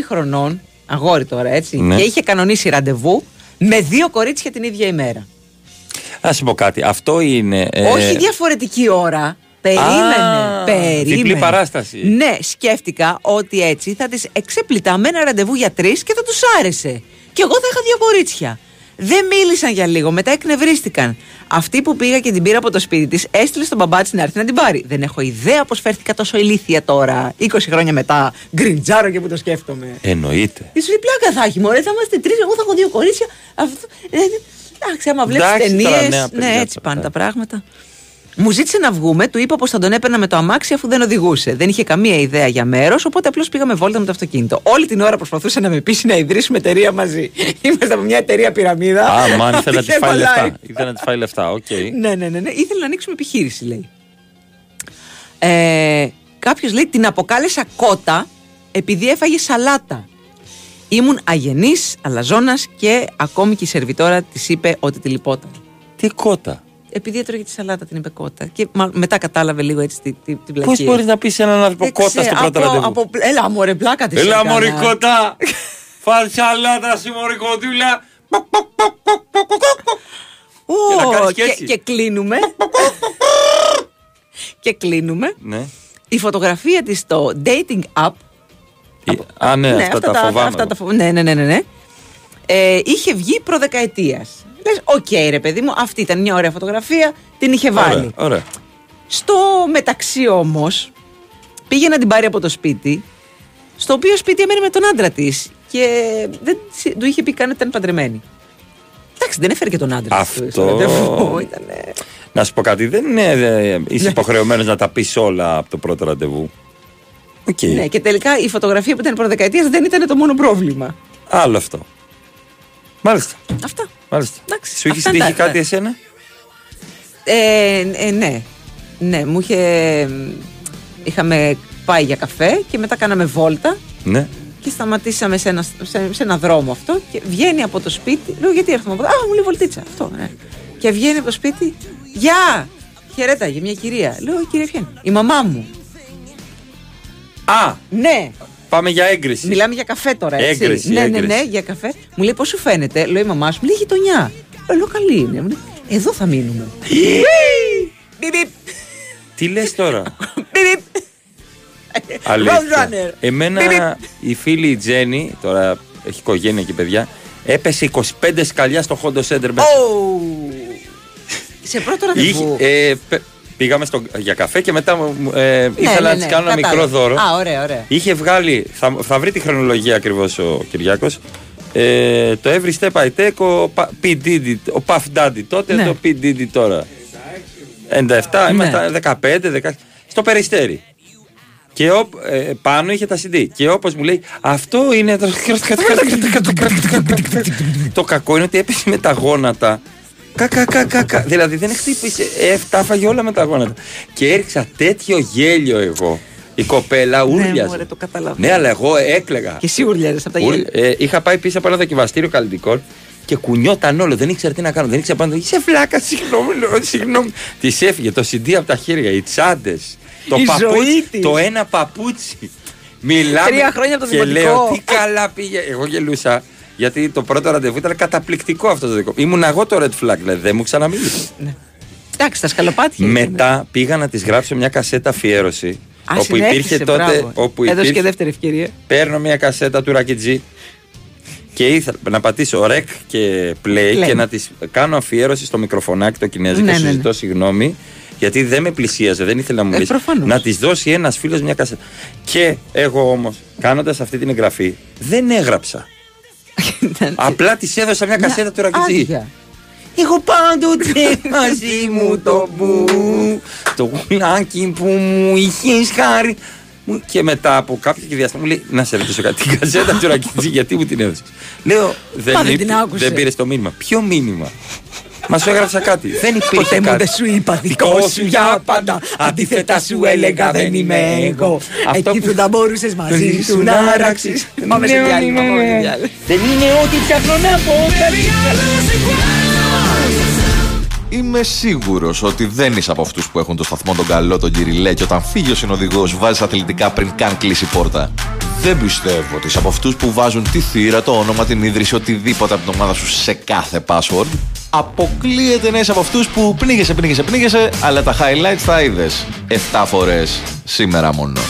χρονών, αγόρι τώρα έτσι, Ναι. και είχε κανονίσει ραντεβού με δύο κορίτσια την ίδια ημέρα. Α σου πω κάτι. Αυτό είναι. ε, Όχι διαφορετική ώρα. Περίμενε. Α, περίμενε. διπλή παράσταση. Ναι, σκέφτηκα ότι έτσι θα τις εξέπλητα με ένα ραντεβού για τρεις και θα τους άρεσε. Και εγώ θα είχα δύο κορίτσια. Δεν μίλησαν για λίγο, μετά εκνευρίστηκαν. Αυτή που πήγα και την πήρα από το σπίτι της, έστειλε στον μπαμπά της να έρθει να την πάρει. Δεν έχω ιδέα πώς φέρθηκα τόσο ηλίθια τώρα, 20 χρόνια μετά. Γκριντζάρο και που το σκέφτομαι. Εννοείται. Ίσως η πλάκα θα έχει, μωρέ, θα είμαστε τρεις. Εγώ θα έχω δύο κορίτσια. Αυτό. ε, Εντάξει, άμα βλέπεις Εντάξει, τώρα, ταινίες. νέα παιδιά Ναι, έτσι τώρα, πάνε ναι. τα πράγματα. Μου ζήτησε να βγούμε, του είπα πως θα τον έπαιρνα με το αμάξι αφού δεν οδηγούσε. Δεν είχε καμία ιδέα για μέρος, οπότε απλώς πήγαμε βόλτα με το αυτοκίνητο. Όλη την ώρα προσπαθούσε να με πείσει να ιδρύσουμε εταιρεία μαζί. Είμαστε από μια εταιρεία πυραμίδα. Α, μαν ήθελε να της Δεν φάει κολλάει. λεφτά. Ήθελε να της φάει λεφτά, οκ. Ναι, ναι, ναι, ναι. Ήθελε να ανοίξουμε επιχείρηση, λέει. Ε, Κάποιος λέει την αποκάλεσα κότα επειδή έφαγε σαλάτα. Ήμουν αγενής, αλαζόνας και ακόμη και η σερβιτόρα της είπε ότι τη λυπόταν. Τι κότα; Επειδή έτρωγε τη σαλάτα την είπε κότα. Και μα- μετά κατάλαβε λίγο έτσι την τη, την Πώς πλακία. μπορείς να πεις έναν άνθρωπο Δεν κότα ξέρω, στο πρώτο από- ραντεβού; από- Έλα, μωρέ, πλάκα της. Έλα μωρή κότα. Φας σαλάτα σου μωρή κοντούλα. Και να κάνεις και και, έτσι. και κλείνουμε. και κλείνουμε. Ναι. Η φωτογραφία της στο dating app Α, ναι, αυτά τα φοβάμαι. αυτά τα φο- ναι, ναι, ναι, ναι, ναι. Ε, είχε βγει προ δεκαετίας. Λέει, οκ, ρε παιδί μου, αυτή ήταν μια ωραία φωτογραφία, την είχε βάλει. Ωραία, ωραία. Στο μεταξύ όμως, πήγε να την πάρει από το σπίτι, στο οποίο σπίτι έμενε με τον άντρα της και δεν τσι- του είχε πει καν ότι ήταν παντρεμένη. Εντάξει, δεν έφερε και τον άντρα της στο- στο Αυτό. ραντεβού, ήτανε- Να σου πω κάτι, δεν είναι. ε, Ναι. Είσαι υποχρεωμένος να τα πεις όλα από το πρώτο ραντεβού. Οκ. Ναι, και τελικά η φωτογραφία που ήταν προ δεκαετία δεν ήταν το μόνο πρόβλημα. Άλλο αυτό. Μάλιστα. Αυτά. Μάλιστα. Εντάξει, Σου είχε αυτά τύχει τα- κάτι εσένα; Ε, ε, ναι. Ναι, μου είχε. Είχαμε πάει για καφέ και μετά κάναμε βόλτα Ναι. και σταματήσαμε σε ένα, σε, σε ένα δρόμο αυτό και βγαίνει από το σπίτι. Λέω γιατί έρθουμε από εδώ; Α, μου λέει βολτίτσα. Αυτό, ναι. Και βγαίνει από το σπίτι. Γεια! Χαιρέταγε μια κυρία. Λέω η κυρία ποια είναι; Η μαμά μου. Α! Ναι. Πάμε για έγκριση. Μιλάμε για καφέ τώρα, έτσι. Έγκριση, ναι, ναι, έγκριση. ναι, για καφέ. Μου λέει πώς σου φαίνεται; Λέω η μαμά σου, μου λέει γειτονιά. Ε, Λέω καλή είναι. Μου λέει, Εδώ θα μείνουμε. Μπιπ, μπιπ. Τι λες τώρα; Μπιπ, μπιπ. Αλήθεια. Roadrunner. Εμένα Μπιπ, η φίλη η Τζέννη, τώρα έχει οικογένεια και παιδιά, έπεσε 25 σκαλιά στο Honda Center μέσα. Ω. Σε πρώτο ραντεβού. Είχε- ε, πε- πήγαμε στο, για καφέ και μετά μου- ε, ήθελα να τη κάνω ένα μικρό κατάλαβα. δώρο. Α, ωραία, ωραία. Είχε βγάλει, θα, θα βρει τη χρονολογία ακριβώ ο Κυριάκο. Ε, το Every Step I Take, ο Pa- P. Diddy, ο Puff Daddy τότε, Ναι. το P. Diddy τώρα. 97, ήμασταν 15, 16. Στο περιστέρι. Και ο, ε, πάνω είχε τα CD. Και όπω μου λέει, αυτό είναι. το- το κακό είναι ότι έπεσε με τα γόνατα. Κακα, κακα, κακα. Δηλαδή δεν χτύπησε. Ε, τα έφαγε όλα με τα γόνατα. Και έριξα τέτοιο γέλιο εγώ. Η κοπέλα Ναι, ούρλιαζε. μωρέ, το καταλαβαίνω. Ναι, αλλά εγώ έκλεγα. Και εσύ ούρλιαζες από τα Ούρ- γέλια. ε, είχα πάει πίσω από ένα δοκιμαστήριο καλλιτικών και κουνιόταν όλο. Δεν ήξερα τι να κάνω. Δεν ήξερα πάνω. Είσαι φλάκα, συγγνώμη, λέω, συγγνώμη. Της έφυγε το CD από τα χέρια, οι τσάντες. Το, Η ζωή παπούτσι, της. το ένα παπούτσι. Μιλάμε. Τρία χρόνια από το και δημοτικό. λέω, τι καλά πήγε. Εγώ γελούσα. Γιατί το πρώτο ραντεβού ήταν καταπληκτικό αυτό το δικό. Ήμουν εγώ το red flag, δηλαδή δεν μου ξαναμίλησες. Εντάξει, τα σκαλοπάτια. Μετά πήγα να της γράψω μια κασέτα αφιέρωση. Α, όπου υπήρχε συνέχισε, τότε. μπράβο. Όπου Έδωσε υπήρχε, και δεύτερη ευκαιρία. παίρνω μια κασέτα του Ρακιτζή και ήθελα να πατήσω rec και play Play. και να της κάνω αφιέρωση στο μικροφωνάκι το κινέζικο. Ναι, σου ναι, ναι. ζητώ συγγνώμη, γιατί δεν με πλησίαζε, δεν ήθελε να μου Ε, μιλήσει. προφανώς. Να της δώσει ένας φίλος μια κασέτα. Και εγώ όμως, κάνοντας αυτή την εγγραφή, δεν έγραψα. Απλά της έδωσα μια κασέτα του Ρακιτζή. Άδεια. Έχω πάντοτε μαζί μου το που Το γουλάκι που μου είχες χάρη Μου- Και μετά από κάποια και διάστημα μου λέει να σε ρωτήσω κάτι. Την καζέτα του Ρακιτζή, γιατί μου την έδωσες. Λέω δεν, Μα δεν είπε- την άκουσε. δεν πήρες το μήνυμα. Ποιο μήνυμα. Μας σου έγραψα κάτι. Δεν υπήρχε Ποτέ μου κάτι. δεν σου είπα δικό σου για πάντα. Αντίθετα σου έλεγα δεν είμαι εγώ. Εκεί που θα μπορούσες μαζί σου να αράξεις. Πάμε σε διάλειμμα. πάμε σε διάλειμμα. Δεν είναι ό,τι ψάχνω να πω. Είμαι σίγουρος ότι δεν είσαι από αυτούς που έχουν το σταθμό τον καλό, τον κυριλέ, και όταν φύγει ο συνοδηγός βάζεις αθλητικά πριν καν κλείσει η πόρτα. Δεν πιστεύω ότι είσαι από αυτούς που βάζουν τη θύρα, το όνομα, την ίδρυση, οτιδήποτε από την ομάδα σου σε κάθε password. Αποκλείεται να είσαι από αυτούς που πνίγεσαι, πνίγεσαι, πνίγεσαι, αλλά τα highlights τα είδες 7 φορές σήμερα μόνο.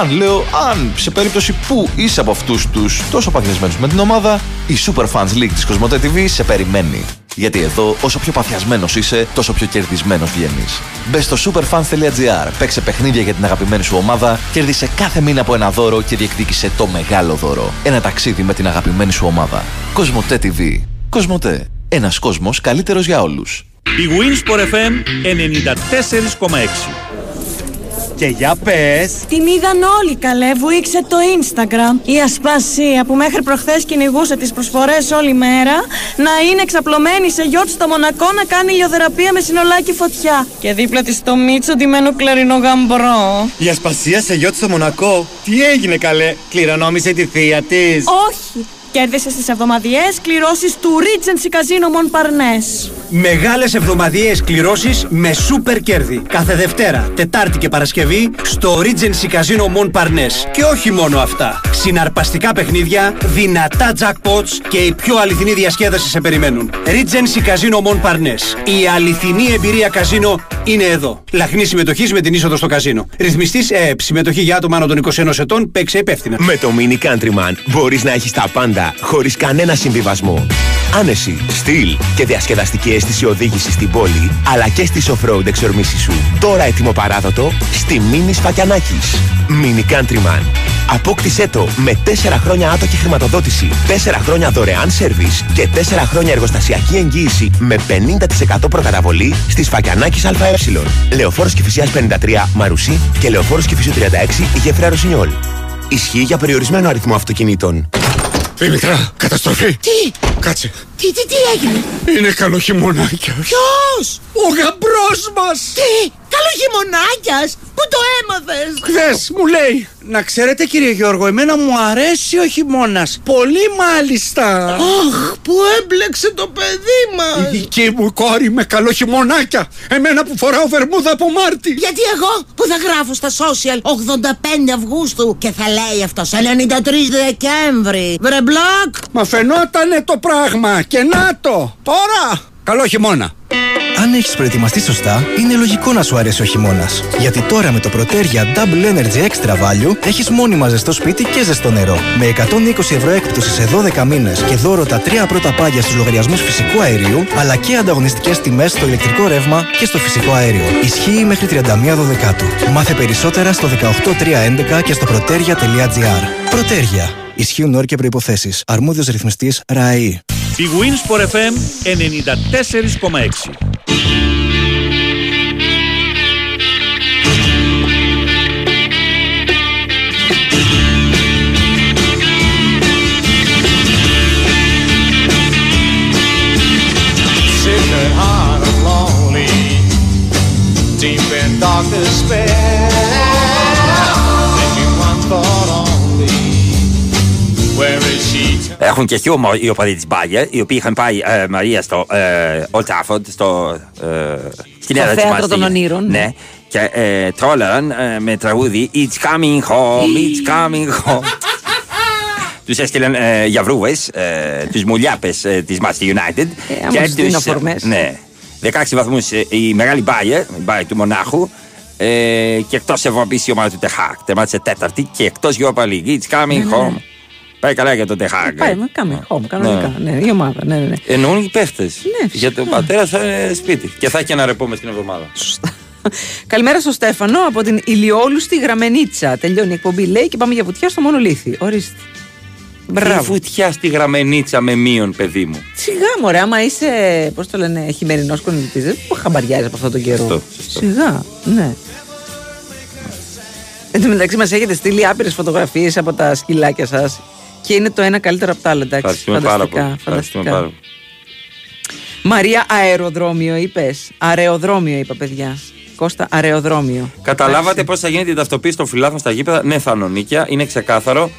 Αν λέω, αν σε περίπτωση που είσαι από αυτούς τους τόσο παθιασμένους με την ομάδα, η Super Fans League της Κοσμοτέ TV σε περιμένει. Γιατί εδώ, όσο πιο παθιασμένος είσαι, τόσο πιο κερδισμένος βγαίνεις. Μπες στο superfans.gr, παίξε παιχνίδια για την αγαπημένη σου ομάδα, κέρδισε κάθε μήνα από ένα δώρο και διεκδίκησε το μεγάλο δώρο. Ένα ταξίδι με την αγαπημένη σου ομάδα. Κοσμοτέ TV. Κοσμοτέ. Ένας κόσμος καλύτερος για όλους. Η Winsport FM 94,6. Και για πες. Την είδαν όλοι καλέ, βουήξε το Instagram. Η Ασπασία που μέχρι προχθές κυνηγούσε τις προσφορές όλη μέρα να είναι εξαπλωμένη σε γιότ στο Μονακό να κάνει ηλιοθεραπεία με συνολάκι φωτιά. Και δίπλα της το Μίτσο ντυμένο κλαρινό γαμπρό. Η Ασπασία σε γιότ στο Μονακό. Τι έγινε καλέ, κληρονόμησε τη θεία της. Όχι! Κέρδισε στις εβδομαδιαίες κληρώσεις του Regency Casino Montparnasse. Μεγάλες εβδομαδιαίες κληρώσεις με σούπερ κέρδη. Κάθε Δευτέρα, Τετάρτη και Παρασκευή στο Regency Casino Montparnasse. Και όχι μόνο αυτά. Συναρπαστικά παιχνίδια, δυνατά jackpots και η πιο αληθινή διασκέδαση σε περιμένουν. Regency Casino Montparnasse. Η αληθινή εμπειρία καζίνο είναι εδώ. Λαχνή συμμετοχής με την είσοδο στο καζίνο. Ρυθμιστής ΕΕΠ. Συμμετοχή για άτομα άνω των 21 ετών. Παίξε υπεύθυνα. Με το Mini Countryman μπορείς να έχεις τα πάντα χωρίς κανένα συμβιβασμό. Άνεση, στυλ και διασκεδαστική αίσθηση οδήγησης στην πόλη, αλλά και στις off-road εξορμήσεις σου. Τώρα έτοιμο παράδοτο στη Mini Σφακιανάκης. Mini Countryman. Απόκτησέ το με 4 χρόνια άτοκη χρηματοδότηση, 4 χρόνια δωρεάν σερβις και 4 χρόνια εργοστασιακή εγγύηση με 50% προκαταβολή στη Σφακιανάκης ΑΕ. Λεωφόρος Κηφισιάς 53 Μαρουσί και Λεωφόρος Κηφισιού 36 Γεφρά Ρωσινιόλ. Ισχύει για περιορισμένο αριθμό αυτοκινήτων. Δήμητρα, καταστροφή. Τι, Κάτσε. Τι, τι, τι έγινε; Είναι καλό χειμωνάκια. Ποιος, Ο γαμπρός μας. τι, καλό χειμωνάκιας, πού το έμαθες; Χθες μου λέει. Να ξέρετε κύριε Γιώργο, εμένα μου αρέσει ο χειμώνας. Πολύ μάλιστα. Αχ, που έμπλεξε το παιδί Η μας. δική μου κόρη με καλό χειμωνάκια. Εμένα που φοράω βερμούδα από Μάρτι. Γιατί εγώ που θα γράφω στα social 85 Αυγούστου και θα λέει αυτό 93 Δεκέμβρη. Βρε μπλοκ. Μα φαινότανε το πράγμα και να το. Τώρα. Καλό χειμώνα. Αν έχεις προετοιμαστεί σωστά, είναι λογικό να σου αρέσει ο χειμώνας. Γιατί τώρα με το Proteria Double Energy Extra Value έχεις μόνιμα ζεστό σπίτι και ζεστό νερό. Με 120 ευρώ έκπτωσης σε 12 μήνες και δώρο τα τρία πρώτα πάγια στους λογαριασμούς φυσικού αερίου, αλλά και ανταγωνιστικές τιμές στο ηλεκτρικό ρεύμα και στο φυσικό αέριο. Ισχύει μέχρι 31 Δεκάτου. Μάθε περισσότερα στο 18311 και στο proteria.gr. Proteria. Ισχύουν όροι και προποθέσει. Αρμόδιο ρυθμιστή ΡΑΕΗ. Η Winsport FM 94,6. Sick and heart and lonely, deep in dark despair. Έχουν και χιούμορ οι οπαδοί της Μπάγερ, οι οποίοι είχαν πάει ε, Μαρία στο ε, Old Trafford, στο, ε, στην Στο έδρα της θέατρο μας, των στη- ονείρων, ναι. Ναι, και ε, τρόλαραν ε, με τραγούδι It's coming home, it's coming home. Τους έστειλαν ε, για βρούβε, ε, τους μουλιάπες ε, της Manchester United. Ε, άμα τους δίνουν αφορμές. Ναι. 16 βαθμούς η μεγάλη Μπάγερ, η Μπάγερ του Μονάχου. Ε, και εκτός Ευρώπης η ομάδα του Τεχάκ. Τερμάτισε τέταρτη και εκτός Europa League. It's coming Ναι, ναι. home. Πάει καλά για τον Τεχάκ. Πάει, μα κάμε home, κανονικά. Ναι, η ομάδα. Ναι, ναι, ναι. Εννοούν οι παίχτε. φυσικά. Για τον πατέρα θα είναι σπίτι. Και θα έχει ένα ρεπό μες την εβδομάδα. Καλημέρα στο Στέφανο από την ηλιόλουστη Γραμμενίτσα. Τελειώνει η εκπομπή, λέει, και πάμε για βουτιά στο Μονολίθι. Ορίστε. Μπράβο. βουτιά στη γραμμενίτσα με μείον, παιδί μου. Σιγά μωρέ, άμα είσαι, πώς το λένε, χειμερινός κονδυτής, δεν που χαμπαριάζεις από αυτόν τον καιρό. Σωστό, σωστό. Σιγά, ναι. Εν τω μεταξύ μας έχετε στείλει άπειρες φωτογραφίες από τα σκυλάκια σας και είναι το ένα καλύτερο από το άλλο. Εντάξει. Ευχαριστούμε πάρα Φανταστικά, πολύ. Ευχαριστούμε φανταστικά. πάρα πολύ. Μαρία, αεροδρόμιο είπες. Αρεοδρόμιο είπα, παιδιά. Κώστα, αρεοδρόμιο. Καταλάβατε πώς θα γίνεται η ταυτοποίηση των φιλάθλων στα γήπεδα; Ναι, θα νονίκια, είναι ξεκάθαρο.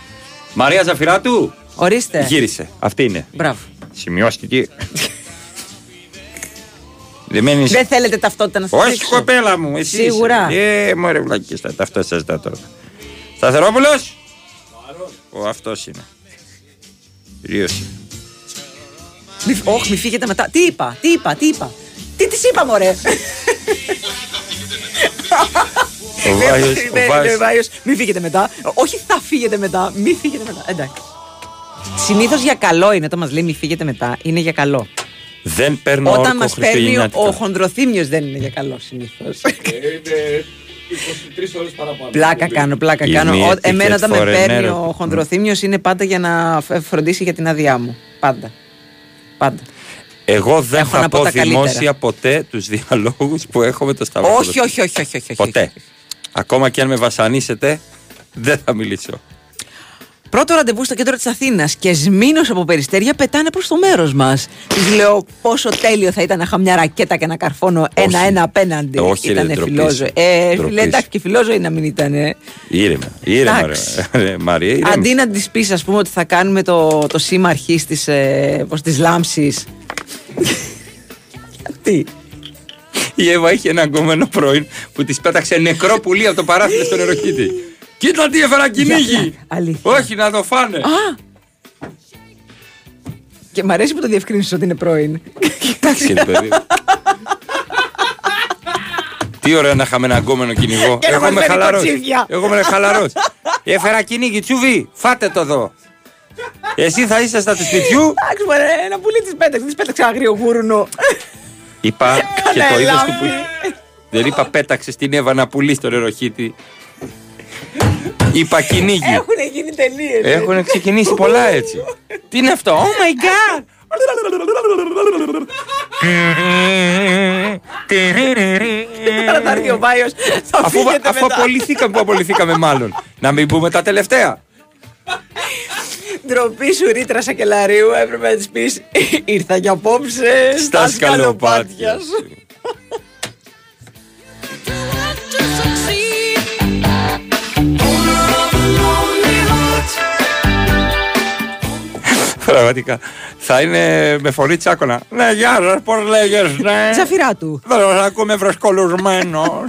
Μαρία Ζαφυράτου! Ορίστε. Γύρισε. Αυτή είναι. Μπράβο. Σημειώστε εκεί. Δεν μένεις... Δεν θέλετε ταυτότητα να σας Όχι, κοπέλα μου, εσύ. είσαι. Σίγουρα. Ε, μωρέ, βλάκι, στα αυτό σας ζητάω τώρα. Σταθερόπουλος! Ο αυτός είναι. Τελείωσε. Μη, όχι, μη φύγετε μετά. Τι είπα, τι είπα, τι είπα. Τι της είπα, μωρέ; Ο Βάιος, Είπε- ο είπε Βάιος. ο Βάιος, Μη φύγετε μετά. Όχι, θα φύγετε μετά. Μη φύγετε μετά. Εντάξει. Συνήθως για καλό είναι το μας λέει μη φύγετε μετά. Είναι για καλό. Δεν παίρνω Όταν όρκο μας παίρνει χριστουγεννιάτικα. ο χονδροθύμιος δεν είναι για καλό συνήθως. Είναι 23 ώρες παραπάνω. πλάκα κάνω, πλάκα Η κάνω. μία Ο- ticket Εμένα όταν με for παίρνει an ο χονδροθύμιος είναι πάντα για να φ- φροντίσει για την άδειά μου. Πάντα. Πάντα. Εγώ δεν Έχω θα να πω πω τα καλύτερα. δημόσια ποτέ τους διαλόγους που έχω με το Σταύρο. Όχι, όχι, όχι, όχι, όχι, όχι. Ποτέ. Ακόμα και αν με βασανίσετε, δεν θα μιλήσω. Πρώτο ραντεβού στο κέντρο της Αθήνας και σμήνος από περιστέρια πετάνε προς το μέρος μας. Της λέω πόσο τέλειο θα ήταν να είχα μια ρακέτα και να καρφώνω ένα-ένα απέναντι. Όχι, ρε, Ήτανε ντροπή φιλόζωη. σου. Ε, Ντροπή φίλε, εντάξει σου. και φιλόζωη να μην ήταν. Ήρεμα. Ήρεμα, Εντάξει. ρε. Μαρία, ήρεμα. Αντί να της πεις, ας πούμε, ότι θα κάνουμε το, το σήμα αρχής της ε, πώς, της λάμψης. Γιατί; Η Εύα είχε ένα αγκόμενο πρώην που της πέταξε νεκρό πουλί από το παράθυρο στο νεροχύτη. Κοίτα τι έφερα κυνήγι! Αλήθεια. Όχι, να το φάνε. Α! Και μ' αρέσει που το διευκρίνησες ότι είναι πρώην. Εντάξει, ρε παιδί. Τι ωραία να είχαμε ένα αγκόμενο κυνηγό. Και να Εγώ μας είμαι φέρει χαλαρός. κοτσίδια. Εγώ είμαι χαλαρός. Έφερα κυνήγι, τσούβι, φάτε το εδώ. Εσύ θα ήσασταν του σπιτιού. Εντάξει, μωρέ, ένα πουλί της πέταξε. Της πέταξε αγρίο γούρουνο. Είπα και Κάνα το είδος του ελάμι. πουλί. Δεν είπα πέταξε στην Εύα να πουλεί στο νεροχύτη. Είπα κυνήγι. Έχουν γίνει τελείες. Έχουν ξεκινήσει πολλά έτσι. Τι είναι αυτό, Oh my god! Τώρα θα έρθει ο Βάιος. Θα Αφού, φύγετε αφού μετά. απολυθήκαμε που απολυθήκαμε μάλλον. Να μην πούμε τα τελευταία. Ντροπή σου ρήτρα σακελαρίου έπρεπε να της πεις Ήρθα για απόψε στα σκαλοπάτια Πραγματικά. Θα είναι με φωνή τσάκωνα. Ναι, γεια σας, πώς λέγες, ναι. Ζαφυρά του. Δεν σας ακούμε βρεσκολουσμένο.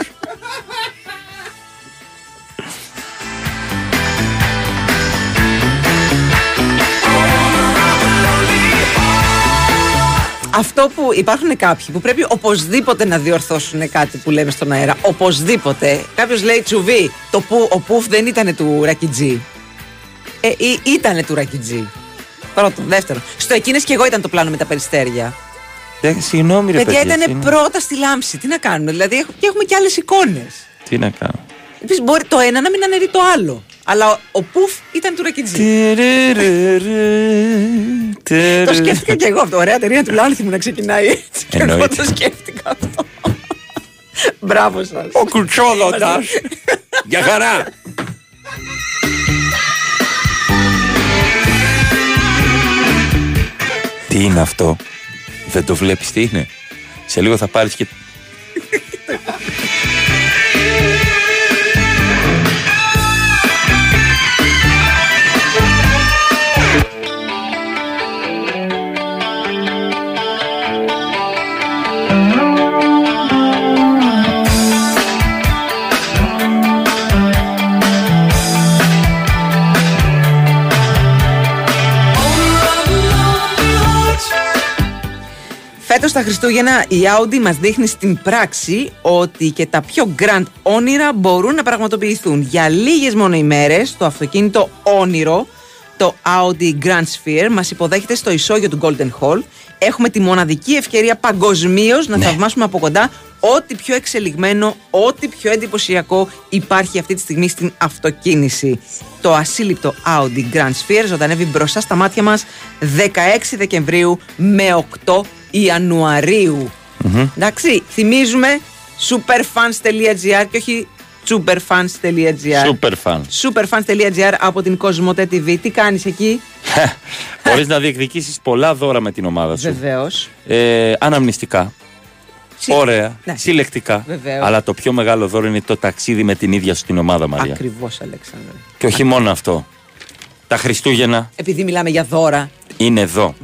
Αυτό που υπάρχουν κάποιοι που πρέπει οπωσδήποτε να διορθώσουν κάτι που λέμε στον αέρα. Οπωσδήποτε. Κάποιος λέει τσουβί. Το που, ο πουφ δεν ήταν του Ρακιτζή. Ε, ή, ήτανε του Ρακιτζή. Πρώτον. Δεύτερον. Στο εκείνες και εγώ ήταν το πλάνο με τα περιστέρια. Ε, Συγγνώμη, ρε Παιδιά παιδιά. ήταν συγγνώμη. πρώτα στη λάμψη. Τι να κάνουμε. Δηλαδή έχ- και έχουμε και άλλες εικόνες. Τι να κάνω. Επίσης μπορεί το ένα να μην αναιρεί το άλλο. Αλλά ο, ο πουφ ήταν του Ρακιτζή. Το σκέφτηκα και εγώ αυτό. Ωραία τερίνα του Λάνθη μου να ξεκινάει έτσι. Και εγώ Εννοείται. το σκέφτηκα αυτό. Μπράβο σας. Ο Κουτσόδοντας. Για χαρά. Τι είναι αυτό; Δεν το βλέπεις τι είναι; Σε λίγο θα πάρεις και... Φέτος τα Χριστούγεννα η Audi μας δείχνει στην πράξη ότι και τα πιο grand όνειρα μπορούν να πραγματοποιηθούν. Για λίγες μόνο ημέρες το αυτοκίνητο όνειρο, το Audi Grand Sphere, μας υποδέχεται στο ισόγειο του Golden Hall. Έχουμε τη μοναδική ευκαιρία παγκοσμίως να θαυμάσουμε από κοντά ό,τι πιο εξελιγμένο, ό,τι πιο εντυπωσιακό υπάρχει αυτή τη στιγμή στην αυτοκίνηση. Το ασύλληπτο Audi Grand Sphere ζωντανεύει μπροστά στα μάτια μας 16 Δεκεμβρίου με 8 Ιανουαρίου. Εντάξει, θυμίζουμε superfans.gr και όχι superfans.gr. Superfan. Superfans.gr από την Κοσμοτέ TV. Τι κάνεις εκεί, Μπορείς να διεκδικήσεις πολλά δώρα με την ομάδα σου. βεβαίως. Ε, αναμνηστικά. Συ- Ωραία. Ναι. Συλλεκτικά. Βεβαίως. Αλλά το πιο μεγάλο δώρο είναι το ταξίδι με την ίδια σου την ομάδα, Μαρία. Ακριβώς, Αλέξανδρε. Και όχι μόνο αυτό. Τα Χριστούγεννα Επειδή μιλάμε για δώρα. είναι εδώ.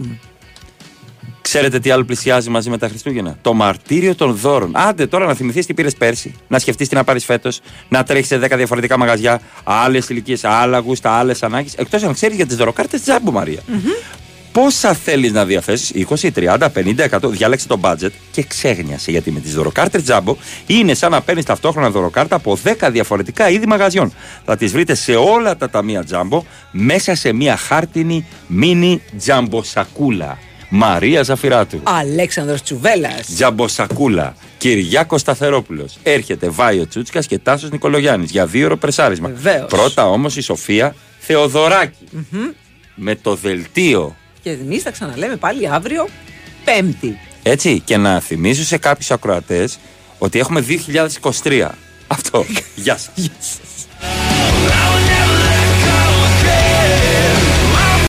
Ξέρετε τι άλλο πλησιάζει μαζί με τα Χριστούγεννα; Το μαρτύριο των δώρων. Άντε τώρα να θυμηθείς τι πήρες πέρσι, να σκεφτείς τι να πάρεις φέτος, να τρέχεις σε 10 διαφορετικά μαγαζιά, άλλες ηλικίες, άλλα γούστα, άλλες ανάγκες. Εκτός αν ξέρεις για τις δωροκάρτες τζάμπου, Μαρία. Πόσα θέλεις να διαθέσεις, 20, 30, 50, 100, διάλεξε το budget και ξέγνιασε. Γιατί με τις δωροκάρτες τζάμπο είναι σαν να παίρνεις ταυτόχρονα δωροκάρτα από 10 διαφορετικά είδη μαγαζιών. Θα τις βρείτε σε όλα τα ταμεία τζάμπο μέσα σε μια χάρτινη μίνι τζαμποσακούλα. Μαρία Ζαφυράτου. Αλέξανδρος Τσουβέλλας. Τζαμποσακούλα. Κυριάκος Σταθερόπουλος. Έρχεται Βάιο Τσούτσκα και Τάσος Νικολογιάννης για δύο ώρο πρεσάρισμα. Βεβαίως. Πρώτα όμως η Σοφία Θεοδωράκη. Μμμ. Με το δελτίο. Και εμείς θα ξαναλέμε πάλι αύριο Πέμπτη. Έτσι. Και να θυμίσω σε κάποιους ακροατές ότι έχουμε 2023. Αυτό. Γεια σας.